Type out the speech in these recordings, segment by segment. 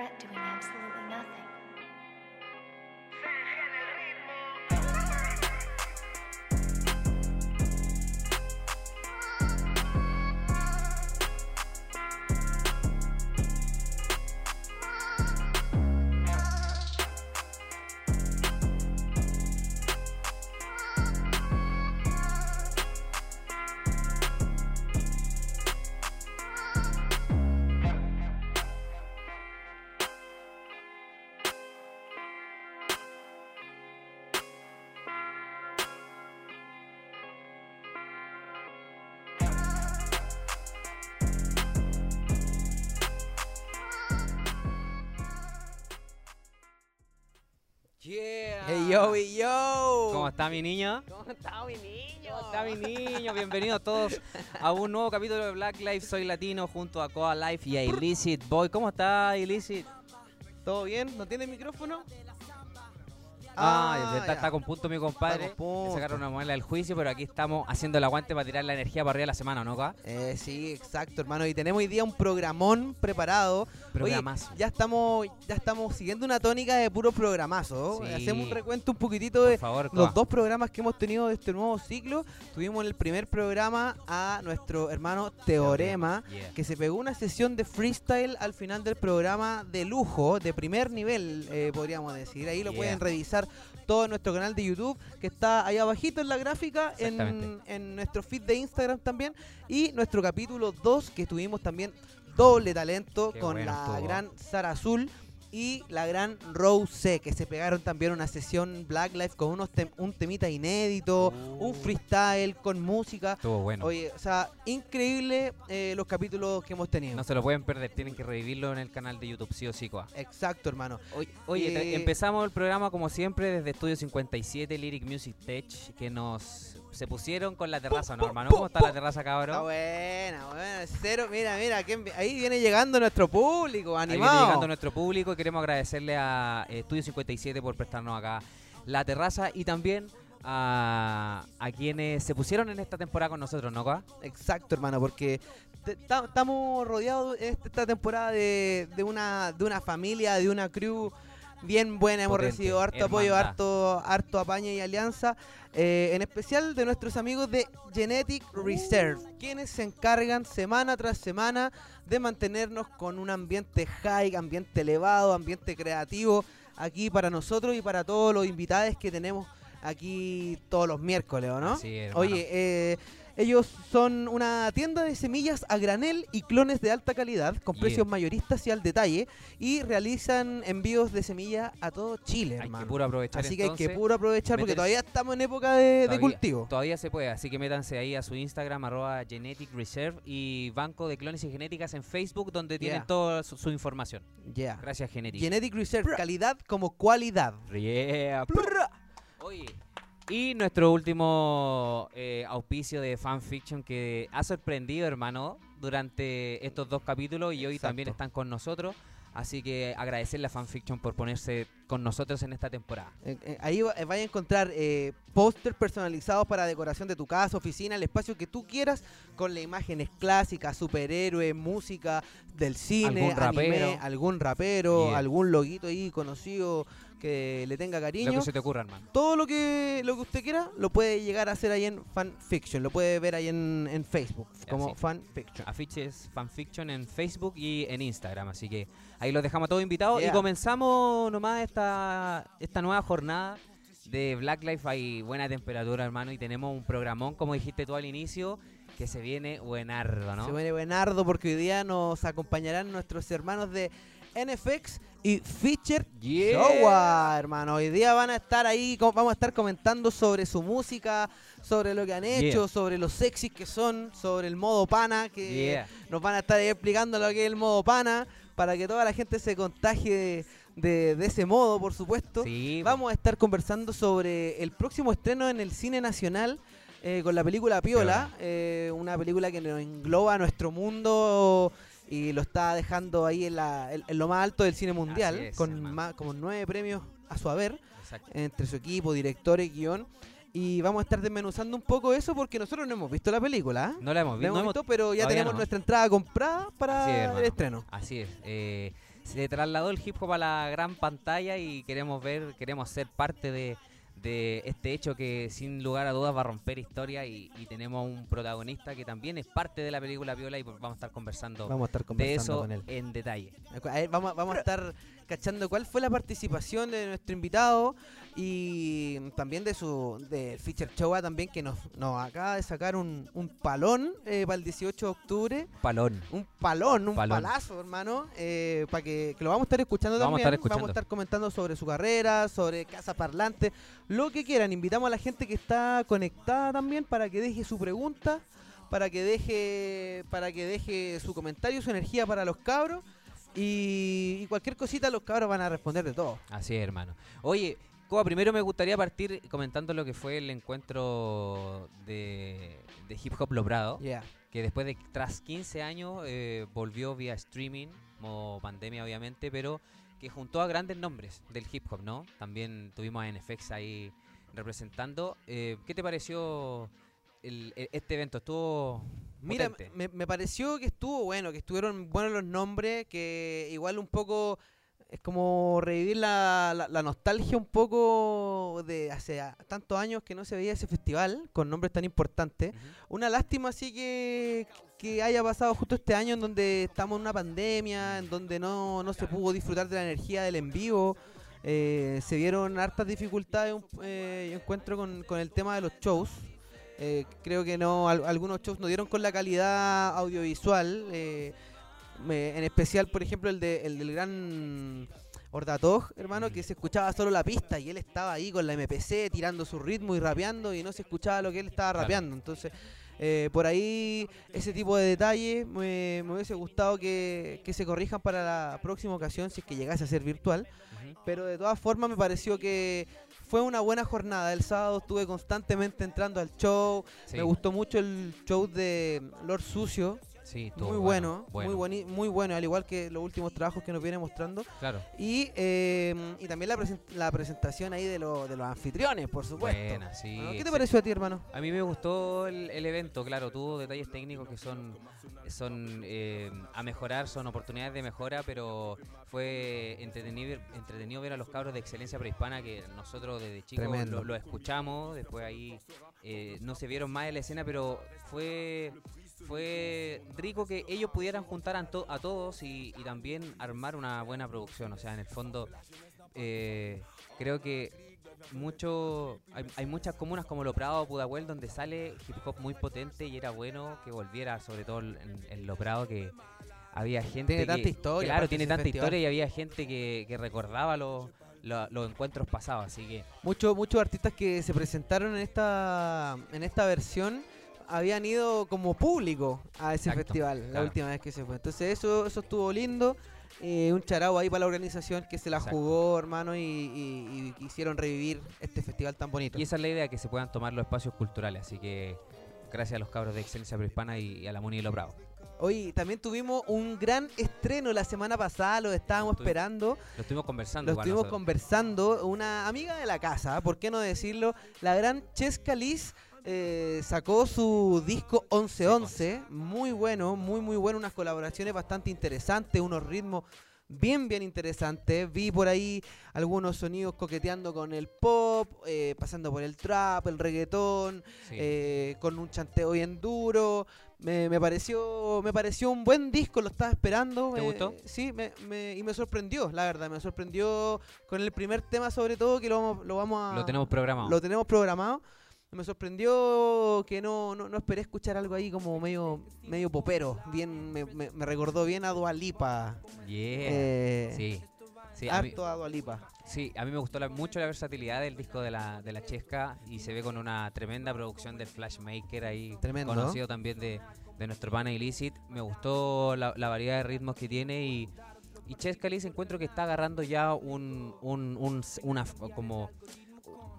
regret doing absolutely nothing. Yeah. Hey yo, hey yo. ¿Cómo está mi niño? ¿Cómo está mi niño? ¿Cómo está mi niño? Bienvenidos todos a un nuevo capítulo de Black Life Soy Latino junto a Coa Life y a Illicit Boy. ¿Cómo está Illicit? ¿Todo bien? ¿No tiene micrófono? Ah, Ah, está, con punto mi compadre. Punto. Le sacaron una muela del juicio, pero aquí estamos haciendo el aguante para tirar la energía para arriba de la semana, ¿no? Eh, sí, exacto, hermano. Y tenemos hoy día un programón preparado. Programazo. Oye, ya estamos, ya estamos siguiendo una tónica de puro programazo. Sí. Hacemos un recuento un poquitito de favor, los dos programas que hemos tenido de este nuevo ciclo. Tuvimos en el primer programa a nuestro hermano Teorema. Yeah. que se pegó una sesión de freestyle al final del programa de lujo, de primer nivel, eh, podríamos decir. Ahí lo Yeah. pueden revisar todo en nuestro canal de YouTube, que está ahí abajito en la gráfica, en, en nuestro feed de Instagram también, y nuestro capítulo 2, que tuvimos también doble talento Qué con bueno la estuvo. gran Sara Azul. Y la gran Rose, que se pegaron también una sesión Black Life con unos tem- un temita inédito, un Uh. freestyle con música. Estuvo bueno. Oye, o sea, increíble eh, los capítulos que hemos tenido. No se lo pueden perder, tienen que revivirlo en el canal de YouTube, sí o sí, Coa. Exacto, hermano. Oye, Eh, empezamos el programa como siempre desde Estudio 57, Lyric Music Tech, que nos se pusieron con la terraza, ¿no, hermano? ¿Cómo está la terraza, Está cabrón? buena, buena. Cero, mira, mira, ¿quién vi- ahí viene llegando nuestro público, Ahí viene animado. llegando nuestro público y queremos agradecerle a Estudio 57 por prestarnos acá la terraza y también a, a quienes se pusieron en esta temporada con nosotros, ¿no, Coa? Exacto, hermano, porque estamos rodeados este- esta temporada de, de una de una familia, de una crew bien buena. Hemos Potente, recibido harto apoyo, harto, harto apaño y alianza. eh, en especial de nuestros amigos de Genetic Reserve, quienes se encargan semana tras semana de mantenernos con un ambiente high, ambiente elevado, ambiente creativo aquí para nosotros y para todos los invitados que tenemos aquí todos los miércoles, ¿o ¿no? Hermano. Oye, eh, ellos son una tienda de semillas a granel y clones de alta calidad con Yeah. precios mayoristas y al detalle y realizan envíos de semillas a todo Chile, hay hermano. que puro aprovechar Así que hay que puro aprovechar porque todavía estamos en época de, cultivo. Todavía se puede, así que métanse ahí a su Instagram, arroba Genetic Reserve y Banco de Clones y Genéticas en Facebook, donde tienen toda su, su información. Ya. Gracias, Genetic. Genetic Reserve, calidad como cualidad. Yeah. Oye, y nuestro último eh, auspicio de fanfiction que ha sorprendido, hermano, durante estos dos capítulos y hoy Exacto. también están con nosotros. Así que agradecerle a Fanfiction por ponerse con nosotros en esta temporada. Eh, eh, ahí va- eh, vaya a encontrar eh, póster personalizados para decoración de tu casa, oficina, el espacio que tú quieras, con las imágenes clásicas, superhéroes, música del cine, Algún anime, rapero. algún rapero, Yeah. algún loguito ahí conocido que le tenga Lo cariño. que se te ocurra, hermano. Todo lo que lo que usted quiera lo puede llegar a hacer ahí en Fanfiction, lo puede ver ahí en, en Facebook como Así. Fanfiction. Afiches Fanfiction en Facebook y en Instagram. Así que ahí los dejamos todos invitados. Yeah. Y comenzamos nomás esta, esta nueva jornada de Black Life. Hay buena temperatura, hermano, y tenemos un programón, como dijiste tú al inicio, que se viene buenardo, ¿no? Se viene Buenardo porque hoy día nos acompañarán nuestros hermanos de NFX y Feature Yeah. Showa, hermano. Hoy día van a estar ahí, vamos a estar comentando sobre su música, sobre lo que han hecho, Yeah. sobre los sexys que son, sobre el modo pana, que Yeah. nos van a estar ahí explicando lo que es el modo pana, para que toda la gente se contagie de, de- de ese modo, por supuesto. Sí, Vamos a estar conversando sobre el próximo estreno en el cine nacional eh, con la película Piola, Piola. eh, una película que nos engloba nuestro mundo y lo está dejando ahí en, la- en- en lo más alto del cine mundial, es, con más, como nueve premios a su haber exacto. entre su equipo, directores, guion. Y vamos a estar desmenuzando un poco eso porque nosotros no hemos visto la película. ¿eh? No la hemos La visto. hemos no hemos- visto, pero ya tenemos no. nuestra entrada comprada para es, el estreno. Así es. eh, se trasladó el hip hop a la gran pantalla y queremos ver, queremos ser parte de, de este hecho que sin lugar a dudas va a romper historia y, y tenemos un protagonista que también es parte de la película Viola y vamos a estar conversando Vamos a estar de conversando eso con él. en detalle. A ver, vamos, vamos a estar cachando cuál fue la participación de nuestro invitado y también de su de Fischer Chowa también que nos, nos acaba de sacar un, un palón eh, para el 18 de octubre. Palón. Un palón, un Palón. palazo, hermano, para que, que lo vamos a estar escuchando Lo vamos a también. estar escuchando. Vamos a estar comentando sobre su carrera, sobre Casa Parlante, lo que quieran. Invitamos a la gente que está conectada también para que deje su pregunta, para que deje, para que deje su comentario, su energía para los cabros. Y, y cualquier cosita los cabros van a responder de todo. Así es, hermano. Oye, Coba, primero me gustaría partir comentando lo que fue el encuentro de, de Hip Hop Lobrado, Yeah. que después de tras 15 años eh, volvió vía streaming, como pandemia obviamente, pero que juntó a grandes nombres del hip hop, ¿no? También tuvimos a NFX ahí representando. Eh, ¿Qué te pareció el- e- este evento? ¿Estuvo Mira, me pareció que estuvo bueno, que estuvieron buenos los nombres, que igual un poco es como revivir la, la- la nostalgia un poco de hace tantos años que no se veía ese festival con nombres tan importantes. Una lástima así que, que haya pasado justo este año en donde estamos en una pandemia, en donde no, no se pudo disfrutar de la energía del en vivo. Eh, se vieron hartas dificultades, un- eh, encuentro con, con el tema de los shows. Eh, creo que no, al- algunos shows no dieron con la calidad audiovisual. Me- en especial, por ejemplo, el, de, el del gran Ordatoj, hermano, que se escuchaba solo la pista y él estaba ahí con la MPC tirando su ritmo y rapeando y no se escuchaba lo que él estaba Claro. rapeando. Entonces, eh, por ahí ese tipo de detalles me, me hubiese gustado que, que se corrijan para la próxima ocasión si es que llegase a ser virtual. Pero de todas formas me pareció que fue una buena jornada. El sábado estuve constantemente entrando al show. Sí, Me gustó mucho el show de Lord Sucio. Sí, Muy bueno, muy, bueno. bueni- muy bueno, al igual que los últimos trabajos que nos viene mostrando. Claro. Y, eh, y también la, presen- la presentación ahí de, lo- de los anfitriones, por supuesto. Buena, sí. Bueno, ¿Qué te pareció a ti, hermano? A mí me gustó el, el evento, claro, tuvo detalles técnicos que son, son eh, a mejorar, son oportunidades de mejora, pero fue entretenido, entretenido ver a los cabros de excelencia prehispana que nosotros desde chicos lo escuchamos, después ahí eh, no se vieron más en la escena, pero fue fue rico que ellos pudieran juntar a, to- a todos y, y también armar una buena producción, o sea, en el fondo eh, creo que mucho hay, hay muchas comunas como Lo Prado, Pudahuel, donde sale hip hop muy potente y era bueno que volviera, sobre todo en, en Lo Prado, que había gente Tiene que, tanta historia, claro, tiene tanta festival. historia y había gente que, que recordaba los, los, los encuentros pasados, así que Muchos muchos artistas que se presentaron en esta en esta versión habían ido como público a ese Exacto, festival la última vez que se fue. Entonces eso eso estuvo lindo. Eh, un charao ahí para la organización que se la Exacto. jugó, hermano, y, y- y quisieron revivir este festival tan bonito. y esa es la idea, que se puedan tomar los espacios culturales, así que gracias a los cabros de Excelencia Prehispana y, y a la Muni de Lo Bravo. Hoy también tuvimos un gran estreno la semana pasada, lo estábamos esperando. Lo estuvimos conversando. Lo estuvimos nosotros. conversando, una amiga de la casa, ¿por qué no decirlo? La gran Chesca Liz eh, sacó su disco 1111, muy bueno, muy muy bueno, unas colaboraciones bastante interesantes, unos ritmos bien bien interesantes. Vi por ahí algunos sonidos coqueteando con el pop, eh, pasando por el trap, el reggaetón, Sí. eh, con un chanteo bien duro. Me, me pareció me pareció un buen disco, lo estaba esperando. ¿Te me- gustó? Sí, me, me- y me sorprendió, la verdad. Me sorprendió con el primer tema, sobre todo, que lo vamos, lo vamos a. lo tenemos programado. lo tenemos programado. Me sorprendió que no, no, no esperé escuchar algo ahí como medio medio popero. Bien, me, me- me recordó bien a Dualipa. Yeah. sí. Sí, a mí, harto a Dualipa. sí, a mí me gustó la- mucho la versatilidad del disco de la, de la Chesca y se ve con una tremenda producción del Flashmaker ahí, Tremendo. conocido también de, de nuestro pana Illicit. Me gustó la, la variedad de ritmos que tiene y, y Chesca Liz encuentro que está agarrando ya un, un, un una, como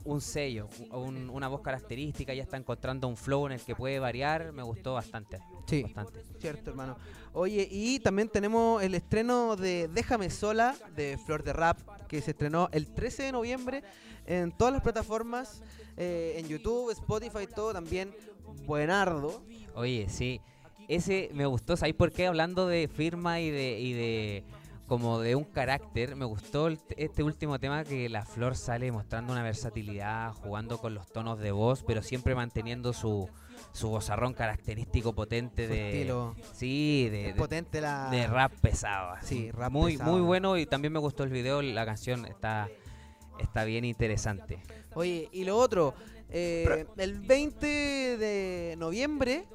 un sello, un- una voz característica, ya está encontrando un flow en el que puede variar, me gustó bastante. Sí. Bastante. Cierto, hermano. Oye, y también tenemos el estreno de Déjame Sola de Flor de Rap, que se estrenó el 13 de noviembre en todas las plataformas, eh, en YouTube, Spotify, todo también. Buenardo. Oye, sí. Ese me gustó. ¿Sabéis por qué? Hablando de firma y de, y de como de un carácter. Me gustó el- este último tema que la flor sale mostrando una versatilidad, jugando con los tonos de voz, pero siempre manteniendo su, su vozarrón característico potente Su de... estilo. Sí, de, Es de- potente la. de rap pesado. así. Sí, rap muy, pesado. muy bueno y también me gustó el video, la canción está, está bien interesante. Oye, y lo otro, eh, el 20 de noviembre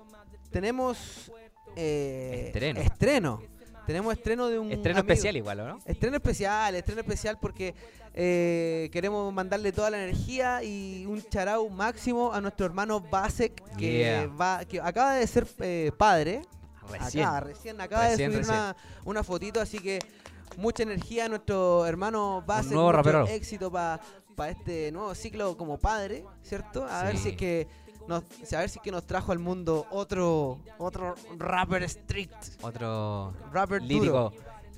tenemos eh, Estreno. estreno. Tenemos estreno de un Estreno amigo. especial igual, ¿o ¿no? Estreno especial, estreno especial porque eh, queremos mandarle toda la energía y un charau máximo a nuestro hermano Basek que Yeah. va que acaba de ser eh, padre. Recién. Acá, recién acaba Recién, de subir recién. Una, una fotito, así que mucha energía a nuestro hermano Basek, nuevo rapero. éxito para este nuevo ciclo como padre, ¿cierto? A ver si es que nos, a ver si es que nos trajo al mundo otro otro rapper strict, Otro rapper duro. lírico,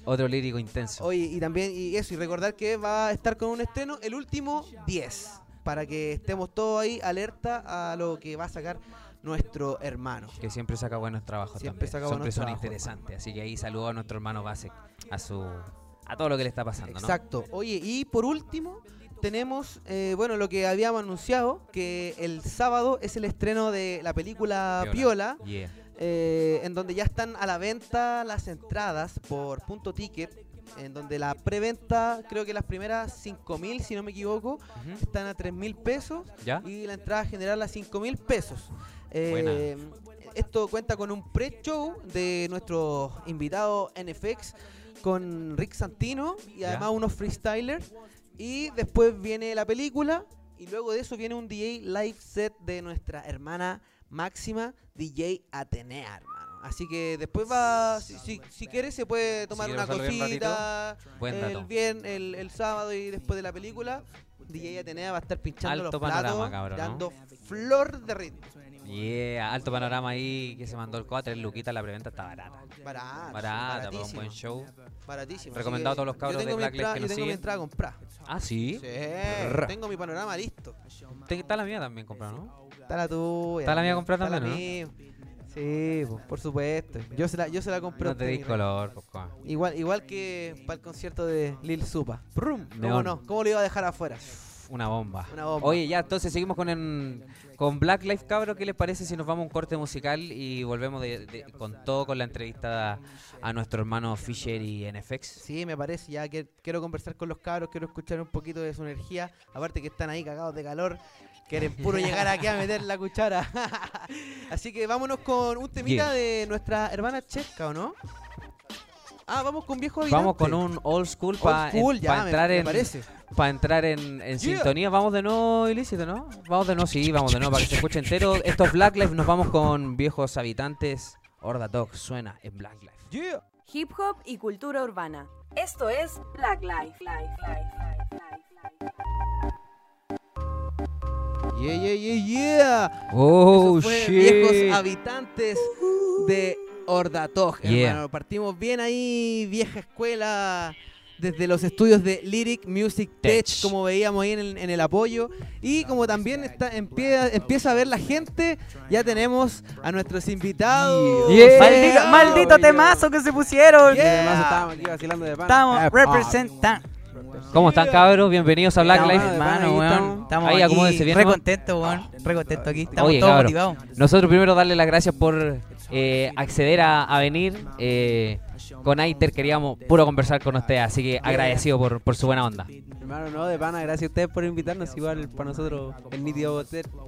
otro lírico intenso. Oye, y también, y eso, y recordar que va a estar con un estreno el último 10, para que estemos todos ahí alerta a lo que va a sacar nuestro hermano. Que siempre saca buenos trabajos Siempre también. saca Siempre buenos son trabajos, interesantes. Así que ahí saludo a nuestro hermano Basek, a su a todo lo que le está pasando, ¿no? Exacto. Oye, y por último, tenemos, eh, bueno, lo que habíamos anunciado, que el sábado es el estreno de la película Piola, Yeah. eh, en donde ya están a la venta las entradas por punto ticket, en donde la preventa, creo que las primeras 5.000, si no me equivoco, están a 3.000 pesos. ¿Ya? y la entrada general a 5 mil pesos. Eh, esto cuenta con un pre-show de nuestro invitado NFX con Rick Santino y Ya. además unos freestylers. Y después viene la película y luego de eso viene un DJ live set de nuestra hermana máxima, DJ Atenea, hermano. Así que después va, si, si, si quiere se puede tomar una cosita el, bien, el, el sábado y después de la película. DJ Atenea va a estar pinchando Alto los panorama, platos, cabrón, ¿no? dando flor de ritmo. Yeah, alto panorama ahí que se mandó el 4, el Luquita, la preventa está barata. Barata, Barata, para un buen show. Baratísimo. Recomendado a todos los cabros yo de tengo mi Black Lives entrada- que Yo nos tengo mi entrada comprada. Ah, sí. Tengo mi panorama listo. Está la mía también comprada, ¿no? Está la tuya. Está la mía comprada también, ¿no? Sí, pues, por supuesto. Yo se la, yo se la compré. No te usted, di mi rey. color, pues. Igual, igual que para el concierto de Lil Supa. ¿Cómo no? ¿Cómo lo iba a dejar afuera? Una bomba. Una bomba. Oye, ya, entonces seguimos con en- con Black Life Cabro. ¿Qué les parece si nos vamos a un corte musical y volvemos de- de- con todo con la entrevista a, a nuestro hermano Fisher y NFX? Sí, me parece. Ya que quiero conversar con los cabros, quiero escuchar un poquito de su energía. Aparte que están ahí cagados de calor. Quieren puro llegar aquí a meter la cuchara. Así que vámonos con un temita Yeah. de nuestra hermana Chesca, ¿o no? Ah, vamos con viejo habitante. Vamos con un old school para entrar me en parece. para entrar en, en sintonía. Vamos de nuevo, ilícito, ¿no? Vamos de nuevo, sí, vamos de nuevo para que se escuche entero. Esto es Black Life, nos vamos con viejos habitantes. Horda Dog suena en Black Life. Yeah. Hip hop y cultura urbana. Esto es Black Life. Life, Life, Life, Life. Yeah, yeah, yeah, yeah. Oh, Eso fue shit. viejos habitantes de Ordatog, Yeah. hermano. Partimos bien ahí, vieja escuela, desde los estudios de Lyric Music Tech, Tech. como veíamos ahí en el, en el apoyo. Y como también está, empieza, empieza a ver la gente, ya tenemos a nuestros invitados. Yeah. Maldito, maldito temazo que se pusieron. Estábamos aquí vacilando de pan. Estamos representando. ¿Cómo están, cabros? Bienvenidos a Black Estamos, Life. hermano, Ahí weón. estamos. Ahí, aquí acomódense bien, re ¿no? contentos, weón. Re contentos aquí. Estamos Oye, todos cabros, motivados. Nosotros primero darle las gracias por eh, acceder a, a venir. eh, con Aiter queríamos puro conversar con ustedes, así que agradecido por, por su buena onda. Hermano, no, de pana, gracias a ustedes por invitarnos. Igual para nosotros es nítido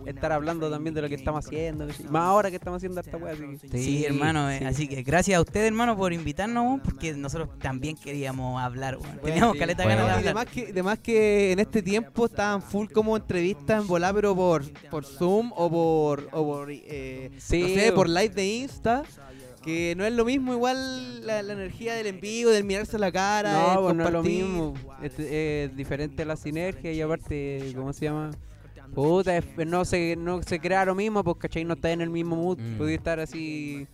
estar hablando también de lo que estamos haciendo. Más ahora que estamos haciendo esta wea, así que- Sí, hermano, eh, sí. así que gracias a ustedes, hermano, por invitarnos, porque nosotros también queríamos hablar. Teníamos sí, caleta bueno. ganas de hablar. demás que, en este tiempo estaban full como entrevistas en volar, pero por, por Zoom o por, o por eh, Sí, no sé, bo. por live de Insta. Que no es lo mismo igual la, la energía del envío, del mirarse a la cara. No, pues no es lo mismo. Es, diferente la sinergia y aparte, ¿cómo se llama? Puta, es- no se, no se crea lo mismo, pues cachai, no está en el mismo mood. Mm. Podía estar así.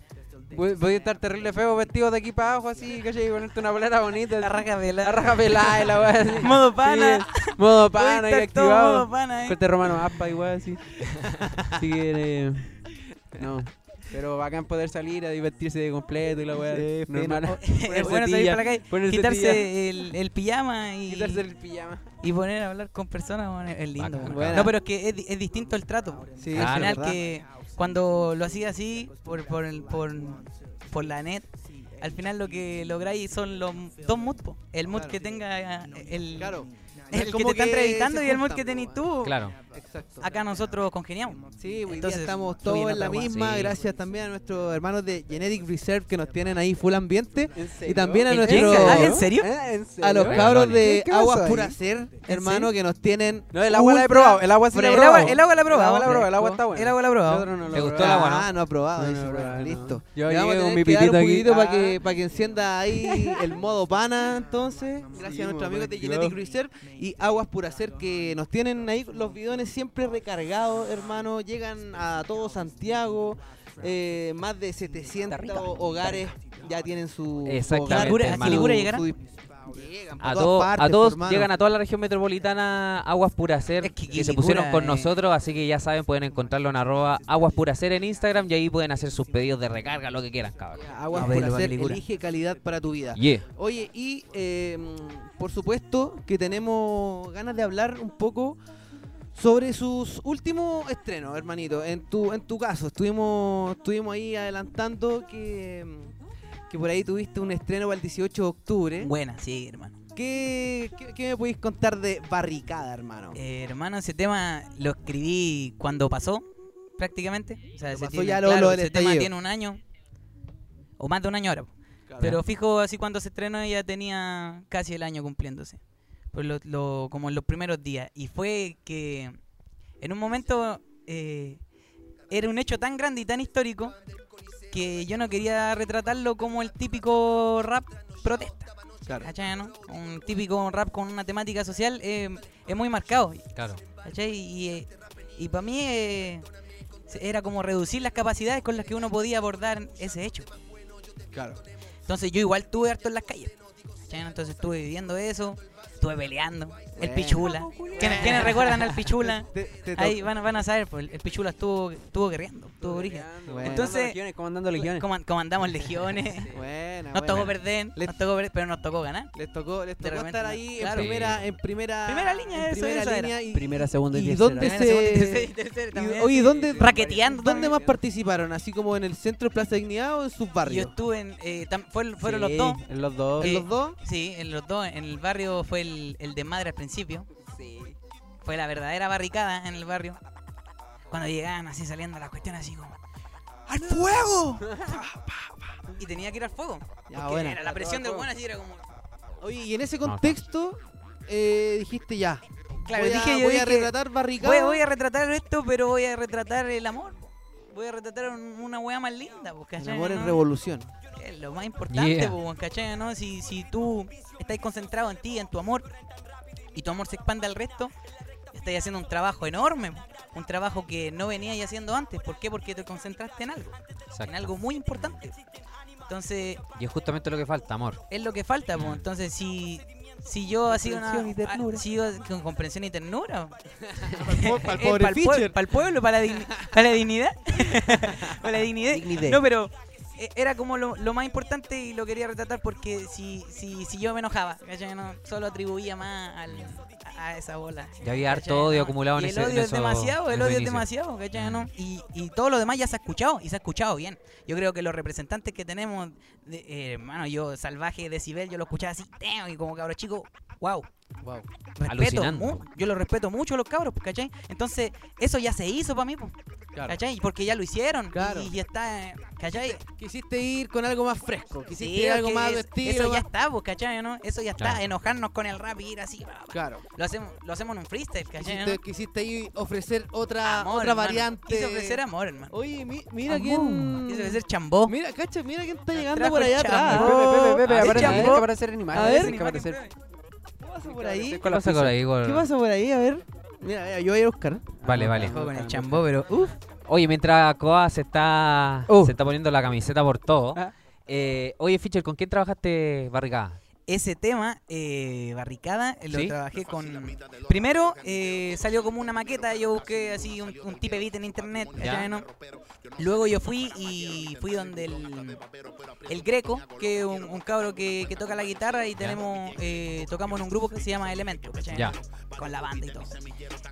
Podía estar terrible feo vestido de aquí para abajo, así, cachai, y ponerte una bolera bonita. La raja La pelada. raja pelada y la wea así. Modo pana. Sí, modo pana todo activado. modo pana, eh. Corte romano aspa igual así. Así que. eh, no. Pero bacán poder salir a divertirse de completo y la weá. Sí, normal. Es Ponerse bueno salir para la calle, quitarse el, el pijama y, Quitarse el pijama. y poner a hablar con personas, bueno, es lindo. Bacán. bueno. No, pero es que es, di- es distinto el trato. Sí, Claro. Al final verdad. que cuando lo hacía así, por, por, el- por, por la net, al final lo que lográis son los dos moods. po. El mood Claro. que tenga el, Claro. el Es que te está entrevistando y el mood que weón. tú. Claro. Exacto. Acá nosotros congeniamos. Sí, hoy día Entonces, estamos todos en la misma, Sí. gracias también a nuestros hermanos de Genetic Reserve que nos tienen ahí full ambiente. ¿En Y serio? también a ¿El nuestro- Jenga? ¿Ah, en serio? ¿Eh? ¿En A los cabros ¿Qué- de ahí? Pura Ser, hermano, que nos tienen. No, el agua la he probado. El agua sí la he el, probado. agua, el agua la he probado. El agua la. El agua está buena. El agua la he probado. ¿Te gustó el agua, no? Ah, no ha probado. No, dice, no, bueno, no, no. listo. Yo vamos con mi pitito aquí. para Ah. que, para que encienda ahí el modo pana, entonces. Gracias Sí, a nuestros amigos de bueno, Genetic. Reserve y Aguas Pura Ser que nos tienen ahí los bidones siempre recargados, hermano. Llegan a todo Santiago. eh, más de 700 rica, hogares ya tienen su Exactamente, hogar, llegará? su- Llegan A, todas todo- partes, a todos llegan a toda la región metropolitana Aguas Puracer Es que que, se pusieron con eh. nosotros, así que ya saben, pueden encontrarlo en arroba Aguas Puracer en Instagram y ahí pueden hacer sus pedidos de recarga, lo que quieran, cabrón. Aguas A ver, Pura lo Ser, Quilicura. elige calidad para tu vida. Yeah. Oye, y eh, por supuesto que tenemos ganas de hablar un poco sobre sus últimos estrenos, hermanito. En tu, en tu caso, estuvimos, estuvimos ahí adelantando que, que por ahí tuviste un estreno para el 18 de octubre. Buena, sí, hermano. ¿Qué, qué, qué me podéis contar de Barricada, hermano? Eh, hermano, ese tema lo escribí cuando pasó, prácticamente. O sea, ese, pasó tiene- ya lo- claro, lo del ese tema tiene un año, o más de un año ahora. Pero fijo, así cuando se estrenó ya tenía casi el año cumpliéndose. Pues lo, lo- como en los primeros días. Y fue que en un momento eh, era un hecho tan grande y tan histórico que yo no quería retratarlo como el típico rap protesta. Claro. ¿Cachai, no? Un típico rap con una temática social eh, es muy marcado. Claro. ¿Cachai? Y, y para mí eh, era como reducir las capacidades con las que uno podía abordar ese hecho. Claro. Entonces yo igual estuve harto en las calles. ¿cachai? Entonces estuve viviendo eso, estuve peleando. El. Pichula. ¿Quiénes, quiénes recuerdan al Pichula? Te- te Ahí van, a- van a saber, pues el- Pichula estuvo, estuvo guerreando, estuvo. Bueno. Entonces- Legiones, comandando legiones. Coman- comandamos legiones. Buena, Nos buena. tocó perder, Le- nos tocó perder, pero nos tocó ganar. Les tocó, les tocó repente, estar ahí claro. en primera, en primera, Primera línea, en primera eso línea y, Primera, segunda y y tercera. dónde se y oye, ¿dónde Raqueteando ¿Dónde más participaron? Así como en el centro de Plaza Dignidad o en sus Yo barrios? estuve en. eh, tam- fue- fueron Sí, los dos. En los dos. ¿En eh, los dos? Sí, en los dos. En el barrio fue el, el desmadre al principio. Fue la verdadera barricada en el barrio. Cuando llegaban así saliendo las cuestiones así como. ¡Al fuego! y tenía que ir al fuego. Ya, porque buena. era la presión del bueno así era como. Oye, y en ese contexto eh, dijiste ya. Claro, voy a, dije yo voy a dije, retratar barricada. voy, voy a retratar esto, pero voy a retratar el amor. Voy a retratar un- una weá más linda, pues, El amor en ¿no? revolución. Es lo más importante, Yeah. po, ¿cachai? ¿no? Si, si tú estás concentrado en ti, en tu amor, y tu amor se expande al resto, estás haciendo un trabajo enorme, un trabajo que no venías haciendo antes. ¿Por qué? Porque te concentraste en algo, Exacto. en algo muy importante. Entonces, Y es justamente lo que falta, amor. es lo que falta, po. entonces si... Si yo así una. Comprensión y ternura. ah, si yo con comprensión y ternura. Para el pobre Fischer. pa'l pueblo, para la, digni- para la dignidad. para la dignidad. Dignidad. No, pero era como lo, lo más importante y lo quería retratar porque si, si, si yo me enojaba, ¿cachai? No, solo atribuía más al, a, esa bola. Ya había ¿cachai? harto odio No, acumulado en y ese El odio en es demasiado, en el odio es demasiado, ¿cachai? ¿no? Y, y todo lo demás ya se ha escuchado y se ha escuchado bien. Yo creo que los representantes que tenemos, de, eh, hermano, yo, Salvaje, Decibel, yo lo escuchaba así, y como cabro chico, wow. Wow. Respeto, mu- yo lo respeto mucho a los cabros, ¿cachai? Entonces, eso ya se hizo para mí, pues, Claro. ¿cachai? Porque ya lo hicieron, Claro. y, y está, ¿cachai? Quisiste ir con algo más fresco. Quisiste Sí, ir algo más de es- estilo. Eso ya está, pues, ¿cachai? ¿no? Eso ya está, Claro. enojarnos con el rap y ir así, bla, bla. Claro. Lo hacemos, lo hacemos en un freestyle, ¿cachai? Quisiste, no? quisiste ahí ofrecer otra, Amor, otra hermano. variante. Quise ofrecer amor, hermano. Oye, mi- mira Amor. quién. Quise ofrecer chambó. Mira, cacha, mira quién está llegando por allá atrás. Pepe, Pepe, Pepe, Ah, aparece, aparecer en imagen. A ver. ¿Qué pasa por ahí? ¿Qué pasa por ahí, gol? ¿Qué pasa por ahí? A ver. Mira, mira, yo voy a ir a buscar. Vale, vale. Dejó con el chambó, pero uff. Oye, mientras Coa se está, Uh. se está poniendo la camiseta por todo. Ah. eh, oye, Fischer, ¿con quién trabajaste barricada? Ese tema, eh, Barricada, lo ¿Sí? trabajé con... Primero eh, salió como una maqueta, yo busqué así un, un tipo beat en internet, Ya. ¿cachai, no? Luego yo fui y fui donde el, el Greco, que es un, un cabro que, que toca la guitarra y tenemos eh, tocamos en un grupo que se llama Elemento. Con la banda y todo.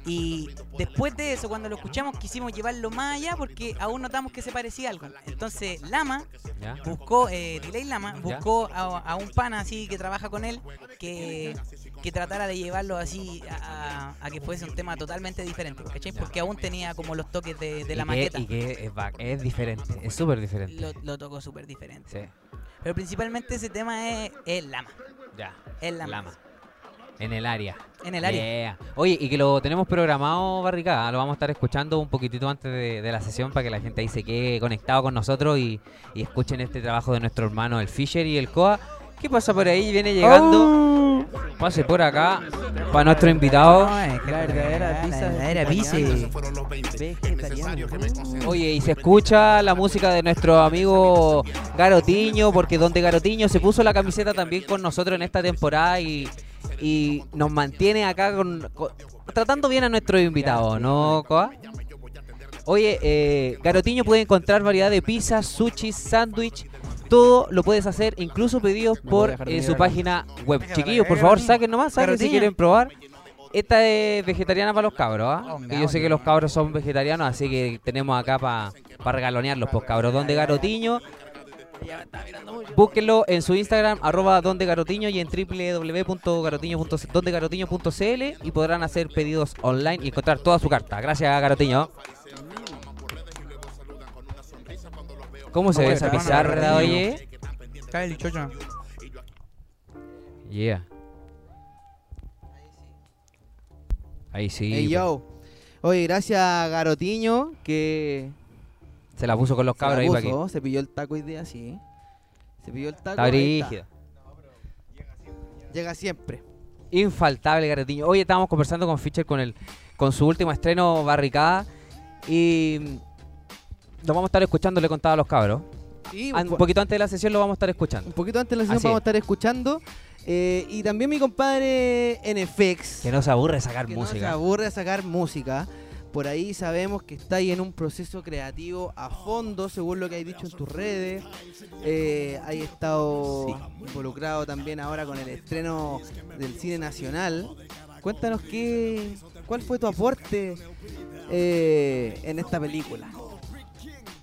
Y después de eso, cuando lo escuchamos, quisimos llevarlo más allá porque aún notamos que se parecía algo. Entonces, Lama ¿Ya? buscó, eh, Delay Lama, buscó a, a un pana así que trabaja con él que, que tratara de llevarlo así a, a que fuese un tema totalmente diferente, ¿cachai? Porque aún tenía como los toques de, de la maqueta. Que, y que es, es diferente, es súper diferente. Lo, lo tocó súper diferente. Sí. Pero principalmente ese tema es, es Lama. Ya. Es Lama. Lama. En el área. En el área. Yeah. Oye, y que lo tenemos programado, Barricada. Lo vamos a estar escuchando un poquitito antes de, de la sesión para que la gente ahí se quede conectado con nosotros y, y escuchen este trabajo de nuestro hermano el Fisher y el Coa. ¿Qué pasa por ahí? Viene llegando. Pase por acá para nuestro invitado. La verdadera pizza La pizza. Oye, y se escucha la música de nuestro amigo Garotiño, porque donde Garotiño se puso la camiseta también con nosotros en esta temporada y, y nos mantiene acá con, con- tratando bien a nuestros invitados, ¿no, Coa? Oye, eh, Garotiño puede encontrar variedad de pizzas, sushi, sándwich, todo lo puedes hacer, incluso pedidos por eh, su página web. Chiquillos, por favor, saquen nomás, saquen si quieren probar. Esta es vegetariana para los cabros, ¿ah? Oh, Que yo sé que los cabros son vegetarianos, así que tenemos acá para regalonearlos, pues cabros. Donde Garotiño, búsquenlo en su Instagram, arroba donde Garotiño y en www.garotiño.cl y podrán hacer pedidos online y encontrar toda su carta. Gracias, Garotiño. ¿Cómo se ve esa pizarra, oye? Cae el chocho. Yeah. Ahí sí. Hey, pues. yo. Oye, gracias a Garotiño que Se la puso con los se la cabros ahí para que. puso, se pilló el taco hoy día, sí. Se pilló el taco. Está está. brígido. Llega siempre. Infaltable Garotiño. Hoy estábamos conversando con Fischer con el con su último estreno Barricada y lo vamos a estar escuchando, le contaba a los cabros. Sí, An- un un poquito antes de la sesión lo vamos a estar escuchando. un poquito antes de la sesión Así vamos a es. estar escuchando. eh, y también mi compadre NFX. Que no se aburre sacar que no se música. aburre sacar música. Por ahí sabemos que está ahí en un proceso creativo a fondo, según lo que hay dicho en tus redes. Eh, hay estado involucrado también ahora con el estreno del cine nacional. Cuéntanos qué, cuál fue tu aporte eh, en esta película.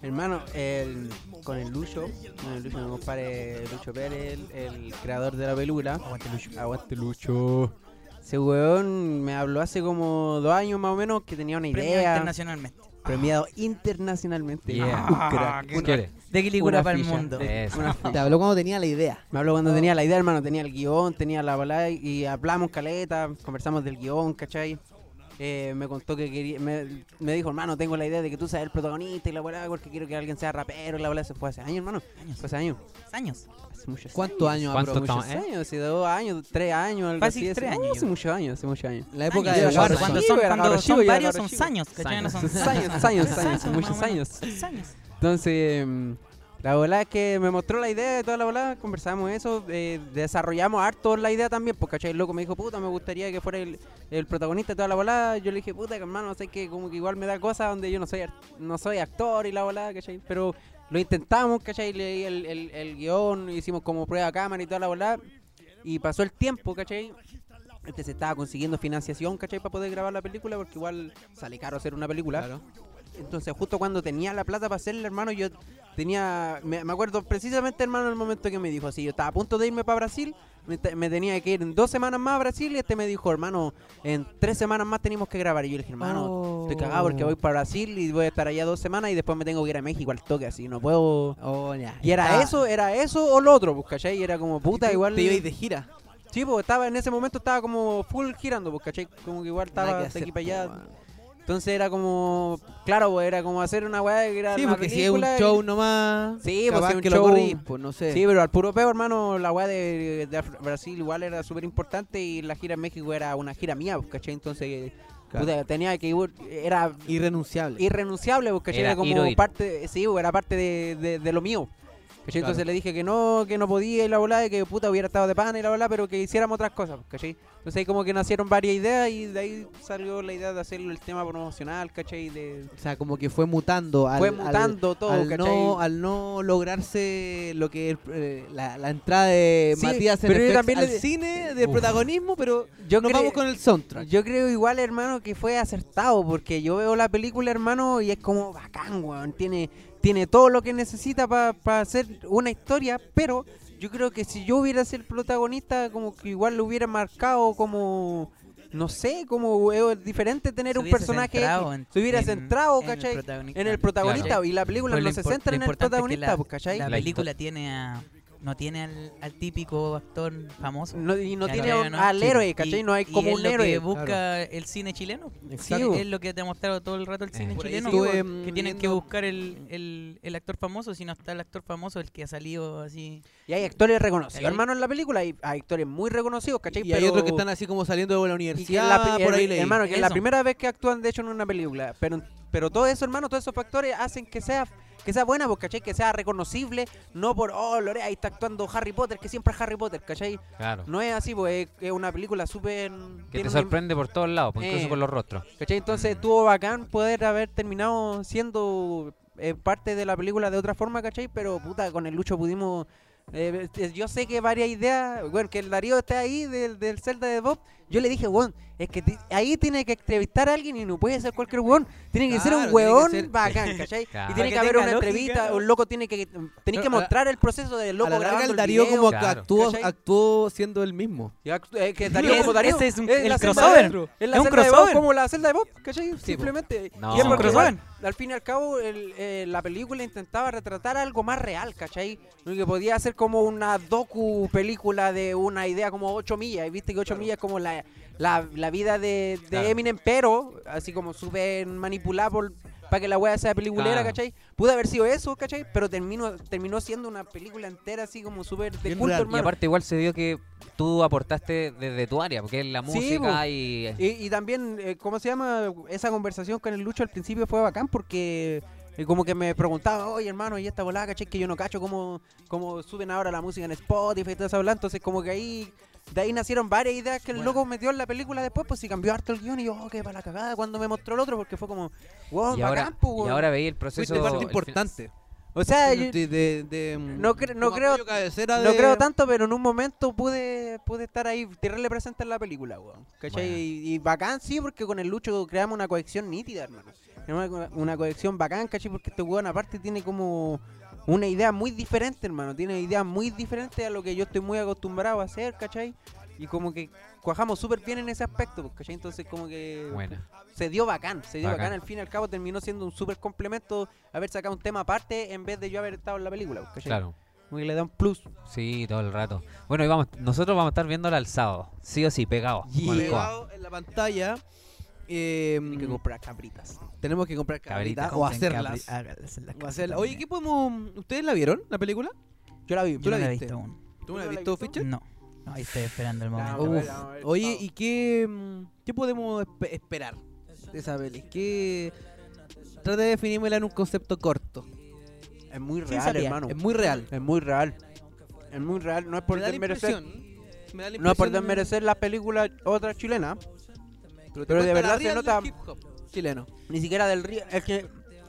Hermano, el, con el Lucho, con el Lucho, mi compadre Lucho Pérez, el, el creador de la película. Aguante Lucho. Aguante Lucho. Ese weón me habló hace como dos años más o menos que tenía una idea. internacionalmente. Premiado internacionalmente. Yeah. Un crack. De Una para el mundo. Te habló cuando tenía la idea. Me habló cuando tenía la idea, hermano, tenía el guion, tenía la balada y hablamos caleta, conversamos del guion, ¿cachai? Eh, me contó que quería, me, me dijo, hermano, tengo la idea de que tú seas el protagonista y la balada porque quiero que alguien sea rapero y la balada se fue hace años, hermano. Fue hace años. Años. Hace muchos ¿Cuántos años ¿Cuánto apro- estamos? Muchos ¿eh? años, hace dos años, tres años, algo Fácil, así. tres hace- años Hace yo. muchos años, hace muchos años. La época Años. de Warzone. Cuando son, cuando son varios son años, ¿cachai? No son Años, años, años, años, muchos años. Años. Entonces, mm, la verdad es que me mostró la idea de toda la bola, conversamos eso, eh, desarrollamos harto la idea también, porque ¿cachai? el loco me dijo, puta, me gustaría que fuera el, el protagonista de toda la bola. Yo le dije, puta, que hermano, sé que como que igual me da cosas donde yo no soy no soy actor y la bola, ¿cachai? Pero lo intentamos, ¿cachai? Leí el, el, el guion, hicimos como prueba a cámara y toda la bola, y pasó el tiempo, ¿cachai? Este se estaba consiguiendo financiación, ¿cachai? Para poder grabar la película, porque igual sale caro hacer una película. Entonces, justo cuando tenía la plata para hacerla, hermano, yo tenía. Me, me acuerdo precisamente, hermano, el momento que me dijo así: yo estaba a punto de irme para Brasil, me, me tenía que ir en dos semanas más a Brasil, y este me dijo, hermano, en tres semanas más tenemos que grabar. Y yo le dije, hermano, estoy cagado porque voy para Brasil y voy a estar allá dos semanas y después me tengo que ir a México al toque, así, no puedo. Oh. Y era Ah, eso, era eso o lo otro, pues, ¿cachai? Y era como puta, ¿tú igual. Te ibas de gira. Sí, pues estaba en ese momento estaba como full girando, pues, ¿cachai? Como que igual estaba de aquí para allá. Entonces era como, claro, pues era como hacer una weá que era Sí, una porque si es un película y- show nomás. Sí, pues, capaz si es un que show- corrís, pues no sé. Sí, pero al puro peo, hermano, la weá de, de Af- Brasil igual era súper importante y la gira en México era una gira mía, pues, ¿cachai? Entonces, Claro. puta, tenía que ir, era Irrenunciable. irrenunciable, pues, ¿cachai? Era como parte, sí, pues, era parte de, de- de lo mío. Entonces le dije que no, que no podía y la bola, que puta hubiera estado de pana y la bola, pero que hiciéramos otras cosas, ¿cachai? Entonces ahí como que nacieron varias ideas y de ahí salió la idea de hacerlo el tema promocional, ¿cachai? De, O sea, como que fue mutando. Al, fue al- mutando todo, al, ¿cachai? no, al no lograrse lo que eh, la, la entrada de Sí, Matías yo NFX también al le- cine del Uf. protagonismo, pero Yo nos vamos con el soundtrack. Yo creo igual, hermano, que fue acertado, porque yo veo la película, hermano, y es como bacán, weón. Tiene, tiene todo lo que necesita para hacer una historia, pero yo creo que si yo hubiera sido el protagonista, como que igual lo hubiera marcado como... No sé, como es diferente tener un personaje que se hubiera en- centrado, ¿cachai? En el protagonista, Claro. y la película Pues no se centra en el protagonista, la- ¿cachai? La La película tiene a. No tiene al, al típico actor famoso. No- y no tiene no. al héroe, y- ¿cachai? No hay y como es un lo héroe. que busca el cine chileno. Exacto. Es lo que te ha mostrado todo el rato el cine Eh. Chileno. estuve, que mm, tienen que buscar el, el, el actor famoso. Si no está el actor famoso, el que ha salido así. Y hay actores reconocidos, hermano, en la película. Hay, hay actores muy reconocidos, ¿cachai? Y hay Pero- otros que están así como saliendo de la y que universidad, la por ahí hermano, que es la primera vez que actúan, de hecho, en una película. Pero, pero todo eso, hermano, todos esos factores hacen que sea que sea buena, pues, ¿cachai? Que sea reconocible, no por, oh, Lore, ahí está actuando Harry Potter, que siempre es Harry Potter, ¿cachai? Claro. No es así, pues, es, una película súper... Que te sorprende por todos lados, pues, incluso Eh. con los rostros. ¿Cachai? Entonces estuvo bacán poder haber terminado siendo eh, parte de la película de otra forma, ¿cachai? Pero puta, con el Lucho pudimos... eh, yo sé que varias ideas, bueno, que el Darío esté ahí del, del Zelda de Bob, yo le dije, weón, es que ahí tiene que entrevistar a alguien y no puede ser cualquier weón, tiene que ser Claro, un tiene que weón ser- bacán, ¿cachai? Claro. Y tiene que que haber una lógica, entrevista, ¿no? un loco tiene que, tenés que a la- mostrar el proceso del a loco la larga grabando el Darío video. como que Claro. actuó, actuó siendo el mismo. Y actu- eh, que Darío Es- como Darío ese es un- es el la crossover. de- es la Es un de Bob crossover. como la celda de Bob, ¿cachai? Simplemente. No. Y es un crossover. al fin y al cabo el- eh, la película intentaba retratar algo más real, ¿cachai? Lo que podía ser como una docu película de una idea como 8 millas, y viste que 8 millas es como la, la, la vida de, de Claro. Eminem, pero así como súper manipulada por para que la wea sea peliculera, Claro. ¿cachai? Pudo haber sido eso, ¿cachai? Pero terminó, terminó siendo una película entera así como súper de culto, real. Y hermano. aparte igual se dio que tú aportaste desde tu área, porque es la Sí, música y... Y, y también, eh, ¿cómo se llama? Esa conversación con el Lucho al principio fue bacán porque eh, como que me preguntaba, oye hermano, y esta volada, caché que yo no cacho cómo, cómo suben ahora la música en Spotify y todo esa volada. Entonces como que ahí, de ahí nacieron varias ideas que el Bueno. loco metió en la película después, pues si cambió harto el guion y yo, oh, qué para la cagada cuando me mostró el otro, porque fue como, wow, y, bacán, ahora, po, y weón". ahora veí el proceso... Fuiste parte importante. O sea, yo- de, de- de- no cre- no creo- No creo tanto, pero en un momento pude, pude estar ahí, tirarle presente en la película, weón. ¿Cachai? Bueno. Y, y bacán, sí, porque con el Lucho creamos una conexión nítida, hermano. Una, una conexión bacán, ¿cachai? Porque este weón aparte tiene como una idea muy diferente, hermano. Tiene ideas muy diferentes a lo que yo estoy muy acostumbrado a hacer, ¿cachai? Y como que cuajamos súper bien en ese aspecto, pues, ¿cachai? Entonces como que Buena. se dio bacán, se dio bacán. Bacán. Al fin y al cabo terminó siendo un súper complemento haber sacado un tema aparte en vez de yo haber estado en la película, pues, ¿cachai? Claro. Como que le da un plus. Sí, todo el rato. Bueno, y vamos, nosotros vamos a estar viendo el alzado. Sí o sí, pegado. Yeah. Pegado en la pantalla. Eh, Hay que comprar cabritas. tenemos que comprar Cabritas, cabritas o hacerlas. cabri- la O hacerlas. Oye, ¿qué podemos...? ¿Ustedes la vieron, la película? Yo la vi. ¿Tú Yo la no la viste? visto aún. ¿Tú no la ¿Tú has la visto? Fischer? No. No, ahí estoy esperando el momento. ver, Oye. ¿y qué, mm, qué podemos espe- esperar de esa peli? ¿Qué... Trata de definírmela en un concepto corto. Es muy real, hermano. Es muy real. Es muy real. Es muy real. No es por me da la desmerecer. impresión... me da la No es por desmerecer las películas otras chilenas. Pero, de verdad se nota- chileno. Ni siquiera del río. Es que.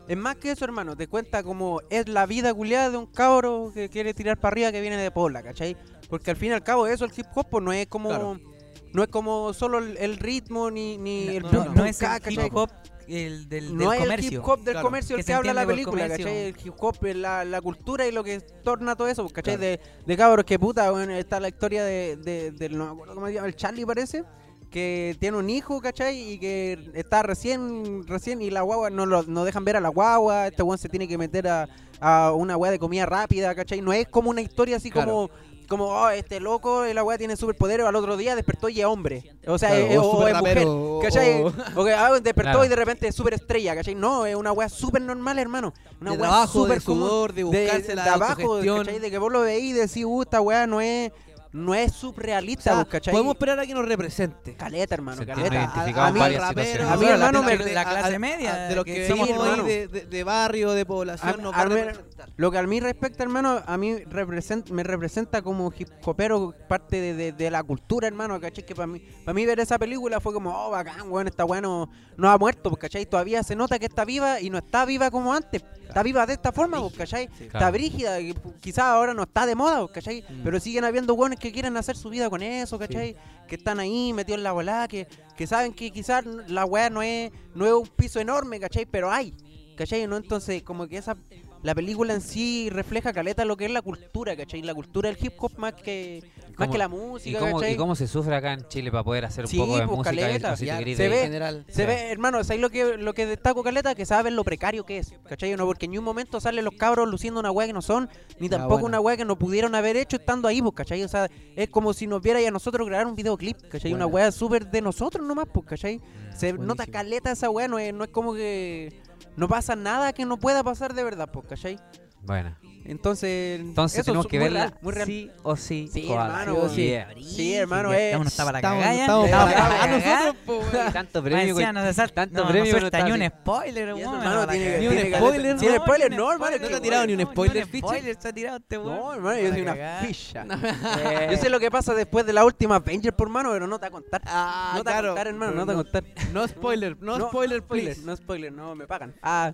Es más que eso, hermano. Te cuenta como es la vida culiada de un cabro que quiere tirar para arriba que viene de Pobla, ¿cachai? Porque al fin y al cabo eso, el hip hop, pues no es como. Claro. No es como solo el, el ritmo ni, ni el No, pum, no, no es el ¿cachai? hip hop el del, no del es comercio. el hip hop del Claro. comercio el Que que, se habla la película. ¿cachai? El hip hop es la, la cultura y lo que torna todo eso, ¿cachai? De, de cabros que puta, bueno, está la historia de, de, del- no me acuerdo cómo se llama, el Charlie parece, que tiene un hijo, ¿cachai? Y que está recién, recién, y la guagua no, lo, no dejan ver a la guagua, este weón se tiene que meter a, a una weá de comida rápida, ¿cachai? No es como una historia así Claro. como... Como, oh, este loco, la weá tiene superpoderes, al otro día despertó y es hombre. O sea, Claro, es- o o, es mujer. o- ¿Cachai? o- que, ah, despertó Claro. y de repente es súper estrella, ¿cachai? No, es una weá súper normal, hermano. Una de weá de súper sudor, de De, buscarse la de abajo. ¿cachai? De que vos lo veís y decís, uh, esta weá no es, no es O surrealista, sea, pues, ¿cachai? podemos esperar a que nos represente. Caleta, hermano, Se caleta. A- a mí-. A mí, hermano, me- la- la clase a- media de los que que sí, somos hoy de, de- de barrio, de población, A-. Lo que a mí respecta, hermano, a mí represent- me representa como hip hopero parte de, de- de la cultura, hermano, ¿cachai? Que para mí, para mí ver esa película fue como, oh, bacán, weón, esta weá no, ha muerto, pues, ¿cachai? Todavía se nota que está viva y no está viva como antes. Está viva de esta forma, pues, ¿cachai? Está Claro. brígida, quizás ahora no está de moda, ¿cachai? Mm. Pero siguen habiendo weones que quieren hacer su vida con eso, ¿cachai? Que están ahí metidos en la volada, que, que saben que quizás la weá no es, no es un piso enorme, ¿cachai? Pero hay, ¿cachai? ¿No? Entonces, como que esa la película en sí refleja caleta lo que es la cultura, ¿cachai? La cultura del hip hop más que, más que la ¿Y música, cómo, ¿cachai? ¿Y cómo se sufre acá en Chile para poder hacer un Sí, poco de pues, música? caleta, ya, querís se ve- en general. Se ve, hermano, ¿sabes lo que, lo que destaco, Caleta? Que saben lo precario que es, ¿cachai? No, porque en un momento salen los cabros luciendo una weá que no son, ni tampoco bueno. una weá que no pudieron haber hecho estando ahí, pues, ¿cachai? O sea, es como si nos viera y a nosotros grabar un videoclip, ¿cachai? Una weá súper de nosotros nomás, pues, ¿cachai? Se Buenísimo. nota caleta esa weá, no es, no es como que no pasa nada que no pueda pasar de verdad, pues, ¿cachai? Bueno, Entonces, entonces eso tenemos es que muy verla real, muy real. sí o sí. Sí, koala. hermano, sí. Yeah. Sí, hermano, Ya es... Uno estaba para la Estamos, cagada ya. estamos para la cagada. Tanto Más premio, encima no se salta- tanto no, no premio, pero suelta está ni un así. spoiler, Y eso, weón, hermano, no, la tiene que- cagada. Ni un tiene spoiler, Sin no, spoiler, no, un hermano. no te ha tirado ni un No, spoiler, ni ficha. spoiler se ha tirado este weón. No, hermano, yo soy una ficha. Eh, Yo sé lo que pasa después de la última Avenger, por mano, pero no te voy a contar. Ah, no te voy a claro. contar, hermano, no te voy a contar. No spoiler, no, spoiler, please. No spoiler, no me pagan. Ah,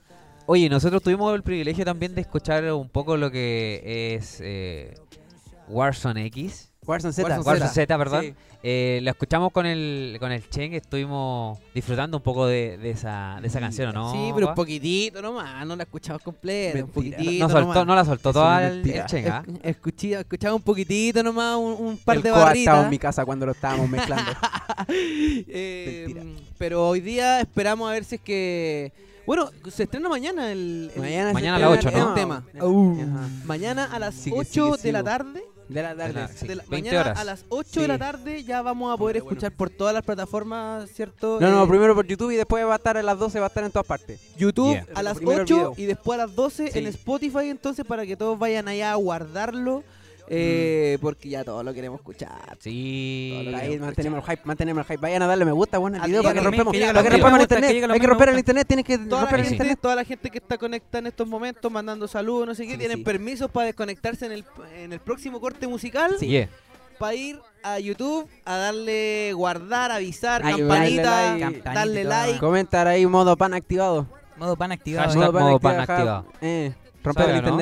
Oye, nosotros tuvimos el privilegio también de escuchar un poco lo que es eh, Warzone X. Warzone Z. Warzone Warzone Z, perdón. Sí. Eh, lo escuchamos con el con el Chen, estuvimos disfrutando un poco de, de esa, de esa canción, ¿o no? Sí, pero un poquitito nomás, no la escuchamos completa, un poquitito no, soltó, nomás. no la soltó toda el, el Chen, ¿ah? Esc- escuché- escuchaba un poquitito nomás, un, un par el de Coa estaba en barritas. mi casa cuando lo estábamos mezclando. Eh, Mentira. pero hoy día esperamos a ver si es que... Bueno, se estrena mañana el... el- Mañana, a las estrena ocho, ¿no? el Tema. Uh. Mañana a las Sigue, 8 sigue, de la tarde. De la tarde. De la- sí. de la- 20 mañana horas. a las 8 de la tarde ya vamos a poder bueno. escuchar por todas las plataformas, ¿cierto? No, no, Eh, primero por YouTube y después va a estar a las 12, va a estar en todas partes. YouTube Yeah. a las Primero el 8 video. y después a las 12 Sí. en Spotify, entonces para que todos vayan allá a guardarlo, eh, porque ya todos lo queremos escuchar. Sí. Todo lo que Ahí queremos mantenemos el hype, mantenemos el hype. Vayan a darle me gusta, bueno, al video para que que rompemos, que me el que internet. Hay que romper el internet, tienes que Toda la, romper el Sí. gente, internet. toda la gente que está conectada en estos momentos mandando saludos, no sé qué, Sí, tienen sí. permisos para desconectarse en el, en el próximo corte musical, Yeah. para ir a YouTube a darle guardar, avisar, Ay, campanita, darle like. darle Campanita, like. Comentar ahí modo pan activado. Modo pan activado. Hashtag modo pan activado. activado. Eh, romper el ¿no?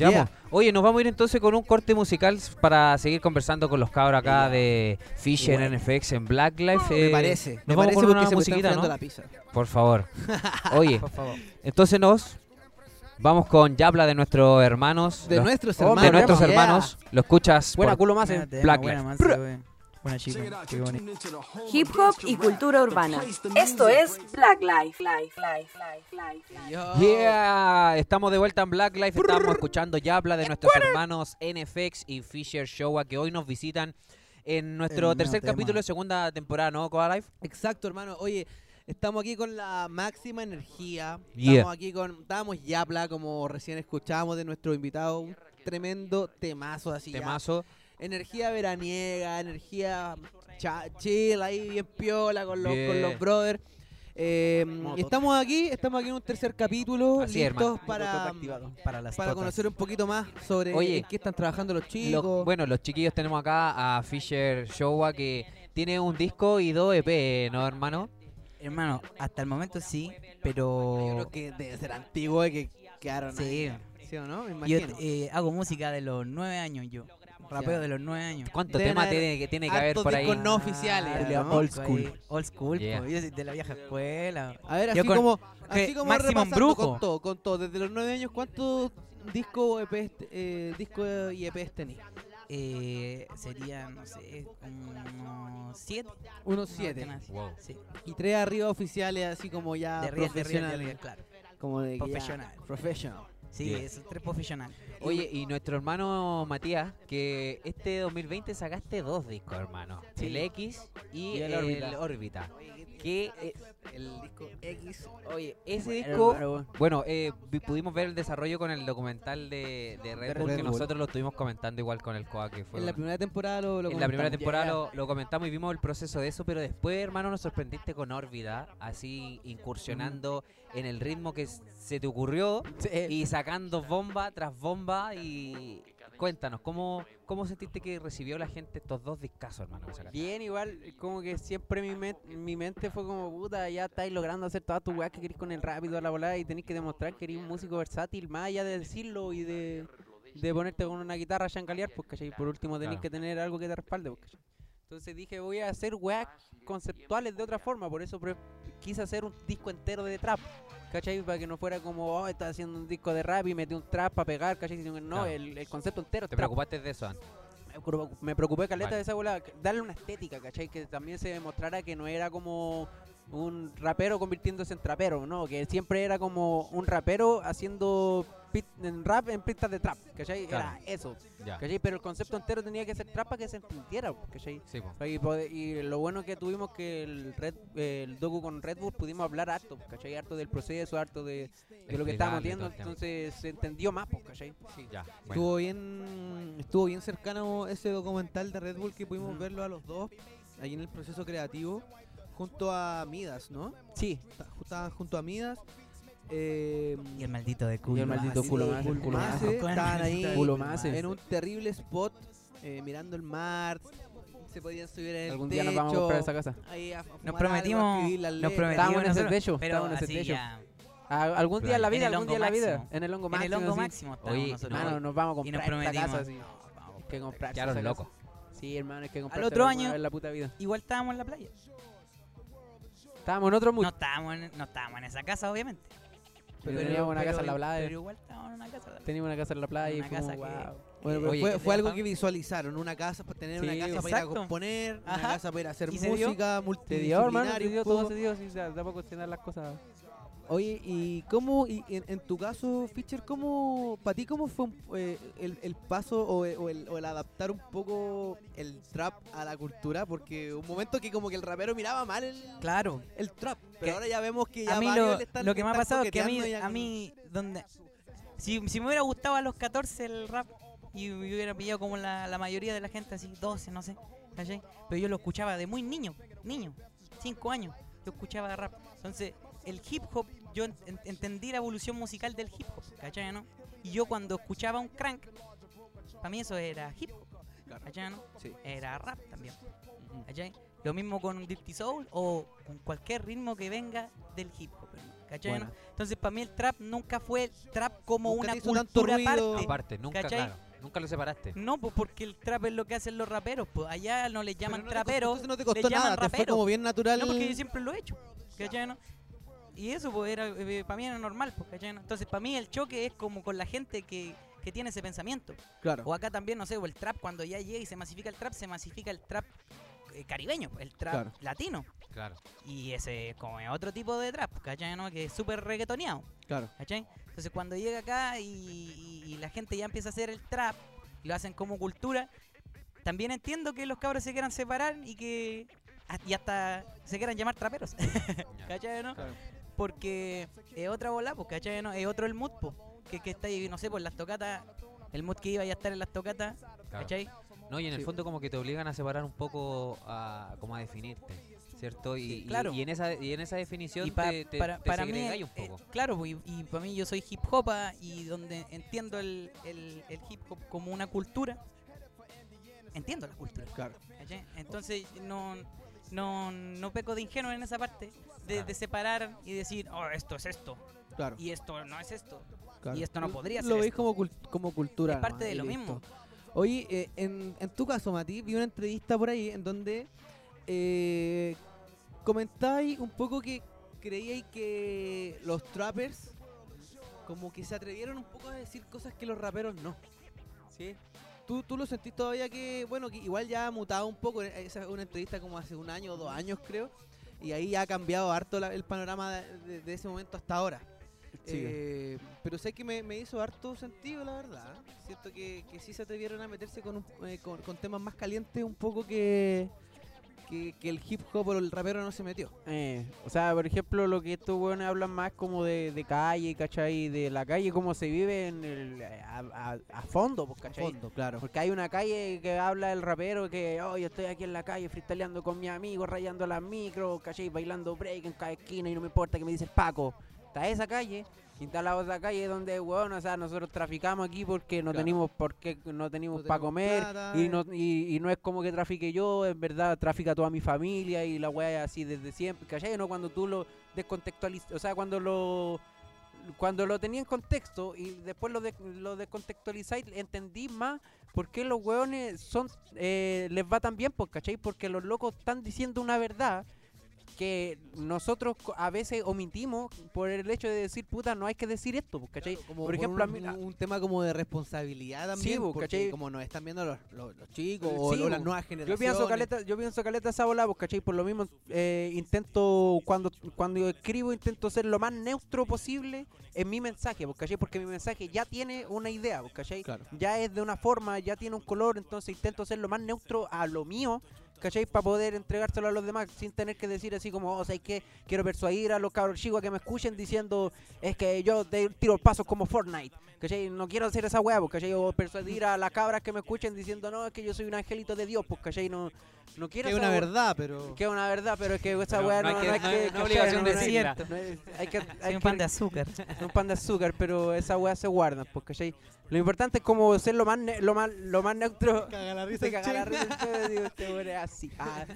Ya, Yeah. Oye, nos vamos a ir entonces con un corte musical para seguir conversando con los cabros acá de Fisher Bueno. NFX en Black Life. Me eh, parece, Nos me vamos parece con porque una se me está musiquita, ¿no? la pizza. Por favor. Oye, Por favor. entonces nos vamos con Yapla de nuestros hermanos. De los- nuestros Oh, hermanos. de nuestros yeah. hermanos. Lo escuchas Buena culo más. Buena tema, Black buena Life. Buena chica. Qué bonito. Hip hop y cultura urbana. Esto es Black Life. Yeah, estamos de vuelta en Black Life. Estábamos escuchando Yapla de nuestros hermanos NFX y Fisher Showa que hoy nos visitan en nuestro El tercer capítulo de segunda temporada, ¿no, Coa Life? Exacto, hermano. Oye, estamos aquí con la máxima energía. Yeah. Estamos aquí con. Estábamos Yapla, como recién escuchamos de nuestro invitado. Un tremendo temazo así. ya. Energía veraniega, energía cha- chill ahí, bien piola con los, con los brothers. Eh, y estamos aquí, estamos aquí en un tercer capítulo, Así es, listos hermano. para, Para las para conocer un poquito más sobre Oye, en qué están trabajando los Los- chicos. bueno, los chiquillos tenemos acá a Fisher Showa que tiene un disco y dos EP, ¿no, hermano? Hermano, hasta el momento sí, Yo pero... creo que debe ser antiguo y que quedaron Sí. ahí. ¿Sí o no? Me Yo imagino. eh, hago música de los nueve años yo. Rapeo Ya. de los nueve años. ¿Cuántos temas tiene que, tiene que haber por ahí? discos no oficiales, Ah, ¿no? old school. school. Old school, Yeah. po, yo soy de la vieja escuela. A ver, Yo así con- como, así como repasando Brujo. con todo, con todo. Desde los nueve años, ¿cuántos discos EPs, eh, discos y EPs tenías? Eh, serían, no sé, unos siete. Unos siete. así. Wow. Sí. Y tres arriba oficiales, así como ya De arriba, de arriba, de profesionales. claro. Como de que ya- Profesional. professional. Sí, Yeah. esos tres profesionales. Oye, y nuestro hermano Matías, que este 2020 sacaste dos discos, hermano. Sí. El X y, Y el el, órbita. Que el disco X, oye, ese Bueno, disco, bueno, eh, pudimos ver el desarrollo con el documental de, de Red Bull, Red que Bull. nosotros lo estuvimos comentando igual con el Coa, que fue En la primera temporada lo, lo en la primera comentamos. temporada Yeah. lo, lo comentamos y vimos el proceso de eso, pero después, hermano, nos sorprendiste con Órbita, así incursionando en el ritmo que se te ocurrió Sí, y sacando bomba tras bomba y cuéntanos, ¿cómo, cómo sentiste que recibió la gente estos dos discazos, hermano? Bien, igual, como que siempre mi, mi mente fue como, puta, ya estáis logrando hacer todas tus weas que querés con el rap y toda la volada y tenéis que demostrar que eres un músico versátil, más allá de decirlo y de, de ponerte con una guitarra a chancalear, pues, ¿cachai? Por último tenéis Claro. que tener algo que te respalde, pues, ¿cachai? Entonces dije, voy a hacer weas conceptuales de otra forma, por eso pre- quise hacer un disco entero de trap, ¿cachai? Para que no fuera como, oh, estás haciendo un disco de rap y metí un trap para pegar, ¿cachai? Sino que no, Claro. el, el concepto entero ¿Te trap preocupaste de eso antes? me preocup- me preocupé caleta Vale. de esa bola, darle una estética, ¿cachai? Que también se demostrara que no era como un rapero convirtiéndose en trapero, ¿no? Que siempre era como un rapero haciendo pit- en rap en pistas de trap, ¿cachai? Claro. Era eso, Ya. ¿cachai? Pero el concepto entero tenía que ser trap para que se entendiera, ¿cachai? Sí. Y, lo bueno que tuvimos que el Red, el docu con Red Bull pudimos hablar harto, ¿cachai? Harto del proceso, harto de, de lo que estábamos tema. entonces se entendió más, ¿cachai? Sí. Ya, bueno. Estuvo bien, estuvo bien cercano ese documental de Red Bull que pudimos verlo a los dos ahí en el proceso creativo junto a Midas, ¿no? Sí, Estaban junto a Midas. Eh, Y el maldito de culo. Y el maldito culo más, Culo culo Mase, más. estaban ahí Culo en un terrible spot eh, mirando el mar. Se podían subir en el algún techo. día nos vamos a comprar esa casa. ahí a- Nos algo, a prometimos, las nos prometimos Estábamos en ese techo, pero estábamos en ese techo. ya, A- algún día en la En vida, el algún día en la vida. máximo. En el hongo en máximo. el hongo máximo Oye, nosotros. Hermano, nos vamos a comprar esta casa. Que comprar Quedaron esa locos. Sí, hermano, hay que comprar. otro año- En la puta vida. Igual estábamos en la playa. Estábamos en otro mood. No estábamos en, no estábamos en esa casa, obviamente. Pero teníamos una casa en la playa. Pero igual estábamos en una casa. Teníamos una casa en la playa y Una fue casa como, que- wow. Bueno, Oye, fue, fue algo que visualizaron, una casa para tener una Sí, casa para ir a exacto. componer, una Ajá. casa para ir a hacer música, Se dio, hermano, se multidisciplinario. dio, todo se dio. Sí, o sea, tampoco dan las cosas. Oye, ¿y cómo, y en, en tu caso, Fischer, cómo, para ti, cómo fue eh, el, el paso o, o el, o el adaptar un poco el trap a la cultura? Porque un momento que como que el rapero miraba mal el, Claro. el trap, Que pero ahora ya vemos que ya A mí lo, le están lo que me ha pasado es que a mí, a mí donde si, si me hubiera gustado a los 14 el rap y me hubiera pillado como la, la mayoría de la gente, así 12, no sé, ¿cachai? Pero yo lo escuchaba de muy niño, niño, 5 años, yo escuchaba rap. Entonces, el hip hop, yo en- en- entendí la evolución musical del hip hop, ¿cachai? ¿no? Y yo cuando escuchaba un crank, para mí eso era hip hop, ¿cachai? ¿no? Sí. Era rap también. ¿cachai? Lo mismo con un Dirty Soul o con cualquier ritmo que venga del hip hop, ¿cachai? No? Entonces, para mí el trap nunca fue el trap como Nunca te una cultura aparte. Aparte, nunca, ¿cachai? claro, nunca lo separaste. No, pues porque el trap es lo que hacen los raperos, pues allá no les llaman Pero no te costó- traperos, entonces no te les costó llaman nada, te fue como bien natural. No, porque yo siempre lo he hecho, ¿cachai? no? Y eso, pues, era, para mí era normal, pues, ¿cachai? Entonces, para mí el choque es como con la gente que, que tiene ese pensamiento. Claro. O acá también, no sé, o el trap, cuando ya llega y se masifica el trap, se masifica el trap eh, caribeño, el trap Claro. latino. Claro. Y ese es como otro tipo de trap, ¿cachai? ¿no? Que es súper reggaetoneado, Claro. ¿cachai? Entonces cuando llega acá y, y- y la gente ya empieza a hacer el trap, y lo hacen como cultura, también entiendo que los cabros se quieran separar y que a- y hasta se quieran llamar traperos, ¿cachai? ¿no? Claro. Porque es otra bola, pues, ¿cachai? ¿no? Es otro el mood, pues, que, que está ahí, no sé, por las tocatas, el mood que iba a estar en las tocatas, claro. ¿cachai? No, y en el Sí. fondo como que te obligan a separar un poco a como a definirte, ¿cierto? Y, Sí, y- claro. y en esa y en esa definición Y pa- te, te- para, te para mí, un eh, poco. claro, pues, y, para mí yo soy hip hop y donde entiendo el, el- el hip hop como una cultura, entiendo la cultura. Claro. ¿cachai? Entonces no, no, no peco de ingenuo en esa parte de, Claro. de separar y decir, oh, esto es esto Claro. y esto no es esto. claro. y esto no podría Lo ser veis esto. como, como cultura. Es parte de lo mismo. Oye, eh, en, en tu caso, Mati, vi una entrevista por ahí en donde eh, comentáis un poco que creíais que los trappers como que se atrevieron un poco a decir cosas que los raperos no. Sí. ¿Tú, tú lo sentís todavía que, bueno, que igual ya ha mutado un poco, eh, esa es una entrevista como hace un año o dos años creo, y ahí ha cambiado harto la- el panorama de, de- de ese momento hasta ahora. Eh, pero sé que me, me hizo harto sentido, la verdad. Siento que, que sí se atrevieron a meterse con, un- eh, con, con temas más calientes un poco que, que, que el hip hop o el rapero no se metió. Eh, o sea, por ejemplo, lo que estos weones hablan más como de, de calle, ¿cachai? De la calle, cómo se vive en el, a, a- a fondo, pues, ¿cachai? Fondo, claro. Porque hay una calle que habla el rapero que, oh, yo estoy aquí en la calle freestyleando con mis amigos, rayando las micros, ¿cachai? Bailando break en cada esquina y no me importa que me dice Paco. Está esa calle. La otra calle donde, weón, o sea, nosotros traficamos aquí porque no Claro. tenemos por qué, no tenemos No para comer. plata, y, eh. no, y, y no es como que trafique yo, en verdad trafica toda mi familia y la weá así desde siempre, ¿cachai? No cuando tú lo descontextualizas, o sea, cuando lo cuando lo tenía en contexto y después lo, de, lo descontextualizáis, entendí más por qué los weones son, eh, les va tan bien, pues, ¿cachai? Porque los locos están diciendo una verdad que nosotros a veces omitimos por el hecho de decir, puta, no hay que decir esto, pues, ¿cachai? Como por ejemplo, a un, mí- un- tema como de responsabilidad también, bo, porque ¿cachai? como nos están viendo los, los, los chicos Sí, o, o las nuevas Yo generaciones. pienso caleta, yo pienso caleta esa bola, pues, ¿cachai? Por lo mismo eh, intento, cuando, cuando escribo, intento ser lo más neutro posible en mi mensaje, pues, ¿cachai? Porque mi mensaje ya tiene una idea, pues, ¿cachai? Claro. Ya es de una forma, ya tiene un color, entonces intento ser lo más neutro a lo mío, ¿cachai? Para poder entregárselo a los demás sin tener que decir así como, oh, ¿sabes qué? Quiero persuadir a los cabros chicos a que me escuchen diciendo, es que yo tiro pasos como Fortnite, ¿cachai? No quiero hacer esa hueá, pues, ¿cachai? O persuadir a las cabras que me escuchen diciendo, no, es que yo soy un angelito de Dios, pues, ¿cachai? No, no quiero que es una hueá. verdad, pero... Que es una verdad, pero es que esa weá no no, hay que- no hay no- que... no obligación No de es- Hay que... Hay un que- pan de azúcar. un pan de azúcar, pero esa weá se guarda, pues, ¿cachai? Lo importante es como ser lo más, ne- lo más, lo más neutro. Caga la risa caga la risa digo, este así. Ah.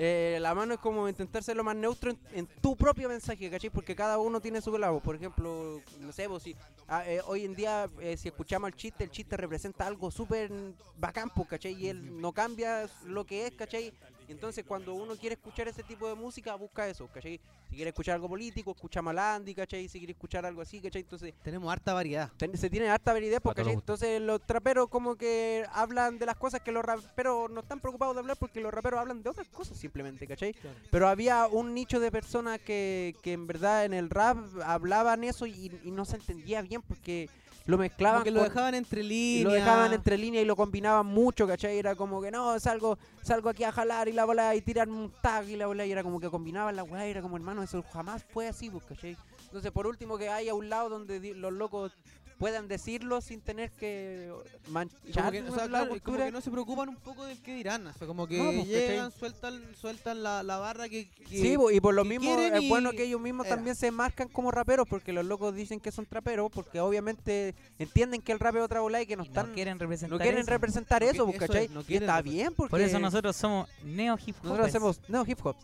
Eh, la mano es como intentar ser lo más neutro en, en tu propio mensaje, ¿cachai? Porque cada uno tiene su lado. Por ejemplo, no sé, pues, si, ah, eh, hoy en día, eh, si escuchamos el chiste, el chiste representa algo súper bacán, pues, ¿cachai? Y él no cambia lo que es, ¿cachai? Entonces, cuando uno quiere escuchar ese tipo de música, busca eso, ¿cachai? Si quiere escuchar algo político, escucha Malandi, ¿cachai? Si quiere escuchar algo así, ¿cachai? Entonces, Tenemos harta variedad. ten- se tiene harta variedad, porque los entonces los traperos como que hablan de las cosas que los raperos no están preocupados de hablar porque los raperos hablan de otras cosas simplemente, ¿cachai? Pero había un nicho de personas que, que en verdad en el rap hablaban eso y, y no se entendía bien porque lo mezclaban que lo con- dejaban entre líneas. lo dejaban entre líneas y lo combinaban mucho, ¿cachai? Era como que no, salgo, salgo aquí a jalar y la bola y tirar un tag y la bola y era como que combinaban la weá y era como hermano, eso jamás fue así, pues, ¿cachai? Entonces por último que haya un lado donde los locos puedan decirlo sin tener que manchar Como que, o sea, la claro, como cultura. que no se preocupan un poco del que dirán. O sea, como que No, pues, llegan, sueltan, sueltan la, la barra que, que- Sí, bo, y por lo mismo es y bueno que ellos mismos era. también se marcan como raperos, porque los locos dicen que son traperos, porque obviamente entienden que el rap es otra bola y que no Y están no quieren representar no quieren eso. representar eso, pues, eso ¿cachai? es, no Y quieren está repre- bien porque Por eso nosotros somos neo hip hop. nosotros hacemos no hip hop.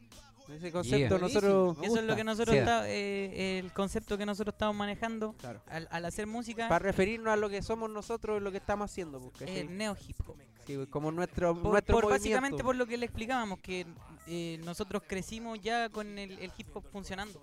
Ese concepto Yeah. nosotros Eso es lo que nosotros Sí. está- eh, el concepto que nosotros estamos manejando Claro. al, al hacer música para referirnos a lo que somos nosotros y lo que estamos haciendo, pues, el neo hip hop. Sí, pues, como nuestro Por, nuestro por- básicamente por lo que le explicábamos, que eh, nosotros crecimos ya con el, el hip hop funcionando.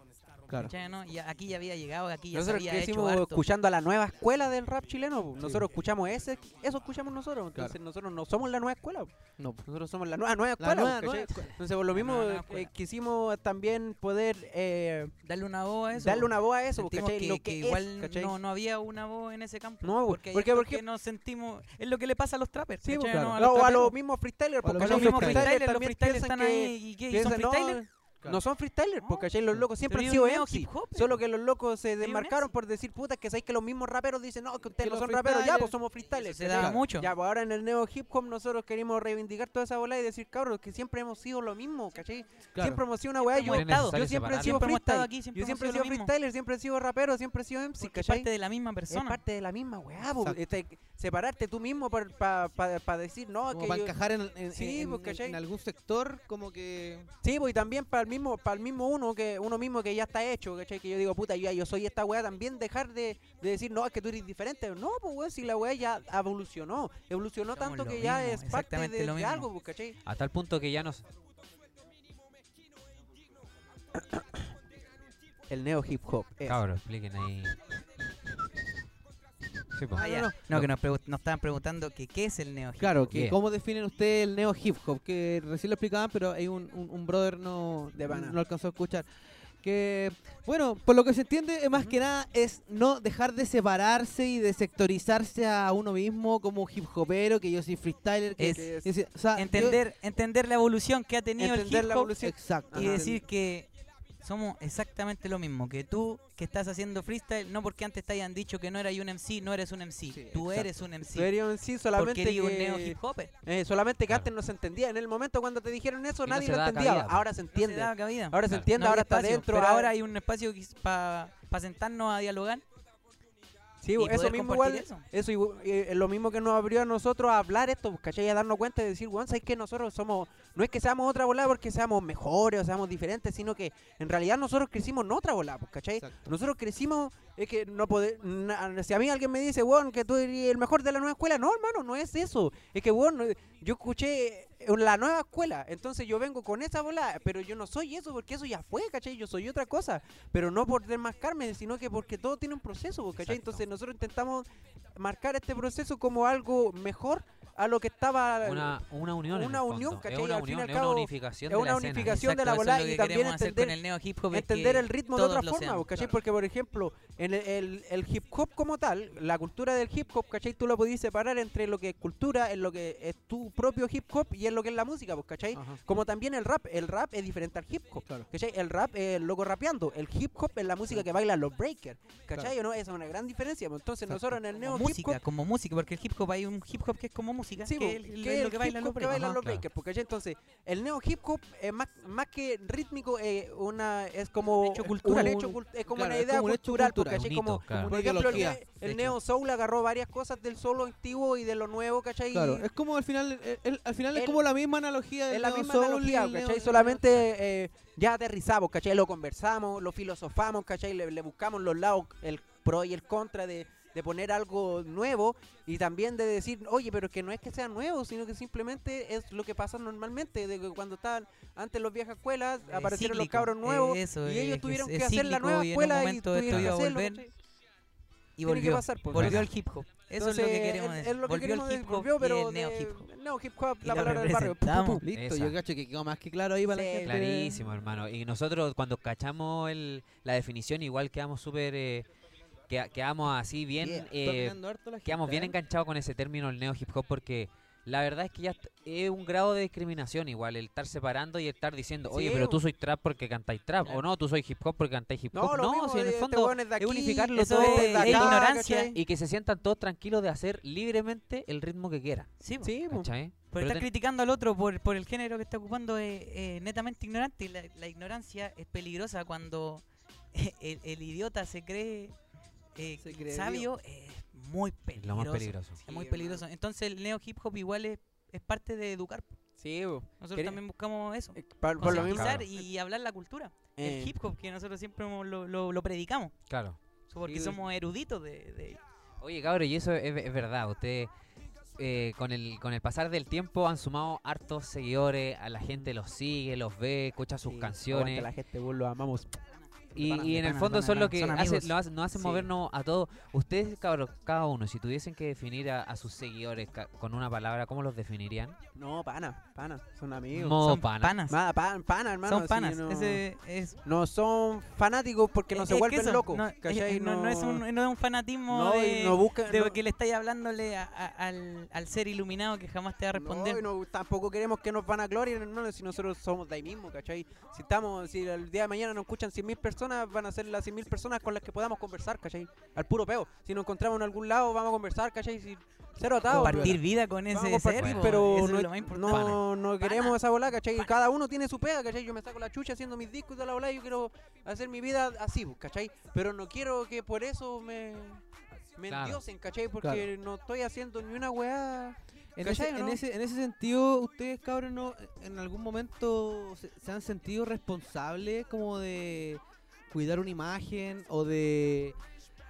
Claro. ¿cachai, no? Y aquí ya había llegado, aquí ya nosotros se había hecho crecimos harto. escuchando a la nueva escuela del rap chileno, pues. nosotros escuchamos ese, eso escuchamos nosotros, entonces Claro. nosotros no somos la nueva escuela, pues. No, nosotros somos la nueva nueva La escuela, nueva, pues, nueva ¿cachai? escuela. Entonces por lo mismo nueva, nueva eh, quisimos también poder eh, Darle una voz a eso. darle una voz a eso, pues, que, lo que que, igual no, no había una voz en ese campo. No, porque, porque, porque- que nos sentimos. Es lo que le pasa a los trappers. Sí, pues. No, a los o a traperos. los mismos freestylers, porque Los mismos freestylers los freestylers están ahí. ¿Y qué? ¿Y son freestylers? Claro. No son freestylers, No, porque ¿cachai? los locos siempre han sido MC. Solo que los locos se desmarcaron por decir, puta, que sabéis que los mismos raperos dicen, no, que ustedes Que no son raperos, ya, pues somos freestylers. Se daba mucho. Ya, pues ahora en el neo hip hop nosotros queremos reivindicar toda esa bola y decir, cabros, que siempre hemos sido lo mismo, ¿cachai? Claro. Siempre hemos sido una weá. Yo, yo siempre he sido freestyle. aquí, siempre Yo siempre he sido freestyler, siempre he sido rapero, siempre he sido MC, Porque es ¿cachai? parte de la misma Es persona. parte de la misma weá. Este, separarte tú mismo para decir, no, Como que para yo- encajar en, algún sector, como que... Sí, pues y también para el mismo, para el mismo uno que uno mismo que ya está hecho, ¿cachai? Que yo digo, puta, yo, ya- yo soy esta weá, también dejar de, de decir, no, es que tú eres diferente. No, pues weón, si la weá ya evolucionó, evolucionó Somos tanto que ya es parte de, lo de mismo. algo, pues, ¿cachai? A tal punto que ya nos... El neo hip hop. Cabros, expliquen ahí. Sí, pues. Ah, no, No, no. que nos, nos estaban preguntando que qué es el neo hip Claro, que Yeah. cómo definen ustedes el neo hip hop, que recién lo explicaban, pero hay un, un, un brother no, De no alcanzó a escuchar. Que, bueno, por lo que se entiende, más que nada es no dejar de separarse y de sectorizarse a uno mismo como hip hopero, que yo soy freestyler, que Es que sí, o sea, yo- entender, entender la evolución que ha tenido el hip hop evolución. exacto. y Ajá. decir que somos exactamente lo mismo, que tú que estás haciendo freestyle, no porque antes te hayan dicho que no eras un MC, no eres un MC, Sí, tú exacto. eres un MC. En sí, porque solamente un que- neo hip hopper. eh, solamente que Claro. antes no se entendía. En el momento cuando te dijeron eso, Y nadie lo entendía. cabida, ahora se No se entiende. Ahora se entiende, No ahora está espacio, dentro. Pero ah, ahora hay un espacio para sentarnos a dialogar. Sí, y eso mismo igual. eso. Eso igual, eh, es lo mismo que nos abrió a nosotros a hablar esto, pues, ¿cachai? A darnos cuenta y decir, weón, ¿sabes que nosotros somos, no es que seamos otra volada porque seamos mejores o seamos diferentes, sino que en realidad nosotros crecimos en otra volada, pues, ¿cachai? Exacto. Nosotros crecimos, es que no poder, si a mí alguien me dice, weón, que tú eres el mejor de la nueva escuela, no, hermano, no es eso. Es que, weón, yo escuché la nueva escuela, entonces yo vengo con esa bola, pero yo no soy eso, porque eso ya fue, ¿cachai? Yo soy otra cosa, pero no por desmascarme, sino que porque todo tiene un proceso, ¿cachai? Exacto. Entonces nosotros intentamos marcar este proceso como algo mejor a lo que estaba... Una, una unión. una el unión. ¿cachai? Es una Al unión, al es una unificación es de una la escena. unificación de la Exacto, bola y también entender- el neo hip hop. entender el ritmo de otra forma, ¿cachai? claro. Porque, por ejemplo, en el, el- el hip hop como tal, la cultura del hip hop, ¿cachai? Tú lo podías separar entre lo que es cultura, en lo que es tu propio hip hop y en lo que es la música, pues, ¿cachai? Ajá. Como también el rap. El rap es diferente al hip hop, Claro. ¿cachai? El rap es el loco rapeando. El hip hop es la música que bailan los breakers, ¿cachai? ¿O no? Esa es una gran diferencia. pues. Entonces, Exacto. nosotros en el neo Como hip música, hop como música, porque el hip hop hay un hip hop que es como música, Sí, que po, es el- que lo el que bailan los que breakers. bailan Ajá, los claro. breakers, porque entonces el neo hip hop es más, más que rítmico, eh, una es como Un hecho cultural. un hecho es como Claro, una es idea como un cultural, cultural, porque un como, claro. por ejemplo el, el neo soul agarró varias cosas del solo antiguo y de lo nuevo, ¿cachai? Claro, es como al final, el- el- al final es El- como la misma analogía del es la misma analogía, ¿cachai? Solamente eh, ya aterrizamos, ¿cachai? Lo conversamos, lo filosofamos, ¿cachai? Le, le buscamos los lados, el pro y el contra de, de poner algo nuevo y también de decir, oye, pero que no es que sea nuevo, sino que simplemente es lo que pasa normalmente, de que cuando estaban antes los viejas escuelas, Es aparecieron los cíclico, cabros nuevos eso, y ellos es- tuvieron es que hacer la nueva y en un escuela y tuvieron que hacerlo, volver. Y Tiene que volvió, pasar, pues, volvió el hip hop. Eso Entonces, es lo que queremos es- decir. es lo que volvió queremos el decir, hip hop volvió, pero el neo hip hop. neo hip hop, la palabra del barrio. pu, pu, pu. representamos. Listo, Esa. yo cacho que quedó más que claro ahí para Sí, la gente. Clarísimo, hermano. Y nosotros cuando cachamos el, la definición, igual quedamos súper... Eh, que- quedamos así bien... Yeah, eh, quedamos bien ¿eh? enganchados con ese término, el neo hip hop, porque la verdad es que ya es un grado de discriminación igual, el estar separando y estar diciendo, oye, Sí, pero tú soy trap porque cantáis trap, Claro. o no, tú soy hip hop porque cantáis hip No, hop. No, mismo si en el este fondo es unificarlo todo es- ignorancia. ¿cachai? y que se sientan todos tranquilos de hacer libremente el ritmo que quieran. Sí. Sí, Pero estar ten- criticando al otro por, por el género que está ocupando es eh, netamente ignorante. Y la, la ignorancia es peligrosa cuando el, el idiota se cree, eh, Se cree sabio. Muy es peligroso. lo más peligroso. Es muy peligroso. Entonces el neo hip hop igual es, es parte de educar. Sí, bo. Nosotros Quería- también buscamos eso. Eh, Por, por lo mismo. Concientizar y hablar la cultura. Eh, El hip hop que nosotros siempre lo, lo- lo predicamos. Claro. Porque Sí. somos eruditos de, de- Oye, cabrón, y eso es, es verdad. Ustedes, eh, con, el, con el pasar del tiempo, han sumado hartos seguidores. A la gente los sigue, los ve, escucha sus sí, canciones. la gente, vos lo amamos. Y, en el fondo pana, son lo que son hace- lo hace- nos hacen Sí. movernos a todos. Ustedes, cabros, cada uno, si tuviesen que definir a, a sus seguidores ca- con una palabra, ¿cómo los definirían? No, pana, pana, son amigos. Modo son pana. panas. Ma- pan- pana, hermano. son sí, panas. no, Ese es no son fanáticos porque no Es- se es que vuelven locos. No, es- no- no es un, no es un fanatismo no, de, no no- que le estáis hablándole a- a- al, al ser iluminado que jamás te va a responder. No, no, tampoco queremos que nos van a gloria, hermano, si nosotros somos de ahí mismo, ¿cachai? Si estamos, si el día de mañana nos escuchan 100.000 personas, van a ser las 100.000 personas con las que podamos conversar, ¿cachai? Al puro peo. Si nos encontramos en algún lado, vamos a conversar, ¿cachai? Si, cero atado. compartir vida con ese ser, pero eso no, es lo más no, no Pana. queremos esa bola, ¿cachai? Cada uno tiene su pega, ¿cachai? Yo me saco la chucha haciendo mis discos y toda la bola y yo quiero hacer mi vida así, ¿cachai? Pero no quiero que por eso me, me Claro. endiosen, ¿cachai? Porque no estoy haciendo ni una weá. En ese, en ese sentido, ustedes, cabros, no, en algún momento se, se han sentido responsables como de cuidar una imagen o de,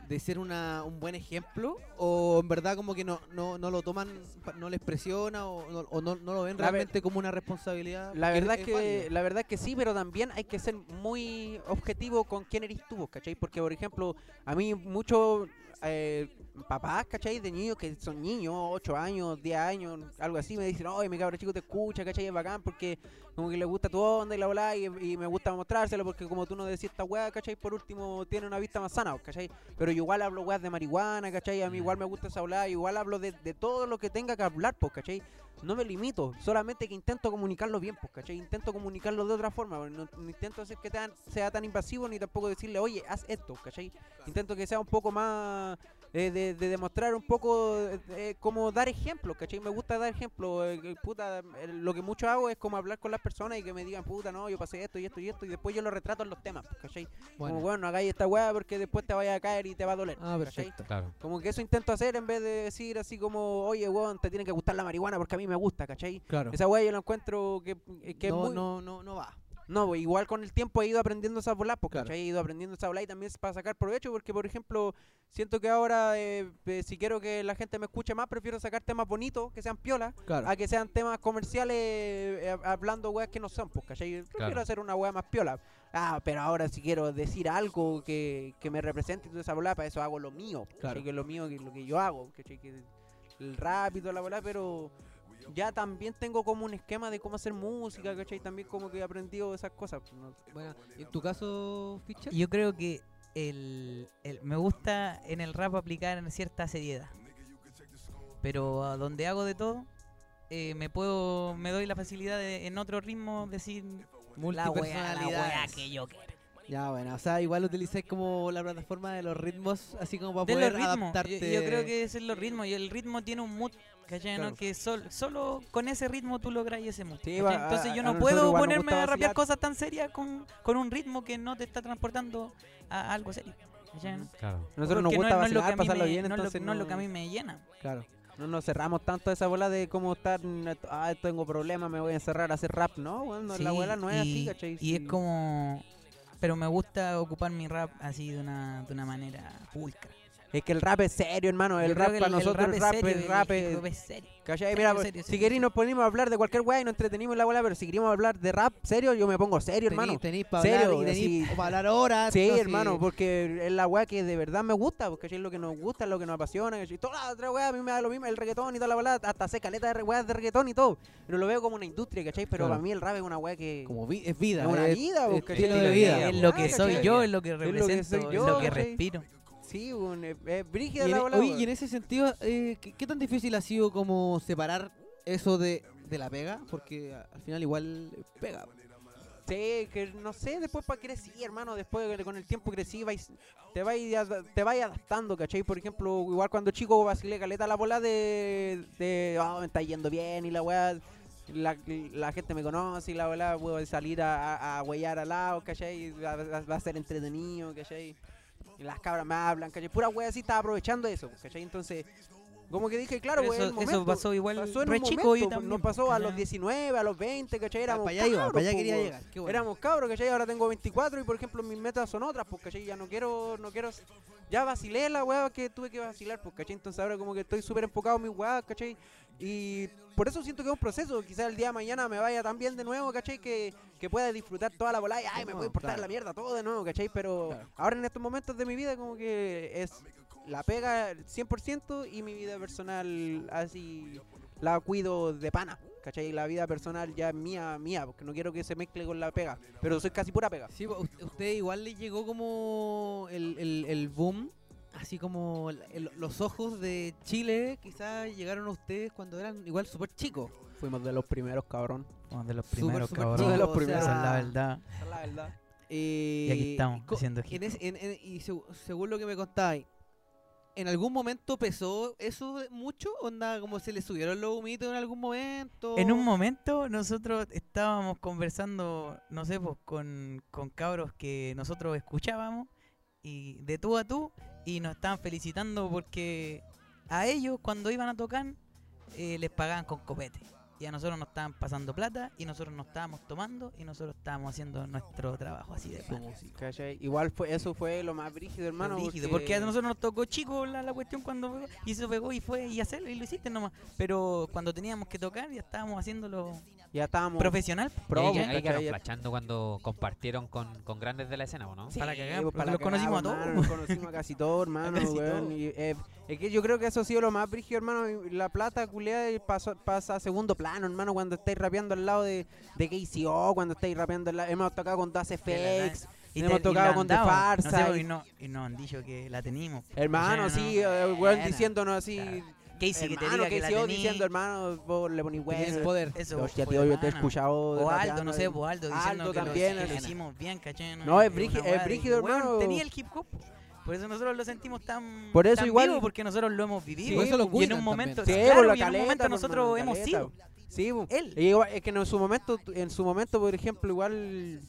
de ser una, un buen ejemplo? ¿O en verdad como que no, no, no lo toman, no les presiona o, no, o no, no lo ven La realmente como una responsabilidad? La verdad es que la verdad que sí, pero también hay que ser muy objetivo con quién eres tú, ¿cachai? Porque por ejemplo, a mí mucho eh, papás, ¿cachai? De niños que son niños, 8 años, 10 años, algo así, me dicen, oye, mi cabro chico te escucha, ¿cachai? Es bacán porque como que le gusta tu onda y la bola y, y me gusta mostrárselo porque como tú no decís esta weá, ¿cachai? Por último tiene una vista más sana, ¿cachai? Pero yo igual hablo weas de marihuana, ¿cachai? A mí igual me gusta esa bola, igual hablo de, de todo lo que tenga que hablar, pues, ¿cachai? No me limito, solamente que intento comunicarlo bien, pues, ¿cachai? Intento comunicarlo de otra forma, no, no intento hacer que tan- sea tan invasivo ni tampoco decirle, oye, haz esto, ¿cachai? Intento que sea un poco más eh, de, de demostrar un poco eh, como dar ejemplos, ¿cachai? Me gusta dar ejemplos, eh, puta, lo que mucho hago es como hablar con las personas y que me digan, puta, no, yo pasé esto y esto y esto y después yo lo retrato en los temas, ¿cachai? Bueno. Como, bueno, no hagáis esta weá porque después te vaya a caer y te va a doler, Ah. Claro. Como que eso intento hacer en vez de decir así como, oye, weón, te tiene que gustar la marihuana porque a mí me gusta, ¿cachai? Claro. Esa weá yo la encuentro que, eh, que es no, muy... no, no, no va. No, pues, igual con el tiempo he ido aprendiendo esas bolas, porque Claro. he ido aprendiendo esa bola y también es para sacar provecho, porque por ejemplo, siento que ahora eh, eh, si quiero que la gente me escuche más, prefiero sacar temas bonitos, que sean piola, Claro. a que sean temas comerciales eh, hablando weas que no son, pues, ¿cachai? Prefiero Claro. hacer una wea más piola. Ah, pero ahora si quiero decir algo que, que me represente y toda esa bola, para eso hago lo mío. Claro. Que es lo mío, que lo que yo hago, ¿cachai? Que el rap y toda la bola, pero ya también tengo como un esquema de cómo hacer música, ¿cachai? También como que he aprendido esas cosas. pues, no- Bueno, ¿y en tu caso, Fischer? Yo creo que el, el- me gusta en el rap aplicar en cierta seriedad. Pero a donde hago de todo, eh, me puedo me doy la facilidad de en otro ritmo decir la wea, la wea Multipersonalidades. que yo quiero. Ya, bueno, o sea, igual utilizáis como la plataforma de los ritmos, así como para De poder los ritmos. Yo, adaptarte. yo creo que ese es los ritmos y el ritmo tiene un mood, no? Que sol- solo con ese ritmo tú logras ese mood. Sí, Entonces yo no puedo ponerme a rapear cosas tan serias con, con un ritmo que no te está transportando a algo serio. ¿cachai? Claro. Nosotros nos gusta no, no vacilar, mí pasarlo me- bien, no es lo- entonces no es lo que a mí me llena. Claro. no nos cerramos tanto a esa bola de cómo estar, ah, tengo problemas, me voy a encerrar a hacer rap, ¿no? Bueno, la abuela no es así, y- ¿cachai? Y es como... Pero me gusta ocupar mi rap así de una, de una manera pulcra. Es que el rap es serio, hermano, el Yo rap para nosotros el rap, rap es... es serio. Mira, pues, serio, si queréis nos ponemos a hablar de cualquier weá y nos entretenimos en la bola, pero si queremos hablar de rap serio, yo me pongo serio, hermano. Tenéis para Serio, hablar, y para hablar horas. Sí, no, hermano, porque es la weá que de verdad me gusta, porque es lo que nos gusta, es lo que nos apasiona, ¿cachai? Toda la otra weá a mí me da lo mismo, el reggaetón y toda la bola, hasta sé caleta de weas de reggaetón y todo, pero lo veo como una industria, ¿cachai? Pero Claro. para mí el rap es una weá que... Como vi- es vida. Es una es- vida, es estilo de vida. Es lo que soy yo, es lo que represento, es lo que respiro. Sí, un, es, es brígida Y en, la e- bola, oye, y en ese sentido, eh, ¿qué, qué tan difícil ha sido como separar eso de, de la pega? Porque a- al final igual pega. Sí, que no sé, después para crecí, hermano, después con el tiempo crecí, vais, te vais te vais adaptando, ¿cachai? Por ejemplo, igual cuando chico vacilé caleta la bola de, de oh, me está yendo bien y la weá, la, la gente me conoce y la bola puedo salir a, a, a huellar al lado, ¿cachai? Va, va- va a ser entretenido, ¿cachai? Y las cabras me hablan, ¿cachai? Pura weá así estaba aprovechando eso, ¿cachai? Entonces, como que dije, claro, pues, el eso, pasó igual pasó en re un chico momento, y pues, también. nos pasó a los ¿cachai? 19, a los 20, ¿cachai? Éramos para allá iba, cabros, para allá po, quería llegar. Qué bueno. Éramos cabros, ¿cachai? Ahora tengo 24 y por ejemplo mis metas son otras, pues, ¿cachai? Ya no quiero, no quiero, ya vacilé la weá que tuve que vacilar, pues, ¿cachai? Entonces ahora como que estoy súper enfocado en mis weas, ¿cachai? Y por eso siento que es un proceso, quizás el día de mañana me vaya tan bien de nuevo, ¿cachai? Que, que pueda disfrutar toda la bola y, ay, me No, puede importar claro. la mierda todo de nuevo, ¿cachai? Pero Claro. ahora en estos momentos de mi vida como que es la pega 100% y mi vida personal así la cuido de pana, ¿cachai? La vida personal ya es mía, mía, porque no quiero que se mezcle con la pega, pero soy casi pura pega. Sí, pues, usted, usted igual le llegó como el, el, el boom, así como el- los ojos de Chile, quizás llegaron a ustedes cuando eran igual súper chicos. Fuimos de los primeros, cabrón. Somos de los primeros, súper cabrón. chicos, De los o primeros. Esa es la verdad. Esa es la verdad. eh, Y aquí estamos, co- haciendo en ese- en- en- y según lo que me contáis, ¿en algún momento pesó eso mucho? ¿Onda como se le subieron los humitos en algún momento? En un momento nosotros estábamos conversando, no sé, pues con, con cabros que nosotros escuchábamos y de tú a tú y nos estaban felicitando porque a ellos cuando iban a tocar eh, les pagaban con copete y a nosotros nos estaban pasando plata y nosotros nos estábamos tomando y nosotros estábamos haciendo nuestro trabajo así de. ¿Cachai? Igual fue, eso fue lo más brígido, hermano. Rígido, porque... a nosotros nos tocó chico la, la cuestión cuando pegó, y se pegó y fue y hacerlo y lo hiciste nomás. Pero cuando teníamos que tocar ya estábamos haciéndolo Ya estábamos. profesional. Pro, y ahí, ahí quedaron ¿cachai? flashando cuando compartieron con, con grandes de la escena, ¿o ¿no? Sí, Para pues, porque la los conocimos a todos. Los conocimos a casi todos, hermano. casi weón, y, eh, es que yo creo que eso ha sido lo más brígido, hermano. La plata, pasó- pasa a segundo plano, hermano. Cuando estáis rapeando al lado de, de KCO, cuando estáis rapeando al lado. Hemos tocado con Das FX. Y hemos tocado con The. Farsa, No sé, y- y, no, y nos han dicho que la tenemos. Hermano, O sea, sí, no- eh, weón, diciéndonos así. Casey que te diga que la diciendo, hermano, le ponís Tienes bueno. poder. Eso Hostia, tío, yo te he escuchado. O Aldo, no sé, o Aldo diciendo Aldo que, también, lo hicimos bien, ¿cachai? No, es brígido- es hermano. Tenía el hip hop. Por eso nosotros lo sentimos tan, Por eso tan igual- vivo, porque nosotros lo hemos vivido. Sí, por eso lo y en un momento, también. Sí, claro, por la y en un momento nosotros hemos caleta. sido. Sí, bu. Él. Y es que en su momento, en su momento, por ejemplo, igual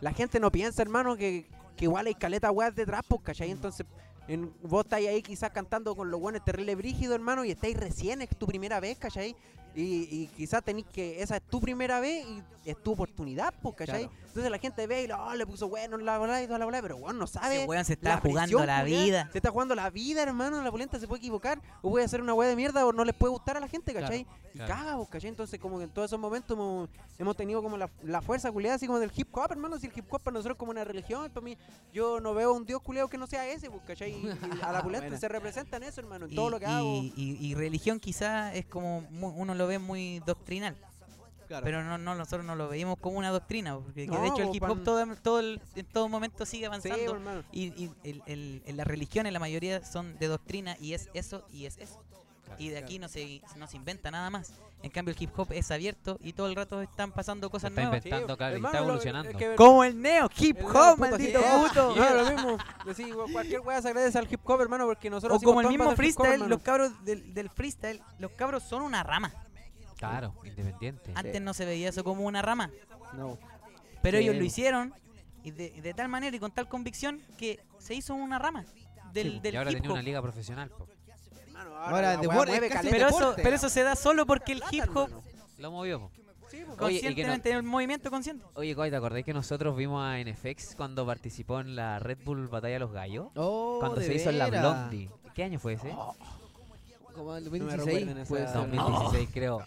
la gente no piensa, hermano, que, que igual hay caleta weas detrás, pues, ¿cachai? Entonces, en, vos estáis ahí quizás cantando con los buenos terrible brígido, hermano, y estáis recién, es tu primera vez, ¿cachai? Y, y quizás tenéis que, esa es tu primera vez y es tu oportunidad, pues, ¿cachai? Claro. Entonces la gente ve y lo, "Oh, le puso bueno la bola y toda la bola, pero bueno, no sabe. Ese weón se la está jugando presión, la vida. Se está jugando la vida, hermano. La polenta se puede equivocar. O puede hacer una wea de mierda o no les puede gustar a la gente, ¿cachai? y claro. caga, vos, ¿cachai? Entonces, como que en todos esos momentos hemos, hemos tenido como la, la fuerza culiada, así como del hip hop, hermano. Si el hip hop para nosotros es como una religión, para mí, yo no veo un dios culiado que no sea ese, pues, ¿cachai? Y, y a la polenta se representa en eso, hermano. En Y, todo lo que hago. y- y- religión quizás es como, uno lo ve muy doctrinal. Claro. Pero no, no, nosotros no lo veíamos como una doctrina, porque No, de hecho el po, hip hop pan- todo, todo el- en todo momento sigue avanzando. hermano. y y el, el- las religiones la mayoría son de doctrina y es eso y es eso. Y de aquí no se, no se inventa nada más. En cambio el hip hop es abierto y todo el rato están pasando cosas está nuevas. inventando, claro, y está lo- evolucionando. es que- Como el neo hip hop, maldito puto. No, lo mismo. Decir, cualquier wea se agradece al hip hop, hermano, porque nosotros O como el mismo hop, freestyle, los cabros del, del freestyle, los cabros son una rama. Claro, independiente. Antes no se veía eso como una rama, No. pero Sí. ellos lo hicieron y de, de tal manera y con tal convicción que se hizo una rama del, y del ahora hip tenía una liga profesional. po. Hermano, Ahora, la de wea borde, mueve casi. Pero eso, deporte, pero eso se da solo porque el hip hop. Lo movió. po. Sí, po. Oye, y no- conscientemente el movimiento consciente. Oye, Coy, ¿te acordás que nosotros vimos a NFX cuando participó en la Red Bull Batalla de los Gallos? Oh, cuando de se hizo en la. Blondie. ¿Qué año fue ese? Como el No me 2016. recuerden esa- puede, ser. 2016, creo.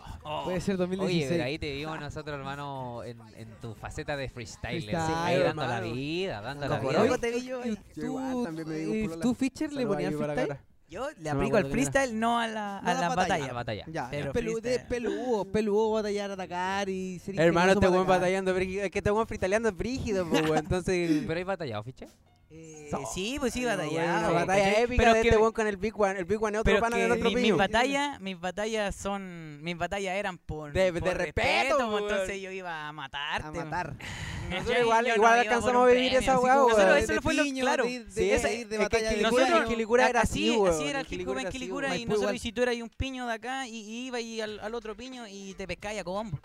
Puede ser Oye, 2016. pero ahí te vimos nosotros, hermano, en, en tu faceta de freestyler. Freestyle, ahí dando la vida, dando No, la vida. te vi yo. ¿Y Yo igual tú, digo eh, polola. tú, Fischer, le ponías freestyle? Yo le aplico era. freestyle, no a la, No a la la La batalla. batalla. Ya, Pero peludo, peludo batallar, atacar y ser Hermano, ingenioso este atacar. batallando brígido. Es que este weón freestyleando es brígido, weón. Entonces. ¿Pero hay batallado, fiche? Eh, sí, pues sí, No, batalla ¿cachai? épica Pero de que- este weón con el Big One. El Big One es otro pana que de nuestro mi- mis batallas, mis batallas son, mis batallas eran por, De- por de respeto, pues, entonces yo iba a matarte. A matar. Nosotros ¿cachai? igual- Yo no igual alcanzamos a vivir premio, esa weá. Nosotros, De eso fue lo claro. de- de- Sí, esa- es ir de que batalla de Quilicura- piño. Nosotros, Quilicura era así, así, era el Quilicura en Quilicura y nosotros, si tú eras un piño de acá y, y iba y al, al otro piño y te pescáis a combo.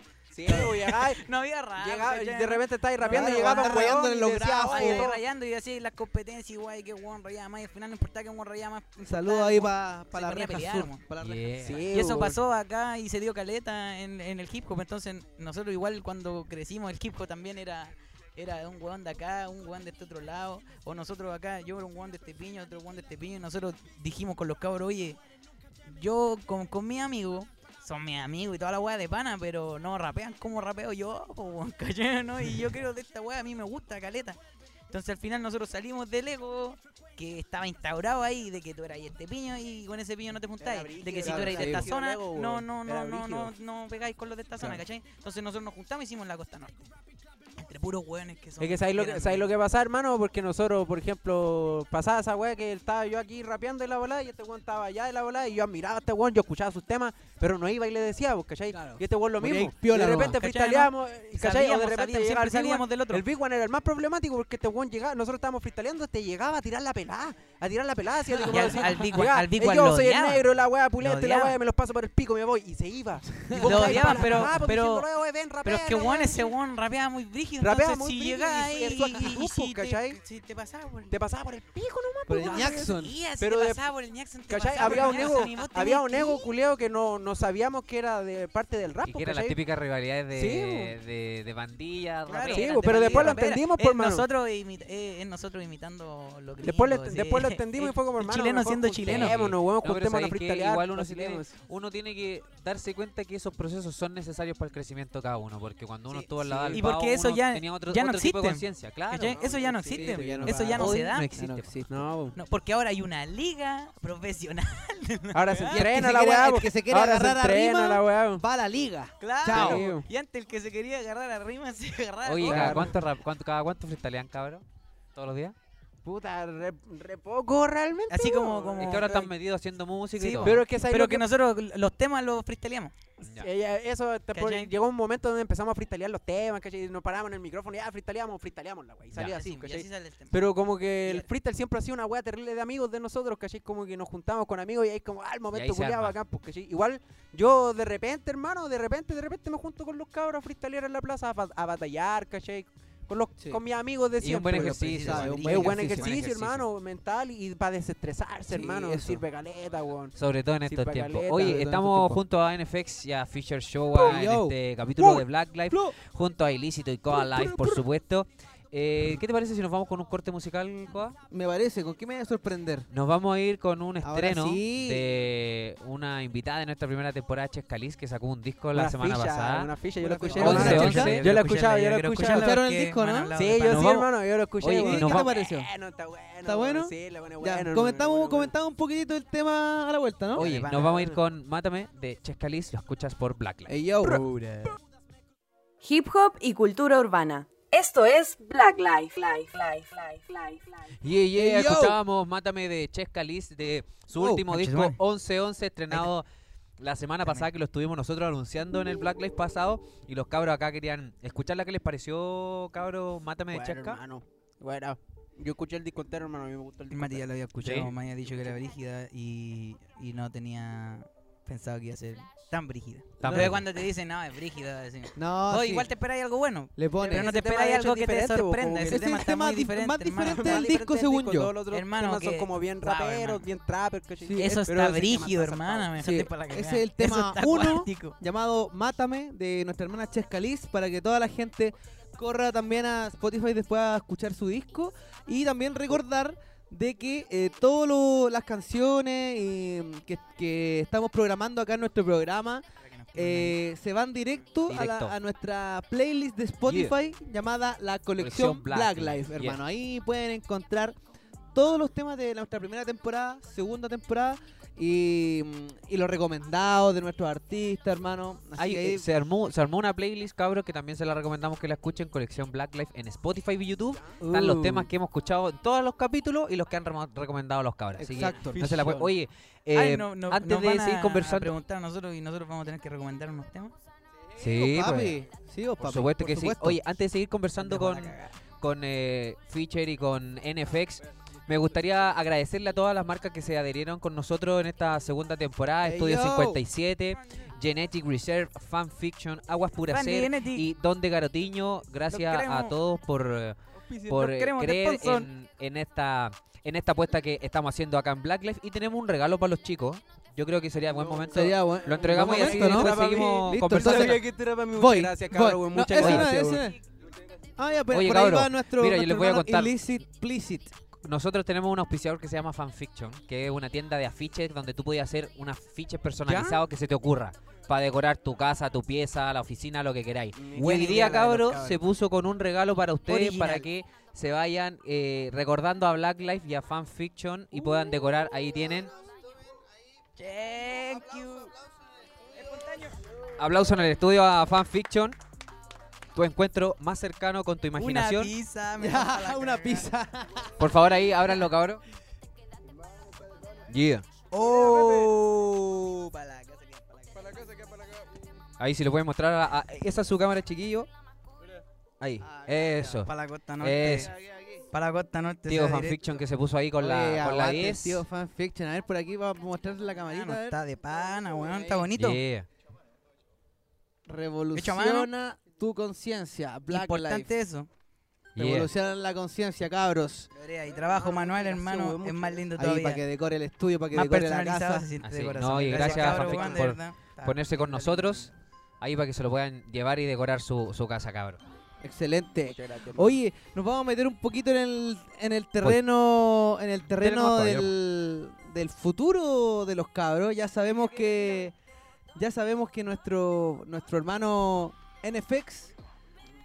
Sí, llegaba- No había rap. llegaba- de repente estáis rapeando y llegaba un rayando en y los brazos. Y así las competencias, igual que Juan rayaba más y al final no importaba que Juan rayaba más. Un saludo ahí para la reja pelear, sur. mo. pa' la reja. Yeah. Sí, Y eso pasó acá y se dio caleta en, en el hip hop. Entonces, nosotros igual cuando crecimos, el hip hop también era era un weón de acá, un weón de este otro lado. O nosotros acá, yo era un weón de este piño, otro weón de este piño. Y nosotros dijimos con los cabros, oye, yo con, con mis amigos, son mis amigos y toda la weá de pana, pero no rapean como rapeo yo, weón, ¿cachai? ¿no? Y yo creo de esta weá a mí me gusta caleta. Entonces al final nosotros salimos del ego que estaba instaurado ahí de que tú eras este piño y con ese piño no te juntáis. brígido, De que si tú erais de esta zona, no, no, no, no, no, no pegáis con los de esta zona, Claro. ¿cachai? Entonces nosotros nos juntamos y hicimos la costa norte. Entre puros hueones que son. Es que sabéis lo que, sabéis lo que pasa, hermano, porque nosotros, por ejemplo, pasaba esa weá que estaba yo aquí rapeando en la volada y este weón estaba allá en la volada y yo admiraba a este weón, yo escuchaba sus temas, pero no iba y le decía, ¿cachai? Claro. Y este weón lo mismo. piola de repente ¿Cachai, freestyleamos, Y ¿cachai? O de repente salíamos, llegaba siempre el Big One. salíamos del otro. El Big One era el más problemático porque este weón llegaba, nosotros estábamos freestyleando, este llegaba a tirar la pelada, a tirar la pelada, así como Y al- Big One- al Big "Eh, One yo soy el negro, la weá pulente, la weá, me los paso por el pico, me voy, y se iba. Y Lo odiaban, pero- pero- diciendo, "Eh, ven, Pero es que weón". ese Juan rapeaba muy brígido. Rapea Entonces, muy si brígido y su actitud, y pues, si te, ¿cachai? si te pasaba por el... Te pasaba por el pico nomás, Por pues, el weón. Jackson. Pero te pasaba por el Jackson, te ¿Cachai? Había un ego, y había un que ego culeo que no, no sabíamos que era de parte del rap, Y pues, que eran las típicas rivalidades de, Sí, de, de bandillas, Claro, Sí, pero después lo entendimos, es por mano. nosotros, imita- eh, es nosotros imitando los gringos. Después, le- sí. después lo entendimos y fue como hermano. chileno siendo chileno. que igual uno, tiene, uno tiene que darse cuenta que esos procesos son necesarios para el crecimiento de cada uno, porque cuando uno estuvo al lado del Y porque pavo, eso ya- tenía otro, ya no otro tipo de existe. conciencia, claro. ¿Cachai? Eso ya no sí, existe. pues ya no eso va. ya no se da. no existe. no existe. No. No, porque ahora hay una liga profesional. Ahora se entrena la quiere- weá, el que se quiere agarrar entrena arriba, la. Va a la liga. Claro. Sí. Y antes el que se quería agarrar a rima se agarraba. Oye, con- ¿cada Claro. cuánto, cuánto, cada cuánto freestylean, cabrón? ¿Todos los días? Puta, re, re poco realmente. Así como- como- Es que ahora están metidos haciendo música y todo. Pero es que, ¿sabes Pero lo que nosotros los temas los freestyleamos. Ella- eso llegó un momento donde empezamos a freestylear los temas, ¿cachai? Nos paramos en el micrófono y ya freestyleamos, freestyleamos la wey. Y salía así, y ¿cachai? así sale el tema. Pero como que el freestyle siempre ha sido una weá terrible de amigos de nosotros, ¿cachai? Como que nos juntamos con amigos y ahí como, ah, el momento culiado bacán, pues. Igual yo de repente, hermano, de repente, de repente me junto con los cabros a freestylear en la plaza, a, a batallar, ¿cachai? Con, los, Sí. con mis amigos de Y un siempre. buen ejercicio. sí. un Es buen un buen ejercicio. hermano, mental y para desestresarse, Sí, hermano. eso. Sirve caleta, weón. Sobre todo en estos tiempos. caleta, Oye, estamos junto a NFX y a Fisher Show en este capítulo de Black Life, junto a Ilícito y Coa Live, por supuesto. Eh, ¿Qué te parece si nos vamos con un corte musical, Coa? Me parece, ¿con qué me voy a sorprender? Nos vamos a ir con un estreno sí. de una invitada de nuestra primera temporada, Chescalis, que sacó un disco la semana ficha, pasada. Una ficha, yo la escuché. ficha. hermano. 11, 11. Yo la he escuchado, yo quiero escuchado. ¿Escucharon el disco, no? Sí, yo sí, hermano, yo lo escuché. Oye, ¿Qué te pareció? Bueno, está bueno. ¿Está bueno? Sí, la buena, Ya, bueno, comentamos, bueno, bueno. comentamos un poquitito el tema a la vuelta, ¿no? Oye, nos vamos a ir con Mátame de Chescalis, lo escuchas por Black Life. Ey, yo. Hip hop y cultura urbana. Esto es Black Life. Life, life, life, life, life. Yeah, yeah, escuchábamos Mátame de Chescalis de su Oh, último disco conchetumare. 1111 estrenado la semana pasada que lo estuvimos nosotros anunciando en el Black Life pasado y los cabros acá querían escucharla. ¿Qué les pareció, cabros? Mátame de Chesca. hermano. Bueno, yo escuché el disco entero, hermano, a mí me gustó el disco entero. lo había escuchado, Sí. me había dicho que era brígida y, y no tenía pensado que iba a ser tan brígida. Tan Pero cuando te dicen, no, es brígida. No, Oh, sí. igual te esperáis algo bueno. le pone. Pero no te Ese esperáis algo que te sorprenda. Ese que- Es tema el está tema muy dif- diferente, más diferente del disco, según yo. Todos los otros Hermano, temas son que- como bien raperos, bien trapper, ¿cachai? Sí, Eso está ese brígido, hermana. Me Sí, dejaste para la ese es el tema uno. llamado Mátame de nuestra hermana Chescalis para que toda la gente corra también a Spotify después a escuchar su disco y también recordar de que eh, todas las canciones eh, que, que estamos programando acá en nuestro programa eh, se van directo, a, la- a nuestra playlist de Spotify llamada la colección Colección Black, Black Life, Life, hermano. Ahí pueden encontrar todos los temas de nuestra primera temporada, segunda temporada y, y los recomendados de nuestros artistas, hermano. Así Ahí, que ahí- eh, se, armó, se armó una playlist, cabros, que también se la recomendamos que la escuchen, colección Black Life en Spotify y YouTube. Están los Uh, temas que hemos escuchado en todos los capítulos y los que han remo- recomendado los cabros. Así que Exacto. no se la pueden- Oye, Ay, eh, no, no, antes nos de van a- seguir a conversando... preguntar a nosotros y nosotros vamos a tener que recomendar unos temas. Sí, pues, pues, papi. Sí, por papi, supuesto por que supuesto. sí. Oye, antes de seguir conversando con, con eh, Feature y con NFX, me gustaría agradecerle a todas las marcas que se adherieron con nosotros en esta segunda temporada. Hey, Estudio yo. 57, Genetic Reserve, Fanfiction, Aguas Pura Fanny Ser Genetic. y Don de Garotiño. Gracias a todos por, eh, por eh, queremos creer en, en esta en esta apuesta que estamos haciendo acá en Black Life y tenemos un regalo para los chicos. Yo creo que sería buen momento. Sería. Lo entregamos y buen así ¿no? seguimos Listo, conversando. entonces- que era para mí. Voy. Gracias, voy. cabrón, No, muchas no gracias. no. Ah, ya, pero Oye, por ahí va nuestro, mira, yo les voy a contar. Illicit Plicit. Nosotros tenemos un auspiciador que se llama Fanfiction, que es una tienda de afiches donde tú puedes hacer unos afiches personalizados que se te ocurra para decorar tu casa, tu pieza, la oficina, lo que queráis. Y hoy día, cabros, cabros. se puso con un regalo para ustedes Original. para que se vayan eh, recordando a Black Life y a Fanfiction y puedan decorar. Ahí tienen. Thank you. Aplauso en el estudio a Fanfiction. Tu encuentro más cercano con tu imaginación. Una pizza. me la una pizza. Por favor, ahí, ábranlo, cabros. Yeah. Oh, para la casa, que para la casa. Ahí si lo pueden mostrar. a- a- esa es su cámara, chiquillo. Ahí. Eso. Para la costa norte. Eso. Para la costa norte. Tío Fanfiction que se puso ahí con Oye, la, con la aguante, 10. Tío fanfiction. A ver, por aquí va a mostrarle la camarita. Mano, a ver. está de pana, weón. Está bonito. Yeah. Revoluciona tu conciencia. Black Importante Life. eso. Yeah. Revolucionan la conciencia, cabros. Lorea, Y trabajo manual, hermano, es más lindo Ahí todavía. para que decore el estudio, para que más decore la casa. se Así, no, y gracias, cabros, de por. Está- Ponerse con nosotros ahí para que se lo puedan llevar y decorar su, su casa, cabrón. Excelente. Gracias. Oye, nos vamos a meter un poquito en el, en el terreno, en el terreno Terreno del, del futuro de los cabros. Ya sabemos que ya sabemos que nuestro nuestro hermano NFX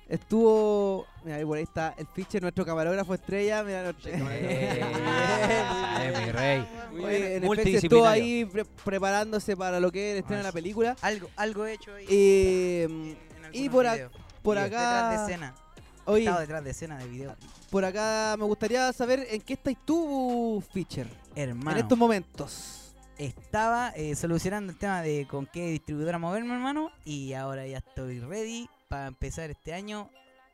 estuvo, mira ahí por ahí está el fiche, nuestro camarógrafo estrella, mira, nuestro- Eh, mi rey. Oye, NFX estuvo ahí pre- preparándose para lo que es el estreno de la película. Algo, algo hecho ahí. Eh, en y por, videos. por Videos, Detrás de acá, escena. oye, detrás de escena de video. por acá me gustaría saber en qué estáis tú, Fischer, Hermano. en estos momentos. Estaba eh, solucionando el tema de con qué distribuidora moverme, hermano. Y ahora ya estoy ready para empezar este año.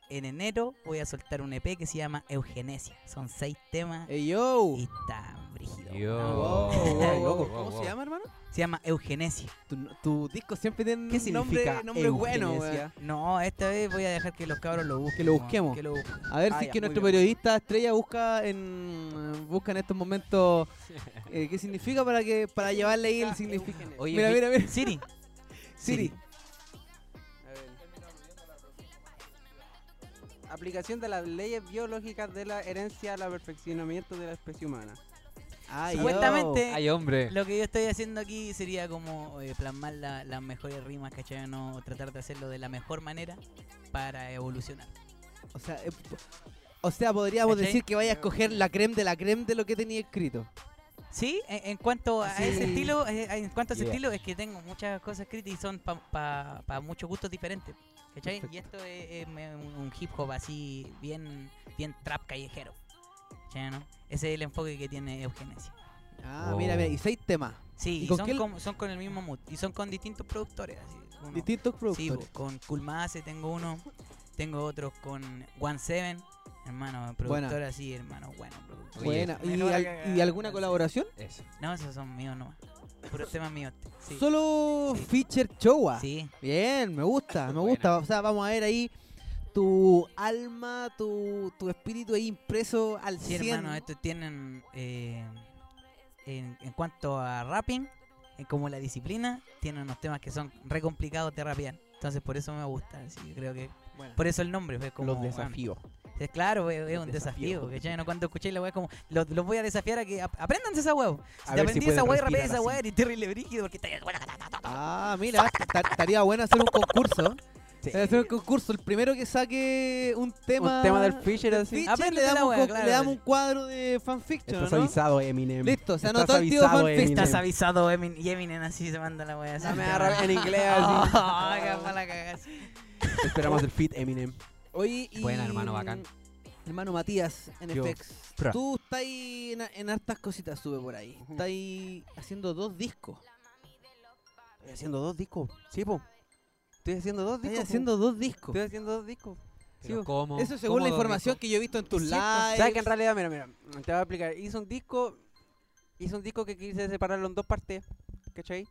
En enero voy a soltar un EP que se llama Eugenesia. Son seis temas Ey, yo. y está brígido. Yo. Wow, wow, wow. wow, ¿Cómo se llama, hermano? Se llama Eugenesia. Tu, tu disco siempre tiene ¿Qué un nombre, significa nombre bueno, eugenesia? weón. No, esta vez voy a dejar que los cabros lo busquen. Que lo busquemos. Que lo busquen. A ver Ah, si ya, es que nuestro bien. periodista estrella busca en busca en estos momentos eh, qué significa para que para llevarle ahí el significado. Oye, Mira, mira, mira. Siri. Siri. Aplicación de las leyes biológicas de la herencia al perfeccionamiento de la especie humana. Ay, Supuestamente, Ay, hombre. lo que yo estoy haciendo aquí sería como eh, plasmar la- las mejores rimas, ¿cachai? No tratar de hacerlo de la mejor manera para evolucionar. O sea, eh, o sea, podríamos ¿Cachai? decir que vaya a escoger la creme de la creme de lo que tenía escrito. Sí, en, en cuanto a Sí. ese estilo, eh, en cuanto a ese Yeah. estilo, es que tengo muchas cosas escritas y son para muchos gustos diferentes. ¿Cachai? Y esto es, es un hip hop así, bien, bien trap callejero. ¿Cachai, no? Ese es el enfoque que tiene Eugenesia. Ah, Wow. mira, mira, y seis temas, Sí, ¿Y y con son, quién- con, son con el mismo mood. Y son con distintos productores. Así, uno- distintos Sí, productores. bo, con Kulmase tengo uno. Tengo otros con One Seven. Hermano, productor así, hermano, bueno. productor. Buena. ¿Y, al- alguna colaboración? Eso. No, esos son míos nomás. Puros temas míos. Sí. Solo Sí. feature Chowa. Sí. Bien, me gusta, me Buena. gusta. O sea, vamos a ver ahí tu alma, tu, tu espíritu ahí impreso al Sí, 100. hermano, estos tienen. eh, en, en cuanto a rapping, eh, como la disciplina, tienen unos temas que son re complicados de rapear. Entonces, por eso me gusta. Sí, creo que. Bueno. Por eso el nombre, pues, como. Los desafíos. es claro, es, es un Desafío. desafío. No, Cuando escuchéis la weá, como. Los, los voy a desafiar a que ap- apréndanse esa weá. Si A te ver si aprendí esa weá y rapeé respirar esa weá, eres terrible brígido porque. Ah, mira, ta- estaría bueno hacer un concurso. Sí. Eh, Hacer un concurso. El primero que saque un tema. Un tema del Fisher así. Fisher, le Apréndete la damos, un wea, con- claro. le damos un cuadro de fanfiction, Estás ¿no? avisado, Eminem. Listo, se Estás anotó el tío avisado, fanfic. Eminem. Estás avisado, Emin, y Eminem así se manda la weá. así. No me agarra en inglés así. Ah, qué mala cagada. Esperamos el fit Eminem. Oye, y. Buena, hermano, bacán. Hermano Matías, Yo. NFX. Fra. Tú estás ahí en, en hartas cositas, sube por ahí. Estás ahí haciendo dos discos. Estoy haciendo dos discos. Sí, po. Estoy haciendo dos discos. po. haciendo dos discos. Estoy haciendo dos discos. Sí. ¿cómo? Eso según ¿Cómo la información discos? que yo he visto en tus lives. ¿Sabes que en realidad, mira, mira, te voy a explicar. Hice un disco, hice un disco que quise separarlo en dos partes, ¿cachai?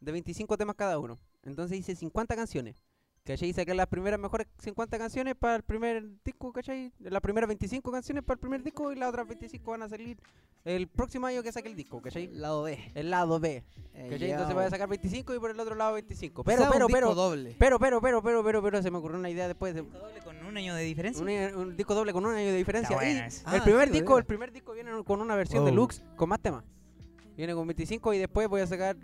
De 25 temas cada uno. Entonces hice 50 canciones. ¿Cachai? Y saqué las primeras mejores 50 canciones para el primer disco, ¿cachai? Las primeras 25 canciones para el primer disco y las otras 25 van a salir el próximo año que saque el disco, ¿cachai? Lado B. El lado B, Eh, ¿cachai? Entonces voy a sacar 25 y por el otro lado 25. Pero, o sea, pero, un disco pero, doble. pero, pero, pero, pero, pero, pero, se me ocurrió una idea después de Doble con un año de diferencia. un, un disco doble con un año de diferencia. Está Y. Ah, el primer sí, disco, el primer disco viene con una versión Oh. deluxe con más temas. Viene con 25 y después voy a sacar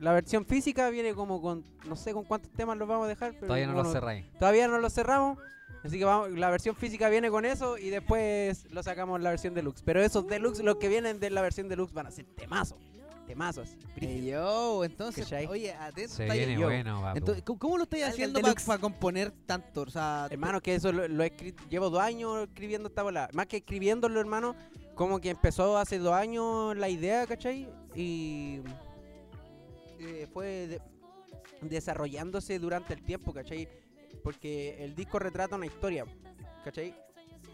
la versión física viene como con no sé con cuántos temas los vamos a dejar, pero Todavía no bueno, lo cerráis. Todavía no los cerramos. Así que vamos, la versión física viene con eso y después lo sacamos en la versión deluxe. Pero esos deluxe, los que vienen de la versión deluxe van a ser temazos. Temazos. yo, entonces, oye, atento. Se viene yo. bueno, papu. Entonces, ¿cómo, lo estáis haciendo para componer tanto? O sea, Hermano, que eso lo, lo he escrit- llevo dos años escribiendo esta bola. Más que escribiéndolo, hermano, como que empezó hace dos años la idea, ¿cachai? Y eh, fue de- desarrollándose durante el tiempo, ¿cachai? Porque el disco retrata una historia, ¿cachai?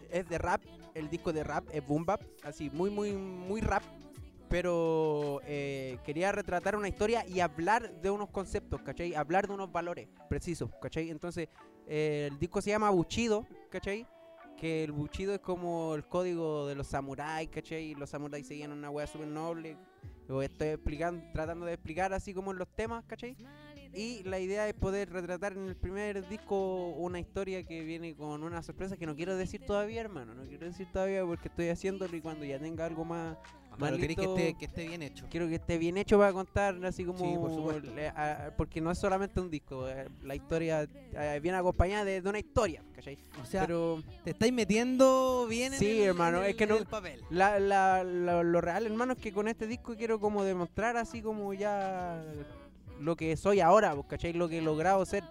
Es de rap, el disco de rap es boom bap, así muy, muy, muy rap. Pero eh, quería retratar una historia y hablar de unos conceptos, ¿cachai? Hablar de unos valores precisos, ¿cachai? Entonces eh, el disco se llama Buchido, ¿cachai? Que el Buchido es como el código de los samuráis, ¿cachai? Los samuráis seguían una wea súper noble. Estoy explicando, tratando de explicar así como en los temas, ¿cachai? Y la idea es poder retratar en el primer disco una historia que viene con una sorpresa que no quiero decir todavía, hermano. No quiero decir todavía porque estoy haciéndolo y cuando ya tenga algo más, Pero queréis que esté, que esté bien hecho. quiero que esté bien hecho para contar así como Sí, por supuesto. le- a- porque no es solamente un disco eh, la historia eh, viene acompañada de, de una historia ¿cachai? O sea, pero te estáis metiendo bien en Sí, el, hermano, en es el- que en no- el papel. la, la- la- lo real hermano es que con este disco quiero como demostrar así como ya lo que soy ahora pues, ¿cachai? lo que he logrado ser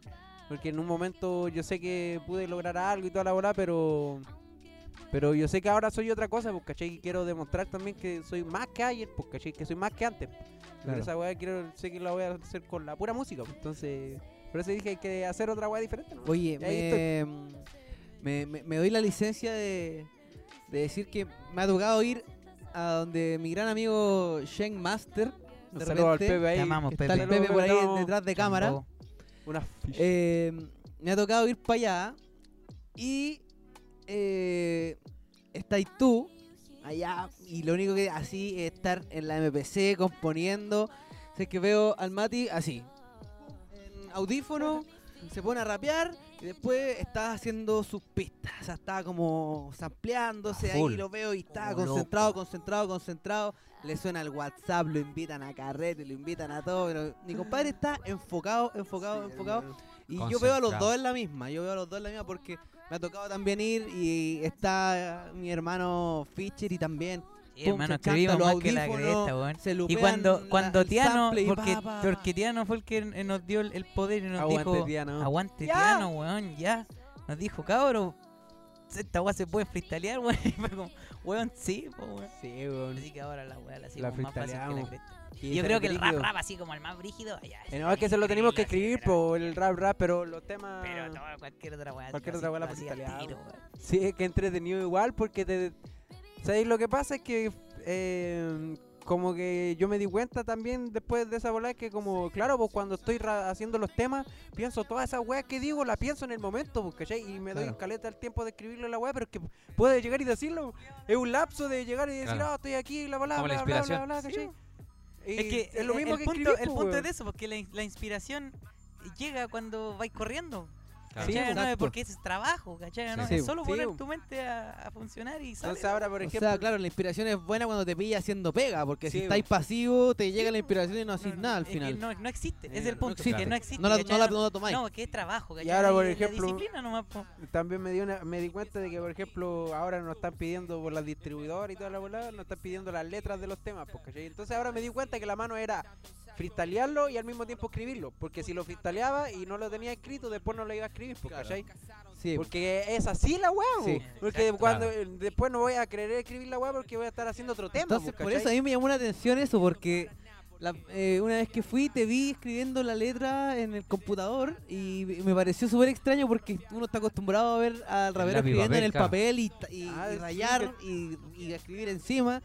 porque en un momento yo sé que pude lograr algo y toda la bola pero pero yo sé que ahora soy otra cosa, pues, ¿cachai? Y quiero demostrar también que soy más que ayer, pues, ¿cachai? Que soy más que antes. Pero Claro. esa weá quiero, sé que la voy a hacer con la pura música, pues, entonces... Por eso dije hay que hacer otra weá diferente, ¿no? Oye, me, me, me- me doy la licencia de, de decir que me ha tocado ir a donde mi gran amigo Shen Master. De saludo al repente, Pepe ahí. Te amamos, Pepe. está el Pepe por ahí detrás de cámara. Una Eh, me ha tocado ir para allá y eh, estáis tú allá y lo único que así es estar en la MPC componiendo. Sé que veo al Mati así, en audífono, se pone a rapear y después está haciendo sus pistas. O sea, está como sampleándose ahí, lo veo y está Como concentrado, concentrado, concentrado. Le suena el WhatsApp, lo invitan a carrete, lo invitan a todo. Pero mi compadre está enfocado, enfocado, enfocado. Y yo veo a los dos en la misma, yo veo a los dos en la misma porque me ha tocado también ir y está mi hermano Fischer y también Sí, hermano, escribimos más que la cresta, weón. se Y cuando, la- cuando Tiano, porque, pa, pa, porque. Tiano fue el que nos dio el, el poder y nos Aguante, dijo, Tiano. aguante. Tiano, weón, ya. Nos dijo, cabro, esta weá se puede freestylear, weón. Y fue como, weón, sí, po, weón. Sí, weón. Así que ahora la weá la hacemos más fácil que la cresta. Yo creo que el rap rap así como el más brígido, ya. Eh, no, es que se lo tenemos que escribir, por el rap rap, pero los temas... Pero todo, cualquier otra weá. Cualquier así, otra weá la tiro. Sí, es que entretenido igual porque te... ¿Sabéis lo que pasa? Es que eh, como que yo me di cuenta también después de esa bola que como, claro, pues cuando estoy ra- haciendo los temas, pienso todas esas weas que digo, las pienso en el momento, pues, ¿cachai? Y me doy Claro. caleta el tiempo de escribirle la wea, pero es que puede llegar y decirlo. Es un lapso de llegar y decir, Claro. ah, estoy aquí, la la bla, bla, bla, bla, ¿cachai? Y Es que es lo mismo el que punto, el es de eso, porque la, la inspiración llega cuando vais corriendo. Claro. Sí, ¿cachai? no es porque es trabajo, ¿cachai? No, Sí. es solo Sí, poner tu mente a, a funcionar y sale. Entonces ahora, por O ejemplo... sea, claro, la inspiración es buena cuando te pilla haciendo pega, porque si estáis bo. pasivos te llega la inspiración y no haces nada al es que final. no, no existe, es el no punto, existe. que no existe. No la, la, no la tomáis. No, que es trabajo, ¿cachai? ahora, por ejemplo, disciplina nomás, po. También me, dio una- me di cuenta de que, por ejemplo, ahora nos están pidiendo por las distribuidoras y toda la bola, nos están pidiendo las letras de los temas, pues, ¿cachai? Entonces ahora me di cuenta que la mano era freestylearlo y al mismo tiempo escribirlo, porque si lo freestyleaba y no lo tenía escrito, después no lo iba a escribir, Claro. ¿cachai? Sí, Porque es así la weá, Sí. porque Exacto. cuando eh, después no voy a querer escribir la weá porque voy a estar haciendo otro tema, Entonces, por eso a mí me llamó la atención eso, porque la- eh, una vez que fui te vi escribiendo la letra en el computador y me pareció súper extraño porque uno está acostumbrado a ver al rapero escribiendo papel, en el claro. papel y, Ah, y sí, rayar y, y escribir encima.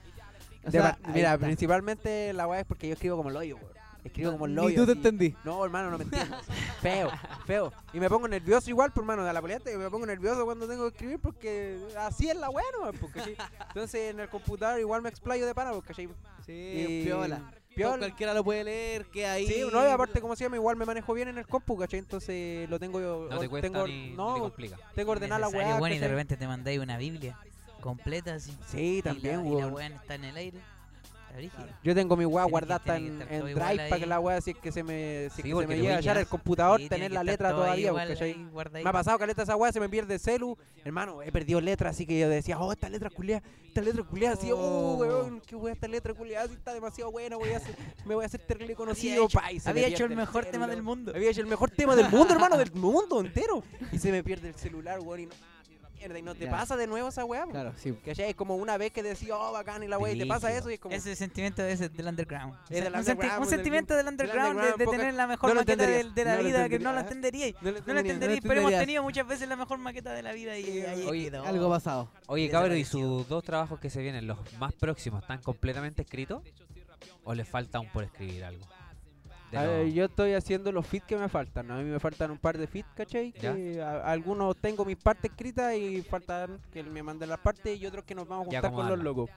O sea, mira, está. principalmente la weá es porque yo escribo como el hoyo, weón. Escribo como el Ni hoyo. tú te entendí. No, hermano, no me entiendes. feo, feo. Y me pongo nervioso igual, por mano, de la poliante, me pongo nervioso cuando tengo que escribir porque así es la weá, ¿no? Porque. Entonces en el computador igual me explayo de pana, porque ¿sí? Y- piola. Piola. Cualquiera lo puede leer, que ahí. Sí, no, y aparte como se llama, igual me manejo bien en el compu, ¿cachai? Entonces lo tengo yo. No te cuesta tengo, ni, ni no, te complica. tengo ordenada la weá. bueno, y de repente te mandáis una Biblia completa así. Sí, y también, la, y la weá está en el aire. Yo tengo mi weá guardada en, en Drive para que la weá, si es que se me, si Sí, que se me llega a hallar el computador, Sí, tener la letra todavía, ahí. Me ha pasado caleta esa weá, se me pierde el celu. Hermano, he perdido letras, así que yo decía, oh, esta letra culiada, esta letra culiada, así, oh, weón, qué weá, esta letra culiada, así está demasiado buena, voy a hacer, me voy a hacer terrible Había conocido, hecho, pa, y se había me hecho el mejor tema del mundo. Había hecho el mejor tema del mundo, hermano, del mundo entero. Y se me pierde el celular, weón, y no, mierda, y no te Ya. pasa de nuevo esa weá, po. Claro, sí. ¿Cachai? Es como una vez que decía, oh, bacán, y la weá, y te pasa Brígido. eso, y es como... Ese sentimiento ese del underground. Es del un, senti- underground, un del- sentimiento del del underground, de- underground, de, poca- tener la mejor no lo maqueta de, entenderías, de la no lo vida que no entenderías. la entenderíais. No lo No la entendería. entenderíais, pero hemos entenderías. tenido muchas veces la mejor maqueta de la vida y ahí Oye, quedó. Algo pasado. Oye, cabrón, ¿y sus dos trabajos que se vienen, los más próximos, están completamente escritos? ¿O les falta aún por escribir algo? De A ver, los- yo estoy haciendo los feats que me faltan. ¿no? A mí me faltan un par de feats, ¿cachai? Que a- algunos tengo mis partes escritas y faltan que me mande las partes y otros que nos vamos a juntar con los locos.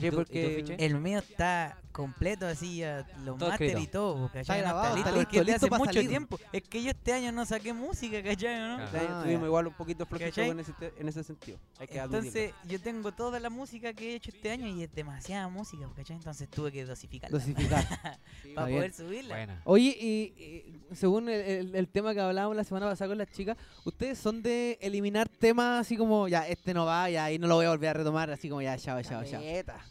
¿Cachai? ¿Y tú- y tú, Porque? El mío está completo, así, ya, los máster y todo, ¿cachai? Está No grabado, listo, está porque listo, desde listo hace mucho salir. tiempo. Es que yo este año no saqué música, ¿cachai? ¿no? Este Ah, estuvimos ya. igual un poquito flojitos en ese, en ese sentido. Hay que admitirlo. Entonces, yo tengo toda la música que he hecho este año y es demasiada música, ¿cachai? Entonces tuve que dosificarla Dosificar. para bien. poder subirla. Buena. Oye, y, y según el, el- el tema que hablábamos la semana pasada con las chicas, ¿ustedes son de eliminar temas así como, ya, este no va, ya, y no lo voy a volver a retomar, así como, ya, chao, chao, chao?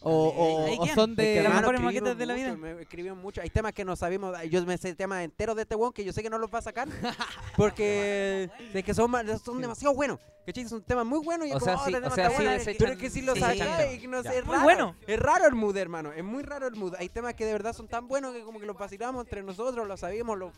O, son Es que, de... las mejores maquetas de la vida. me escribimos mucho. Hay temas que no sabemos. Yo me sé temas enteros de este weón que yo sé que no los va a sacar. Porque es que son, son demasiado buenos. ¿Cachai? Son temas muy buenos y O es sea, como, sí- oh, o sea, sí desechan- Pero es que si lo sí, sacas que no sé, es Muy raro. bueno. Es raro el mood, hermano. Es muy raro el mood. Hay temas que de verdad son tan buenos que como que los vacilamos entre nosotros, los sabíamos, lo-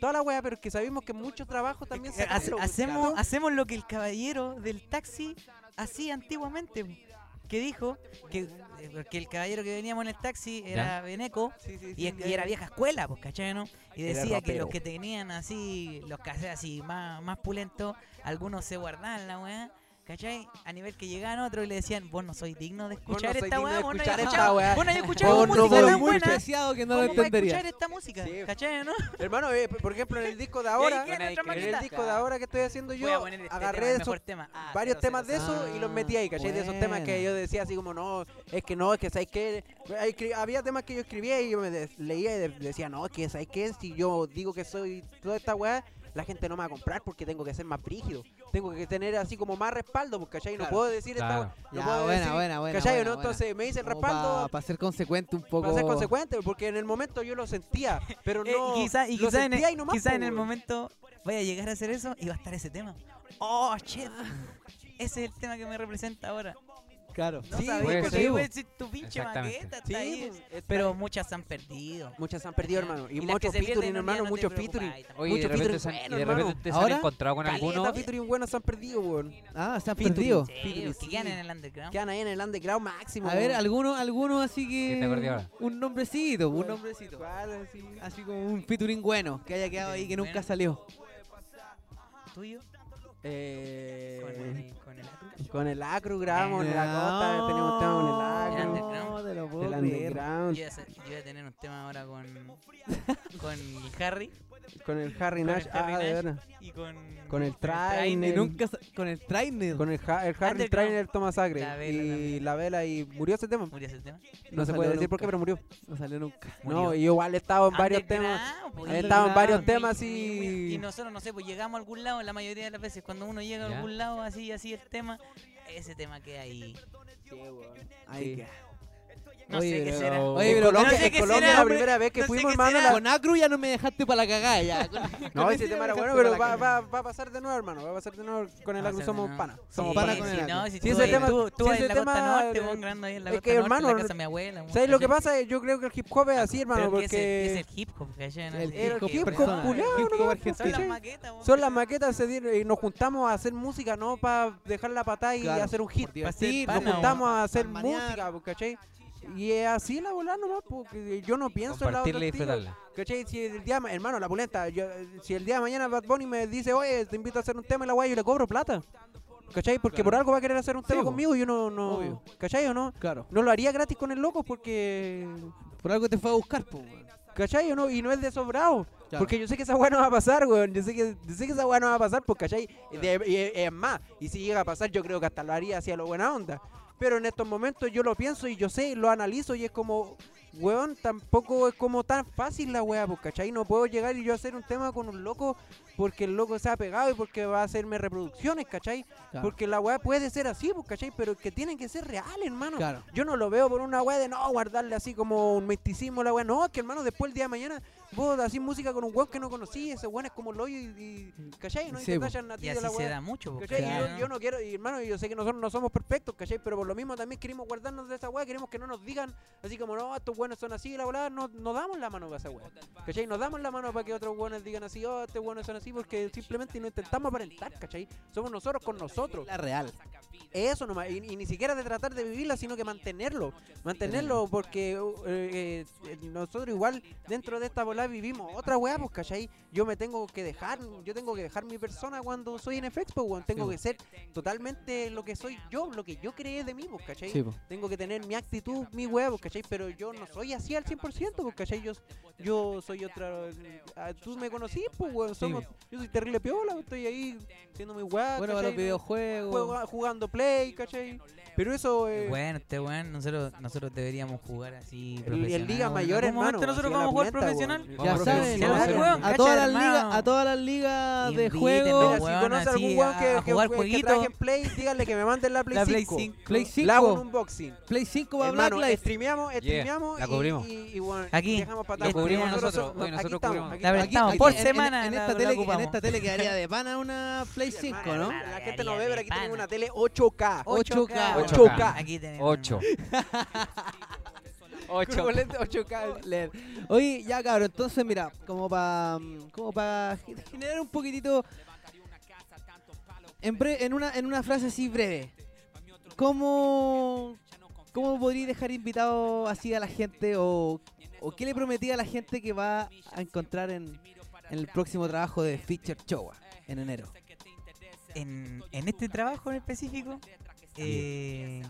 toda la wea, pero es que sabemos que mucho trabajo también Eh, hace- hacemos, hacemos lo que el caballero del taxi hacía antiguamente. Que dijo que, eh, porque el caballero que veníamos en el taxi era Beneco Sí, sí, y, sí, es- ya, y era ya. vieja escuela, pues, ¿cachai? no? Y decía que los que tenían así, los cassettes así más, más pulentos, algunos se guardaban la weá. ¿Cachai? A nivel que llegaban otros y le decían, vos no sois digno de escuchar esta weá, vos no esta escuchado, vos no escuchado no música tan muy buena. preciado que no lo ¿Cómo vais a entendería. escuchar esta música? Sí. ¿Cachai, no? Hermano, eh, por ejemplo, en el disco de ahora, en el disco de ahora que estoy haciendo yo, este agarré tema, el esos mejor tema. Ah, varios cero, temas cero, de eso y los metí ahí, ¿cachai? De esos temas que yo decía así como, no, es que no, es que. Hay que- Había temas que yo escribía y yo me leía y de- decía, no, es que ¿sabes qué? Si yo digo que soy toda esta weá, la gente no me va a comprar porque tengo que ser más brígido. Tengo que tener así como más respaldo, porque ¿cachai? No Claro. puedo decir esta Claro. weá. No Ya, puedo buena, decir, buena, buena, ¿cachai? buena, ¿no? Entonces me dice el respaldo Para ser consecuente un poco. para ser consecuente, porque en el momento yo lo sentía, pero Eh, no. y quizá, y lo quizá en, el, nomás, quizá en el momento vaya a llegar a hacer eso y va a estar ese tema. Oh, shit. Ese es el tema que me representa ahora. Claro. No Sí, sabía puede porque puede ser tu pinche maqueta. está Sí, ahí. pues, está- Pero muchas se han perdido. Muchas se han perdido, hermano. Y Y muchos featuring, hermano, no te muchos featuring. Oye, y de repente, featuring han, bueno, y de hermano. repente han ¿Ahora? encontrado con Caleta algunos. featuring buenos se han perdido, weón. Ah, se han Featuring. perdido. Sí, Featuring, que quedan sí. en el underground. Quedan ahí en el underground máximo. A ver, weón. algunos alguno así que. ¿Qué te acordé ahora? Un nombrecito, un nombrecito. ¿Cuál, así? Así como un featuring bueno, que haya quedado ahí, que nunca salió. ¿Tuyo? Eh, Con el, con el acro. con el acro grabamos en la costa, tenemos tema con el El acro. underground. Te lo puedo El creer. underground. Yo voy, a hacer- yo voy a tener un tema ahora con, con el Harry Con el Harry Con el Nash. Harry Ah, de Nash. verdad. y con, Con el Y trainer. nunca con el trainer. Con el, ha- el Harry. Trainer toma sangre. La y la vela y murió ese tema. ¿Murió ese tema? No, se salió puede decir por qué, pero murió. No salió nunca. No, Murió. y yo igual he estado en varios temas. Pues, He y- estado en varios temas y, y. y nosotros, no sé, pues llegamos a algún lado, la mayoría de las veces, cuando uno llega a Ya. algún lado, así, así el tema, ese tema queda ahí. Ahí Sí. queda. No Oye, sé qué pero- será. oye, pero Colombia, no sé en Colombia será, la hombre. primera vez que No fuimos, hermano, la- Con Acru ya no me dejaste para la cagada ya. Con- No, con ese tema era bueno, pero va, va, va a pasar de nuevo, hermano. Va a pasar de nuevo con el Acru. Somos. Sí, Somos pana panas. con el Acru. si ese tema- tú, tú en la costa tema- norte, vos grabando ahí en la es costa que, norte, hermano, en la casa de mi abuela. ¿Sabes lo que pasa? Yo creo que el hip hop es así, hermano, porque. es el hip hop, El hip hop ¿no? Son las maquetas, Son las maquetas y nos juntamos a hacer música, no para dejar la patada y hacer un hit. por divertir, Sí, pana, nos juntamos a hacer música, pues, ¿cachai? Y es así la volada nomás, porque yo no pienso en la otra y disfrutarla. ¿Cachai? Si el día, ma- hermano, la pulenta, yo, si el día de mañana Bad Bunny me dice, oye, te invito a hacer un tema y la weá, yo le cobro plata. ¿Cachai? Porque Claro. por algo va a querer hacer un Sí, tema po. conmigo y yo no, no Obvio. ¿cachai o no? Claro. No lo haría gratis con el loco porque, Por algo te fue a buscar, po. ¿cachai o no? Y no es de sobrado. Claro. Porque yo sé que esa weá no va a pasar, weón. Yo sé que, yo sé que esa weá no va a pasar, porque, ¿cachai? Y de- y es- es más, y si llega a pasar, yo creo que hasta lo haría hacia lo buena onda. Pero en estos momentos yo lo pienso y yo sé, lo analizo y es como, weón, tampoco es como tan fácil la weá, pues, ¿cachai? No puedo llegar y yo hacer un tema con un loco porque el loco se ha pegado y porque va a hacerme reproducciones, ¿cachai? Claro. Porque la weá puede ser así, pues, ¿cachai? Pero que tienen que ser reales, hermano. Claro. Yo no lo veo por una weá de no guardarle así como un misticismo a la weá. No, es que hermano, después el día de mañana vos así música con un weón que no conocí, ese weón es como lo y, y ¿cachai? No y Sí, te a ti Y de así la se weá. da mucho, po, ¿Cachai? Y yo no quiero, y hermano, yo sé que nosotros no somos perfectos, ¿cachai? Pero por lo mismo también queremos guardarnos de esa weá, queremos que no nos digan así como, no, estos buenos son así, la weá, no, no damos la mano para esa weá. ¿Cachai? Nos damos la mano para que otros buenos digan así, oh, estos buenos son así, porque simplemente no intentamos aparentar, ¿cachai? Somos nosotros con nosotros. La real. Eso nomás, y, y ni siquiera de tratar de vivirla, sino que mantenerlo, mantenerlo, porque eh, eh, nosotros igual dentro de esta bola vivimos otra weá, pues, ¿cachai? Yo me tengo que dejar, yo tengo que dejar mi persona cuando soy en FX, pues, tengo Sí, que ser totalmente lo que soy yo, lo que yo creé de mí, pues, ¿cachai? Sí, po. Tengo que tener mi actitud, mi weá, pues, ¿cachai? Pero yo no soy así al 100%, pues, ¿cachai? Yo, yo soy otra... ah, Tú me conocí, pues, weón, somos, yo soy terrible piola, estoy ahí haciendo mi weá, Bueno, para los videojuegos. Juego- jugando play, ¿cachai? Pero eso eh, Bueno, este weón, nosotros, nosotros deberíamos jugar así. profesional, Liga weón. Mayor, ¿En algún hermano. momento nosotros así a la vamos a jugar profesional? weón. Ya saben, a cacha, todas las hermano. ligas, a todas las ligas de juego. Si weón, conoce así, algún weón que, a que, jugar que jueguito. trabaje en Play, díganle que me manden la Play La Play 5. 5. Play Le hago un 5, unboxing. Play 5 va Hermano, Black Life. streameamos, streameamos la y- cubrimos. Y, y, bueno, Aquí. dejamos para La atrás. cubrimos Nosotros nosotros, hoy cubrimos. La prestamos por semana. En, la- esta la tele, en ocupamos. esta tele quedaría de pana una Play 5, ¿no? La gente no ve, pero aquí tenemos una tele 8K. 8K. 8K. Aquí tenemos. 8. 8. Con lente 8K. LED. Oye, ya cabrón, entonces mira, como para como para generar un poquitito en, bre- en una en una frase así breve. ¿Cómo cómo podría dejar invitado así a la gente o, o qué le prometí a la gente que va a encontrar en, en el próximo trabajo de Feature Chowa en enero? En, en este trabajo en específico, eh,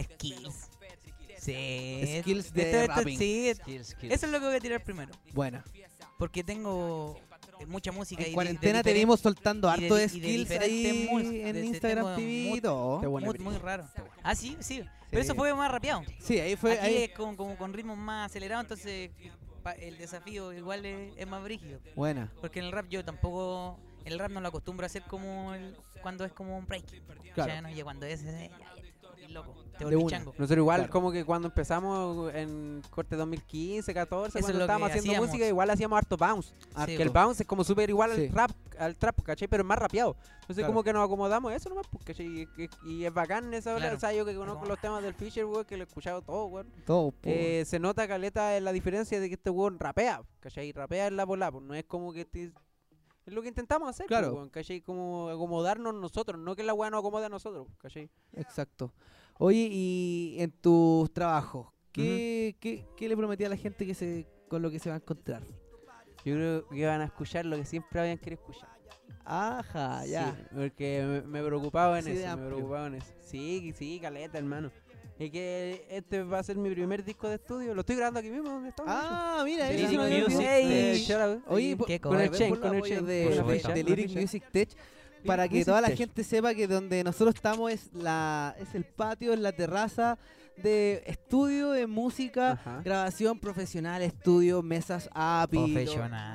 skills. Sí. Skills de Esto- esto- rapping. sí, eso es lo que voy a tirar primero. Buena. Porque tengo mucha música. En de- cuarentena de te diferentes- vimos soltando de harto de, de skills ahí en de- de- Instagram TV muy, raro. Ah, sí, sí. Pero Sí. eso fue más rapeado. Sí, ahí fue Aquí ahí. es como, como con ritmos más acelerados, entonces el desafío igual es, es más brígido. Buena. Porque en el rap yo tampoco, el rap no lo acostumbro a hacer como el- cuando es como un break. Claro. Ya, no, ya cuando es, eh, ya, loco, te una. chango. Nosotros igual Claro. como que cuando empezamos en corte 2015, 14, Eso es cuando estábamos haciendo hacíamos. música, igual hacíamos harto bounce. Sí, que el bounce es como súper igual Sí. al rap, al trap, ¿cachai? Pero es más rapeado. Entonces Claro. como que nos acomodamos a eso nomás, pues, ¿cachai? Y, y- y es bacán esa hora, Claro. o sea, yo que conozco como- los temas del Fisher, weón, que lo he escuchado todo, weón. Todo. po. Eh, se nota caleta la diferencia de que este weón rapea, ¿cachai? Rapea en la bola, pues no es como que te- es lo que intentamos hacer, pues, Claro. weón, ¿cachai? Como acomodarnos nosotros, no que la weá nos acomode a nosotros, ¿cachai? Exacto. Oye, y en tus trabajos, ¿qué, qué, qué le prometí a la gente que se con lo que se va a encontrar? Yo creo que van a escuchar lo que siempre habían querido escuchar. Ajá, ya. Sí, porque me, me preocupaba en Sí, eso, me preocupaba en eso. Sí, sí, caleta, hermano. Y que este va a ser mi primer disco de estudio. Lo estoy grabando aquí mismo, donde estamos. Ah, mira. Oye, Ahí. po- Qué con el chain, con el chain. de, Lyric Music Tech para que Music toda la Tech. gente sepa que donde nosotros estamos es la es el patio, es la terraza de estudio de música, Ajá. grabación profesional, estudio, mesas API,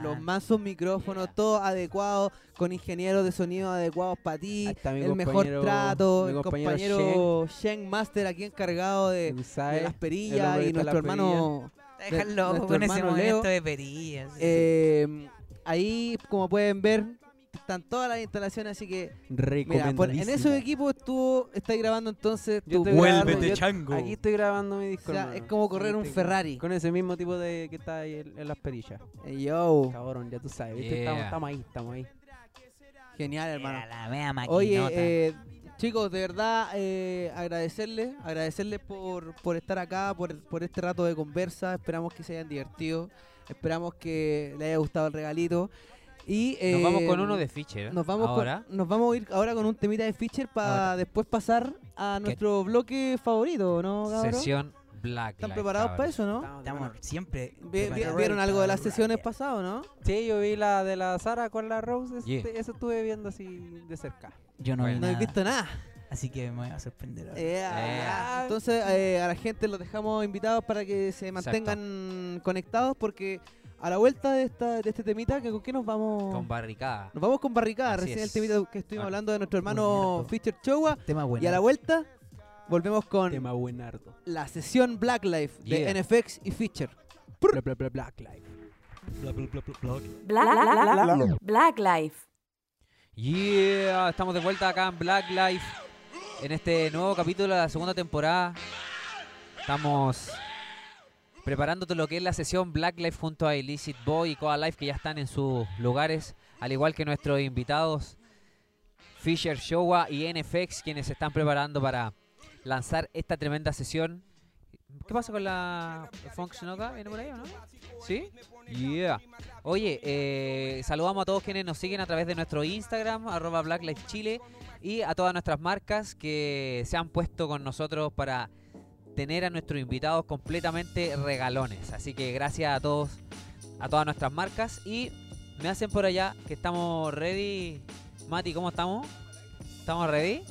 los mansos micrófonos, todo adecuado, con ingenieros de sonido adecuados para ti, el mejor trato, mi el compañero compañero Shen Master aquí encargado de, las perillas y nuestro hermano Deja de- loco nuestro con ese Leo. de perillas. sí. Eh, ahí, como pueden ver, están todas las instalaciones, así que mira, por- en esos equipos estuvo, estáis grabando entonces Yo tu estoy grabando- Vuélvete, yo- chango. Aquí estoy grabando mi disco. O sea, hermano. es como correr un Ferrari. Con ese mismo tipo de que está ahí en, en las perillas. Eh, Yo, Cabrón, ya tú sabes. ¿viste? Yeah. Estamos, estamos ahí, estamos ahí. genial, Era hermano. la mea Oye, eh, chicos, de verdad, eh, agradecerles, agradecerles por, por estar acá, por, por este rato de conversa. Esperamos que se hayan divertido, esperamos que les haya gustado el regalito. Y, Nos vamos eh, con uno de Fischer. Nos vamos, ahora. Con, nos vamos a ir ahora con un temita de Fischer para después pasar a nuestro bloque favorito, ¿no, cabrón? Sesión Black. ¿Están preparados para eso, no? Estamos siempre. Vi- ¿Vieron algo de las sesiones pasadas, no? Sí, yo vi la de la Sara con la Rose. este- Yeah. Eso estuve viendo así de cerca. Yo no vi No he visto nada. así que me voy a sorprender. ahora. Eh, Entonces eh, a la gente los dejamos invitados para que se mantengan conectados porque a la vuelta de esta de este temita, que ¿con qué nos vamos? Con barricada. nos vamos con Barricada, Así recién el es. temita que estuvimos Ah. hablando de nuestro hermano. Fischer Chowa. Tema bueno. Y a la vuelta volvemos con Tema buenardo. la sesión Black Life de Yeah. NFX y Fischer. Bla, bla, bla, Black Life. Black, Black, Black, Black Life. Yeah, estamos de vuelta acá en Black Life. En este nuevo capítulo de la segunda temporada. Estamos preparando todo lo que es la sesión Black Life junto a Illicit Boy y Coa Life que ya están en sus lugares, al igual que nuestros invitados. Fisher Showa y NFX quienes se están preparando para lanzar esta tremenda sesión. ¿Qué pasa con la Funk? ¿Viene por ahí o no? ¿Sí? Yeah. Oye, eh, saludamos a todos quienes nos siguen a través de nuestro Instagram, arroba Black Lives Chile, y a todas nuestras marcas que se han puesto con nosotros para tener a nuestros invitados completamente regalones. Así que gracias a todos, a todas nuestras marcas. Y me hacen por allá que estamos ready. Mati, ¿cómo estamos? ¿Estamos ready?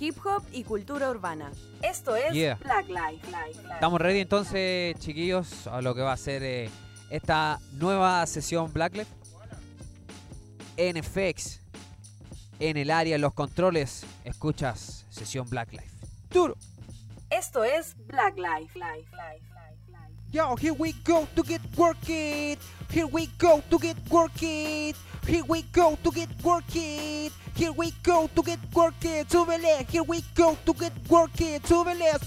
Hip hop y cultura urbana. Esto es Yeah. Black Life. Life, Life. Estamos ready entonces, chiquillos, a lo que va a ser eh, esta nueva sesión Blacklight. NFX en el área, en los controles, escuchas sesión Blacklight. Duro. Esto es Black Life. Life, Life. Yo, here we go to get work it. Here we go to get work it. Here we go to get work it. Here we go to get work it. Súbele. Here we go to get work it. Súbele.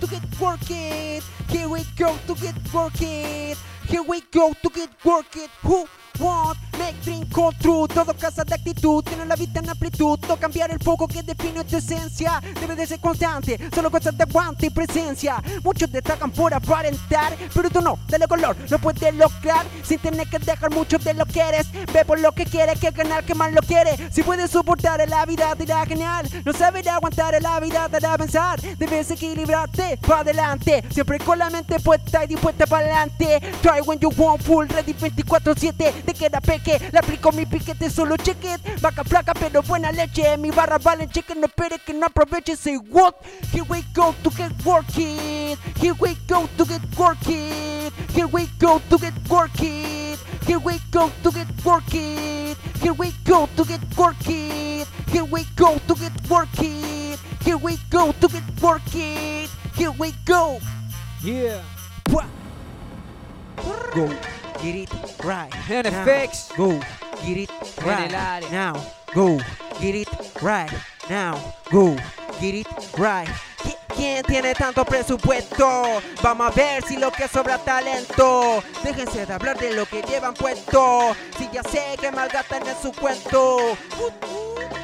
To get work it. Here we go to get work it. Here we go to get work it. Who want make dream come true? Todo casa de actitud. Tiene la vista en amplitud. No cambiar el foco que define tu esencia. Debe de ser constante. Solo cosas de aguante y presencia. Muchos destacan por aparentar. Pero tú no. Dale color. Lo puedes lograr. Sin tener que dejar mucho de lo que eres. Ve por lo que quieres. Que ganar que más lo quiere. Si puedes soportar la vida te irá genial. No saber aguantar la vida te hará pensar. Debes equilibrarte para adelante. Siempre con la mente puesta y dispuesta para adelante. Try when you want full ready 24-7. De que era peque, le aplico mi piquete, solo cheque. Vaca flaca, pero buena leche. Mi barra valen cheque, no espere que no aproveche. Say what? Here we go to get working. Here we go to get working. Here we go to get working. Here we go to get working. Here we go to get working. Here we go to get working. Here we go to get working. Here we go. Yeah. Go, get it right. NFX. Now. Go, get it right now. Go, get it right now. Go, get it right. ¿Qui- ¿Quién tiene tanto presupuesto? Vamos a ver si lo que sobra talento. Déjense de hablar de lo que llevan puesto. Si ya sé que malgastan en su cuento. Uh,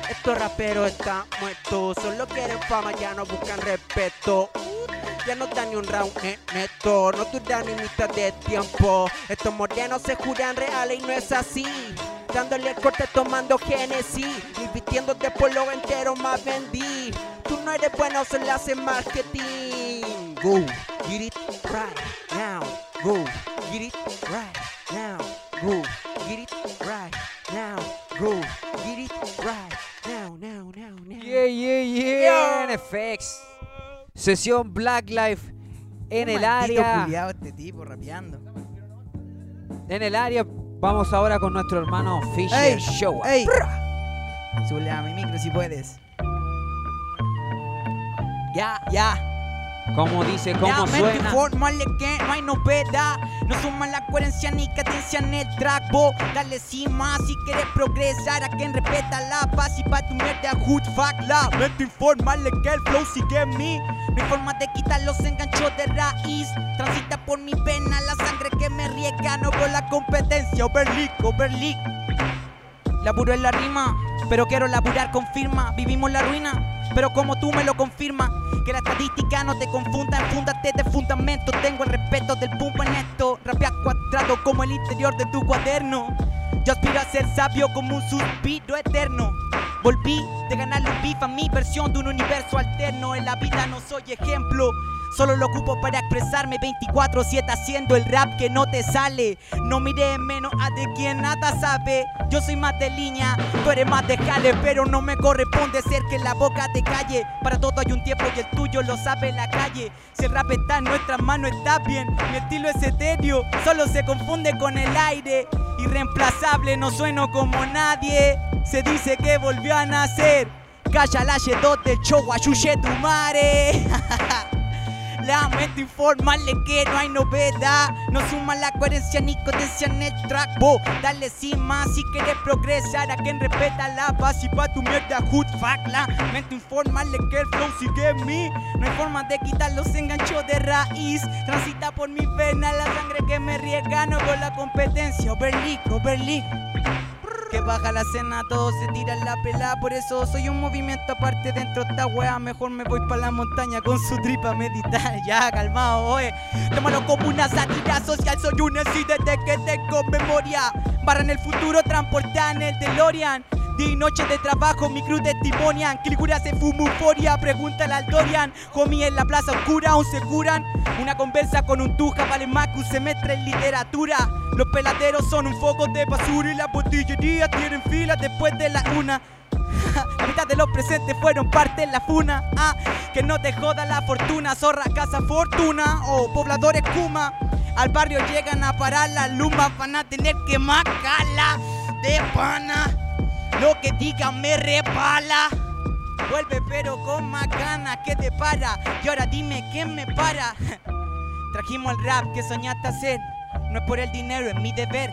Estos raperos están muertos. Solo quieren fama, ya no buscan respeto. Uh, ya no dan ni un round ne- neto, no duran ni mitad de tiempo. Estos morenos se juran reales y no es así. Dándole el corte tomando Genesis, invirtiendo de por lo entero más vendí. Tú no eres bueno, se le hace marketing. Go, get it right now. Go, get it right now. Go, get it right now. Go, get it right now, now, now, now. Yeah, yeah, yeah. NFX. Sesión Black Life en el área. culiao este tipo rapeando. En el área. Vamos ahora con nuestro hermano Fisher Ey, Show. ¡Ey! Súbele a mi micro si puedes. Ya, ya. ¿Cómo dice? Ya, ¿Cómo mente suena? informale que no hay novedad. No suma la coherencia ni cadencia en el track. Vos dale cima si quieres progresar. A quien respeta la paz y pa' tu mierda, hood fuck la. Mente informale que el flow sigue en mí. Hay forma de quitar los enganchos de raíz. Transita por mi pena la sangre que me riega. No por la competencia. Overleak, overleak. Laburo en la rima, pero quiero laburar con firma. Vivimos la ruina, pero como tú me lo confirmas. Que la estadística no te confunda, enfúndate de fundamento. Tengo el respeto del pumpo en esto. Rapea cuadrado como el interior de tu cuaderno. Yo aspiro a ser sabio como un suspiro eterno. Volví de ganarle un beef a mi versión de un universo alterno. En la vida no soy ejemplo. Solo lo ocupo para expresarme 24-7 haciendo el rap que no te sale. No mire menos a de quien nada sabe. Yo soy más de línea, tú eres más de jale, pero no me corresponde ser que la boca te calle. Para todo hay un tiempo y el tuyo lo sabe la calle. Si el rap está en nuestras manos, está bien. Mi estilo es etéreo, solo se confunde con el aire. Irreemplazable, no sueno como nadie. Se dice que volvió a nacer. Calla la Y2 del show, ayuye tu madre. Lamento informarle que no hay novedad. No suma la coherencia ni coherencia en el track. Vos, dale cima si quieres progresar. A quien respeta la paz y pa' tu mierda, hood fuck. Lamento informarle que el flow sigue en. No hay forma de quitar los enganchos de raíz. Transita por mi vena la sangre que me riega. No por la competencia. Overleak, overleak. ¿Qué baja la cena, todos se tiran la pela. Por eso soy un movimiento aparte dentro de esta wea. Mejor me voy para la montaña con su tripa meditar. Ya, calmado, oye. Tómalo como una sátira social. Soy un así desde que tengo memoria. Para en el futuro transportar en el DeLorean. Día noche de trabajo, mi cruz testimonian. Kilgura se fuma euforia, pregúntale al Dorian. Homie en la plaza oscura, aún se curan. Una conversa con un tuja vale más que un semestre en literatura. Los peladeros son un foco de basura y las botillerías tienen fila después de la una. La mitad de los presentes fueron parte de la funa. Ah, que no te joda la fortuna, zorra, casa, fortuna o pobladores kuma. Al barrio llegan a parar las lumas, van a tener que macarla de pana. Lo que digan me repala. Vuelve pero con más ganas que te para. Y ahora dime quién me para. Trajimos el rap que soñaste hacer. No es por el dinero, es mi deber.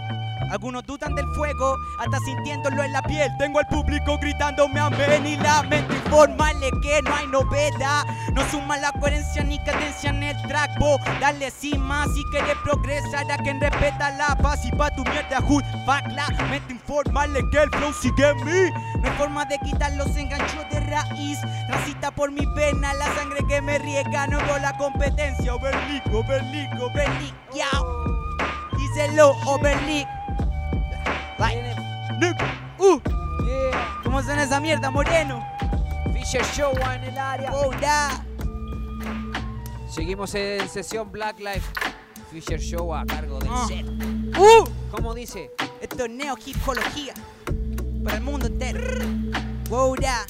Algunos dudan del fuego, hasta sintiéndolo en la piel. Tengo al público gritándome amén y lamento informarle que no hay novedad. No suma la coherencia ni cadencia en el track. Vos dale cima si quieres progresar a quien respeta la paz y pa' tu mierda hood. Fuck la mente informarle que el flow sigue en mí. No hay forma de quitar los enganchos de raíz. Transita por mi pena la sangre que me riega. No veo la competencia. Oberlick, Oberlick, Oberlick, yao. Díselo, Oberlick. Like, uh. ¿Cómo suena esa mierda, moreno? Fisher Show en el área. Oh, da. Seguimos en sesión Black Life. Fisher Show a cargo del Ah. set. Uh. ¿Cómo dice? Esto es neohicología para el mundo entero. Wow, da.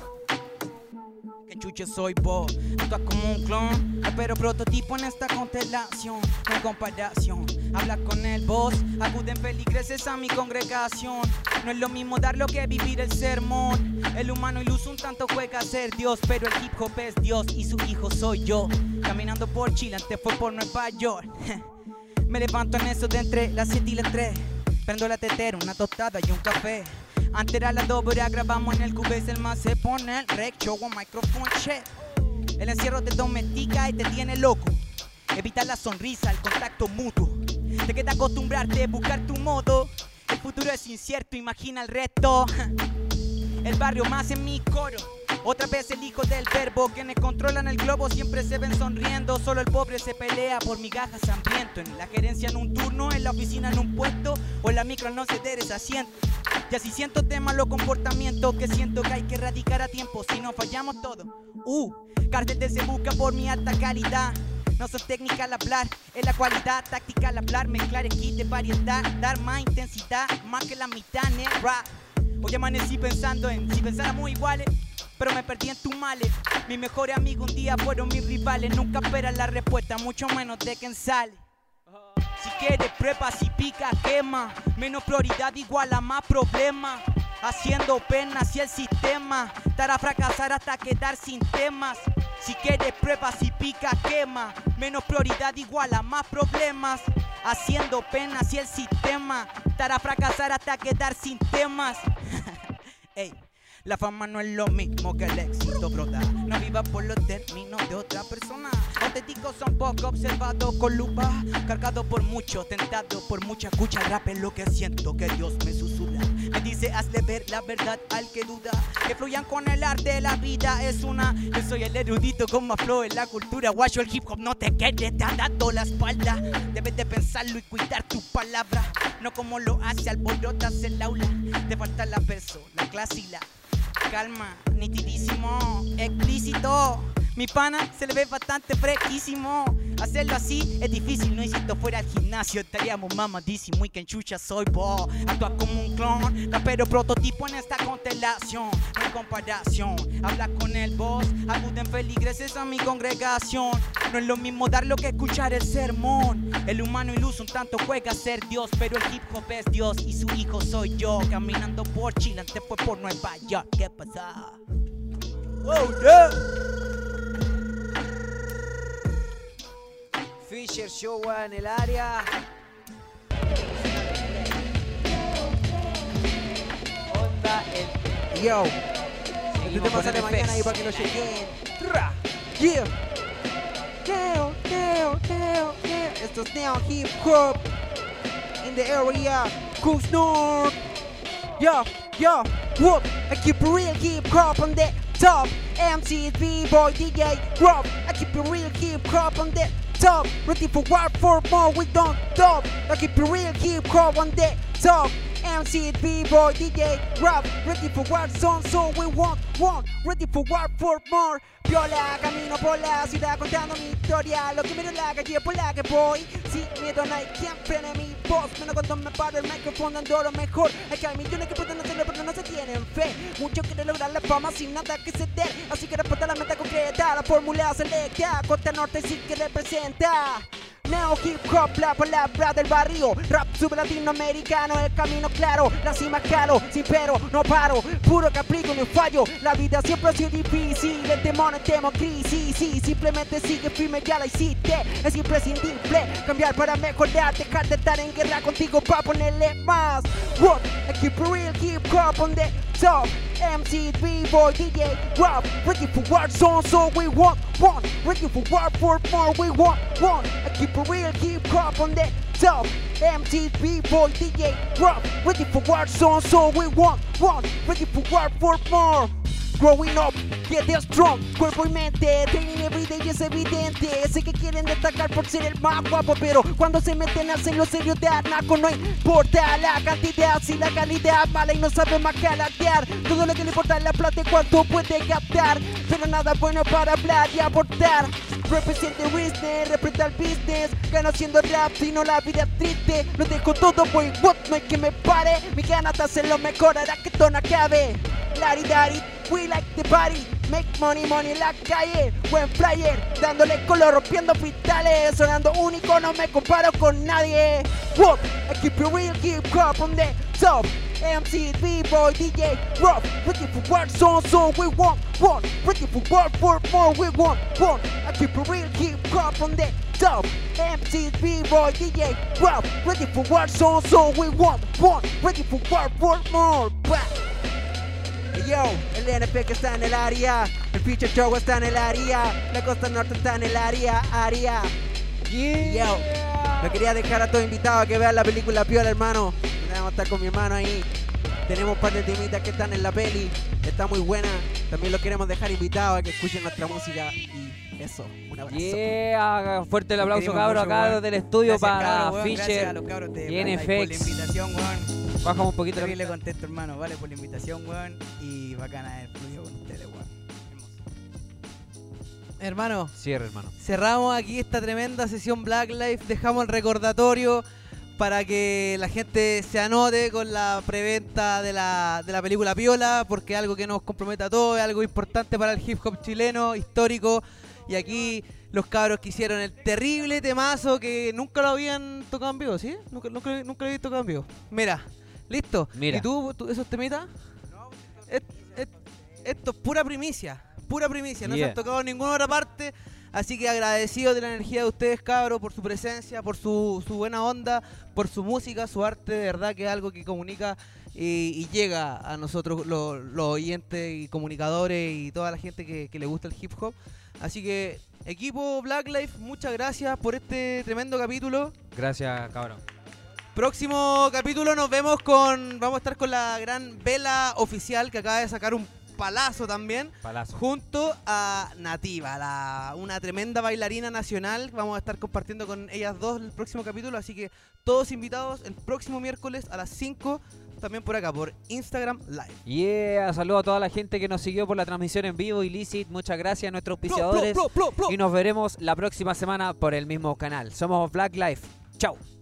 Que chucho soy vos, actúas como un clon, pero prototipo en esta constelación, hay comparación. Hablas con el boss, acuden feligreses a mi congregación. No es lo mismo dar lo que vivir el sermón. El humano iluso un tanto juega a ser Dios, pero el hip hop es Dios y su hijo soy yo. Caminando por Chile, antes fue por Nueva York. Me levanto en eso de entre las 7 y las 3. Prendo la tetera, una tostada y un café. Antes era 2, ahora grabamos en el cubes, el más se pone el rec, show a microphone check. El encierro te domestica y te tiene loco. Evita la sonrisa, el contacto mutuo. Te queda acostumbrarte, buscar tu modo. El futuro es incierto, imagina el resto. El barrio más en mi coro. Otra vez el hijo del verbo, quienes controlan el globo siempre se ven sonriendo. Solo el pobre se pelea por migajas hambriento. En la gerencia en un turno, en la oficina en un puesto, o en la micro no ceder ese asiento. Y así siento de malo comportamiento que siento que hay que erradicar a tiempo, si no fallamos todo. Uh, cartel se busca por mi alta calidad. No soy técnica al hablar, es la cualidad táctica al hablar, mezclar kit de variedad, dar más intensidad, más que la mitad rap. Hoy amanecí pensando en si pensáramos iguales, pero me perdí en tus males. Mis mejores amigos un día fueron mis rivales, nunca esperan la respuesta, mucho menos de quien sale. Si quieres prueba, si pica, quema. Menos prioridad igual a más problemas. Haciendo pena hacia el sistema. A fracasar hasta quedar sin temas. Si quieres prueba, si pica, quema. Menos prioridad igual a más problemas. Haciendo pena hacia el sistema. A fracasar hasta quedar sin temas. Ey. La fama no es lo mismo que el éxito, broda. No viva por los términos de otra persona. Auténticos son poco observados con lupa. Cargado por mucho, tentado por mucha cucha. Rap es lo que siento que Dios me susurra. Me dice, hazle ver la verdad al que duda. Que fluyan con el arte, la vida es una. Yo soy el erudito con más flow en la cultura. Guacho, el hip hop no te quede, te ha dado la espalda. Debes de pensarlo y cuidar tu palabra. No como lo hace alborotas el aula. Te falta la verso, la clase y la calma, nitidísimo, explícito. Mi pana se le ve bastante fresquísimo. Hacerlo así es difícil, no y si esto fuera al gimnasio estaríamos mamadísimo y que enchucha soy bo. Actúa como un clon, rapero prototipo en esta constelación. No comparación, habla con el boss, acuden feligreses a mi congregación. No es lo mismo darlo que escuchar el sermón. El humano iluso un tanto juega a ser Dios, pero el hip hop es Dios y su hijo soy yo. Caminando por Chile, antes fue por Nueva York. ¿Qué pasa? Oh, yeah. Fisher Show en el área. Onda el. Yo, Seguimos te con pasa de mañana ahí para que lo chequen. Yeah. Neo, neo, neo, neo. Esto es Neo Hip Hop. In the area. Coast North. Yeah. Yo, whoop, I keep real, keep crop on the top. MC, B-boy, DJ, drop. I keep real, keep crop on the top. Ready for war for more, we don't stop. I keep it real, keep crop on the top. MC, B-boy, DJ, rap. Ready for war zone, so we want, want. Ready for war for more. Viola, camino por la ciudad contando mi historia. Lo que miro en la calle por la que voy. Sin miedo no hay quien frene mi voz. Menos cuando me paro el micrófono dando lo mejor. Hay que hay millones que pueden hacerlo pero no se tienen fe. Muchos quieren lograr la fama sin nada que ceder. Así que respuesta la meta concreta. La fórmula selecta. Costa Norte sí que representa. Neo hip hop, la palabra del barrio. Rap sub latinoamericano, el camino claro La cima caro, sin pero, no paro. Puro capricornio, fallo. La vida siempre ha sido difícil El demonio temo crisis. Sí, Simplemente sigue firme, ya la hiciste. Es imprescindible cambiar para mejorar Dejar de estar en guerra contigo para ponerle más. What? I keep real, hip hop on the top MC, B-boy, DJ, rap Ready for war zone, so we want one. Ready for war for more, we want one. I keep it real, hip hop on the top MC, B-boy, DJ, rap Ready for war zone, so we want one. Ready for war for more Growing up, get strong, cuerpo y mente, training everyday es evidente. Sé que quieren destacar por ser el más guapo, pero cuando se meten a hacer lo serio de anaco, no importa la cantidad, si la calidad mala y no sabe más calatear. Todo lo que le importa es la plata y cuánto puede gastar, pero nada bueno para hablar y aportar. Represent the business, representa el business, gano haciendo rap, si no la vida triste. Lo dejo todo, boy, what, no hay que me pare. Mi ganas de hacerlo mejor hará que esto no acabe. Lari we like the party. Make money, money en la calle. Buen flyer, dándole color, rompiendo cristales. Sonando único, no me comparo con nadie. Whoop, I keep it real, keep up on the top. MC, B-boy, DJ, rough. Ready for war zone, so we want one. Ready for war for more, we want one. I keep it real, keep up on the top. MC, B-boy, DJ, rough. Ready for war zone, so we want one. Ready for war for more. Bah. Yo, el NP que está en el área, el Future Show está en el área, la costa norte está en el área, área. Yo, lo quería dejar a todos invitados a que vean la película Piola, hermano. Vamos a estar con mi hermano ahí. Tenemos un par de temitas que están en la peli, está muy buena. También lo queremos dejar invitados a que escuchen nuestra música y eso. Un abrazo. Yeah, fuerte el aplauso, cabro, acá weón. desde el estudio Gracias, para cabros, Fisher a los cabros de y Por la NFX. invitación. Bajamos un poquito la Terrible contento, hermano. Vale por la invitación, weón. Y bacana el fluido con ustedes, weón. Hermano, Cierre, hermano. cerramos aquí esta tremenda sesión Black Life. Dejamos el recordatorio para que la gente se anote con la preventa de la, de la película Piola, porque es algo que nos compromete a todos, es algo importante para el hip hop chileno, histórico. Y aquí los cabros que hicieron el terrible temazo que nunca lo habían tocado en vivo, ¿sí? Nunca, nunca, nunca lo habían tocado en vivo. Mira, listo. Mira. ¿Y tú, tú esos temitas? Et- et- esto es pura primicia, pura primicia, no se han tocado en ninguna otra parte. Así que agradecido de la energía de ustedes, cabros, por su presencia, por su, su buena onda, por su música, su arte, de verdad que es algo que comunica y, y llega a nosotros, lo- los oyentes y comunicadores y toda la gente que, que le gusta el hip hop. Así que, equipo Black Life, muchas gracias por este tremendo capítulo. Gracias, cabrón. Próximo capítulo nos vemos con. Vamos a estar con la gran vela oficial que acaba de sacar un palazo también. Palazo. Junto a Nativa, la, una tremenda bailarina nacional. Vamos a estar compartiendo con ellas dos el próximo capítulo. Así que todos invitados el próximo miércoles a las 5. También por acá, por Instagram Live. Yeah, saludo a toda la gente que nos siguió por la transmisión en vivo, Illicit. Muchas gracias a nuestros auspiciadores. Y nos veremos la próxima semana por el mismo canal. Somos Black Life. Doing